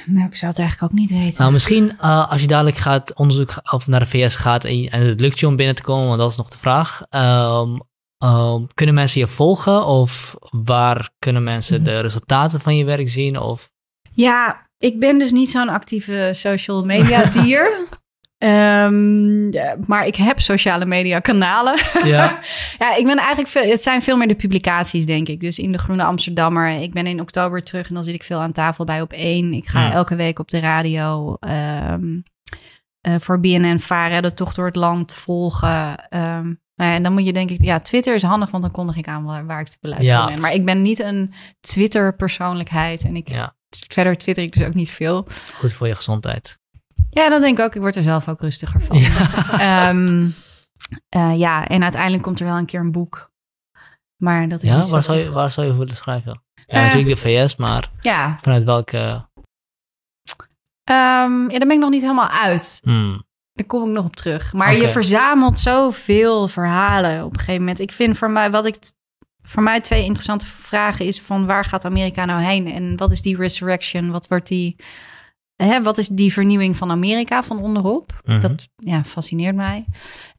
Nou, ik zou het eigenlijk ook niet weten. Nou, misschien uh, als je dadelijk gaat onderzoek of naar de VS gaat en, het lukt je om binnen te komen, want dat is nog de vraag. Um, um, kunnen mensen je volgen of waar kunnen mensen de resultaten van je werk zien? Of Ja, ik ben dus niet zo'n actieve social media [LAUGHS] dier. Um, maar ik heb sociale media kanalen. Ja. [LAUGHS] ja, ik ben eigenlijk veel, het zijn veel meer de publicaties, denk ik. Dus in de Groene Amsterdammer. Ik ben in oktober terug en dan zit ik veel aan tafel bij op één. Ik ga elke week op de radio um, uh, voor BNN varen, de tocht door het land volgen. Um, nou ja, en dan moet je denk ik, ja, Twitter is handig, want dan kondig ik aan waar, waar ik te beluisteren ben. Maar ik ben niet een Twitter-persoonlijkheid en ik ja. Verder twitter ik dus ook niet veel. Goed voor je gezondheid. Ja, dat denk ik ook. Ik word er zelf ook rustiger van. Ja, um, uh, ja en uiteindelijk komt er wel een keer een boek. Maar dat is ja, waar, zou je, waar zou je willen schrijven? Ja, uh, natuurlijk de VS, maar ja. vanuit welke... Um, ja, daar ben ik nog niet helemaal uit. Hmm. Daar kom ik nog op terug. Maar je verzamelt zoveel verhalen op een gegeven moment. Ik vind voor mij, wat ik voor mij twee interessante vragen is van waar gaat Amerika nou heen? En wat is die resurrection? Wat wordt die Hè, wat is die vernieuwing van Amerika van onderop? Mhm. Dat ja, fascineert mij.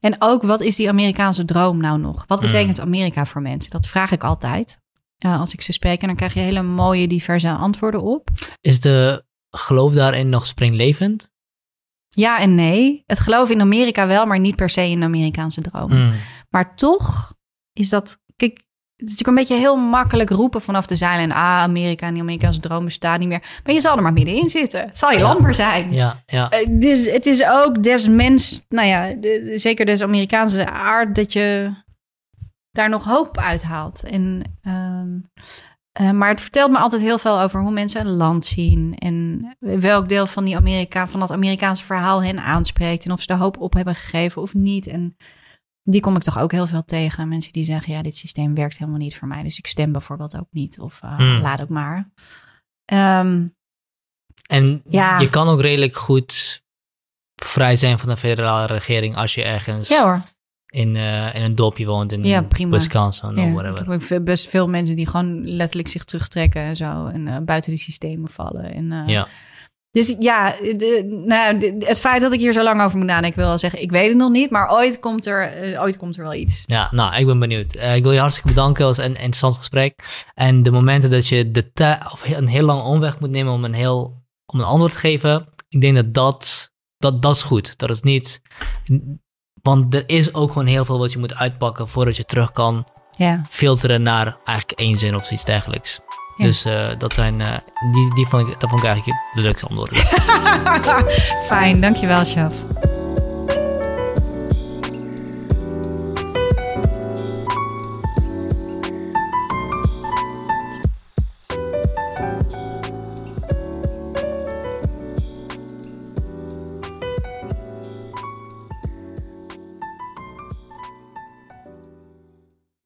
En ook, wat is die Amerikaanse droom nou nog? Wat betekent mhm. Amerika voor mensen? Dat vraag ik altijd uh, als ik ze spreek. En dan krijg je hele mooie, diverse antwoorden op. Is de geloof daarin nog springlevend? Ja en nee. Het geloof in Amerika wel, maar niet per se in de Amerikaanse droom. Mhm. Maar toch is dat... Kijk, het is natuurlijk een beetje heel makkelijk roepen vanaf de zeilen. Ah, Amerika en die Amerikaanse droom bestaat niet meer. Maar je zal er maar middenin zitten. Het zal je land maar zijn. Ja, ja. Uh, dus het is ook des mens, nou ja, zeker des Amerikaanse aard, dat je daar nog hoop uithaalt. En, ehm, eh, maar het vertelt me altijd heel veel over hoe mensen een land zien. En welk deel van, die Amerika, van dat Amerikaanse verhaal hen aanspreekt. En of ze er hoop op hebben gegeven of niet. En die kom ik toch ook heel veel tegen. Mensen die zeggen, ja, dit systeem werkt helemaal niet voor mij. Dus ik stem bijvoorbeeld ook niet. Of uh, laat ook maar. Ehm, en ja. je kan ook redelijk goed vrij zijn van de federale regering als je ergens ja, hoor. In, uh, in een dorpje woont in ja, prima. Wisconsin ja, of whatever. Ik heb best veel mensen die gewoon letterlijk zich terugtrekken en zo. En uh, buiten die systemen vallen. En, ja. Dus ja, de, nou, het feit dat ik hier zo lang over moet nadenken, wil wel zeggen, ik weet het nog niet, maar ooit komt er, uh, ooit komt er wel iets. Ja, nou, ik ben benieuwd. Uh, ik wil je hartstikke bedanken. Het was een interessant gesprek. En de momenten dat je de of een heel lang omweg moet nemen om een, heel, om een antwoord te geven, ik denk dat dat, dat, dat is goed. Dat is niet, want er is ook gewoon heel veel wat je moet uitpakken voordat je terug kan ja. filteren naar eigenlijk één zin of iets dergelijks. Dus uh, dat zijn, uh, die, die vond ik, dat vond ik eigenlijk de leukste antwoorden. [LAUGHS] Fijn, dankjewel, chef.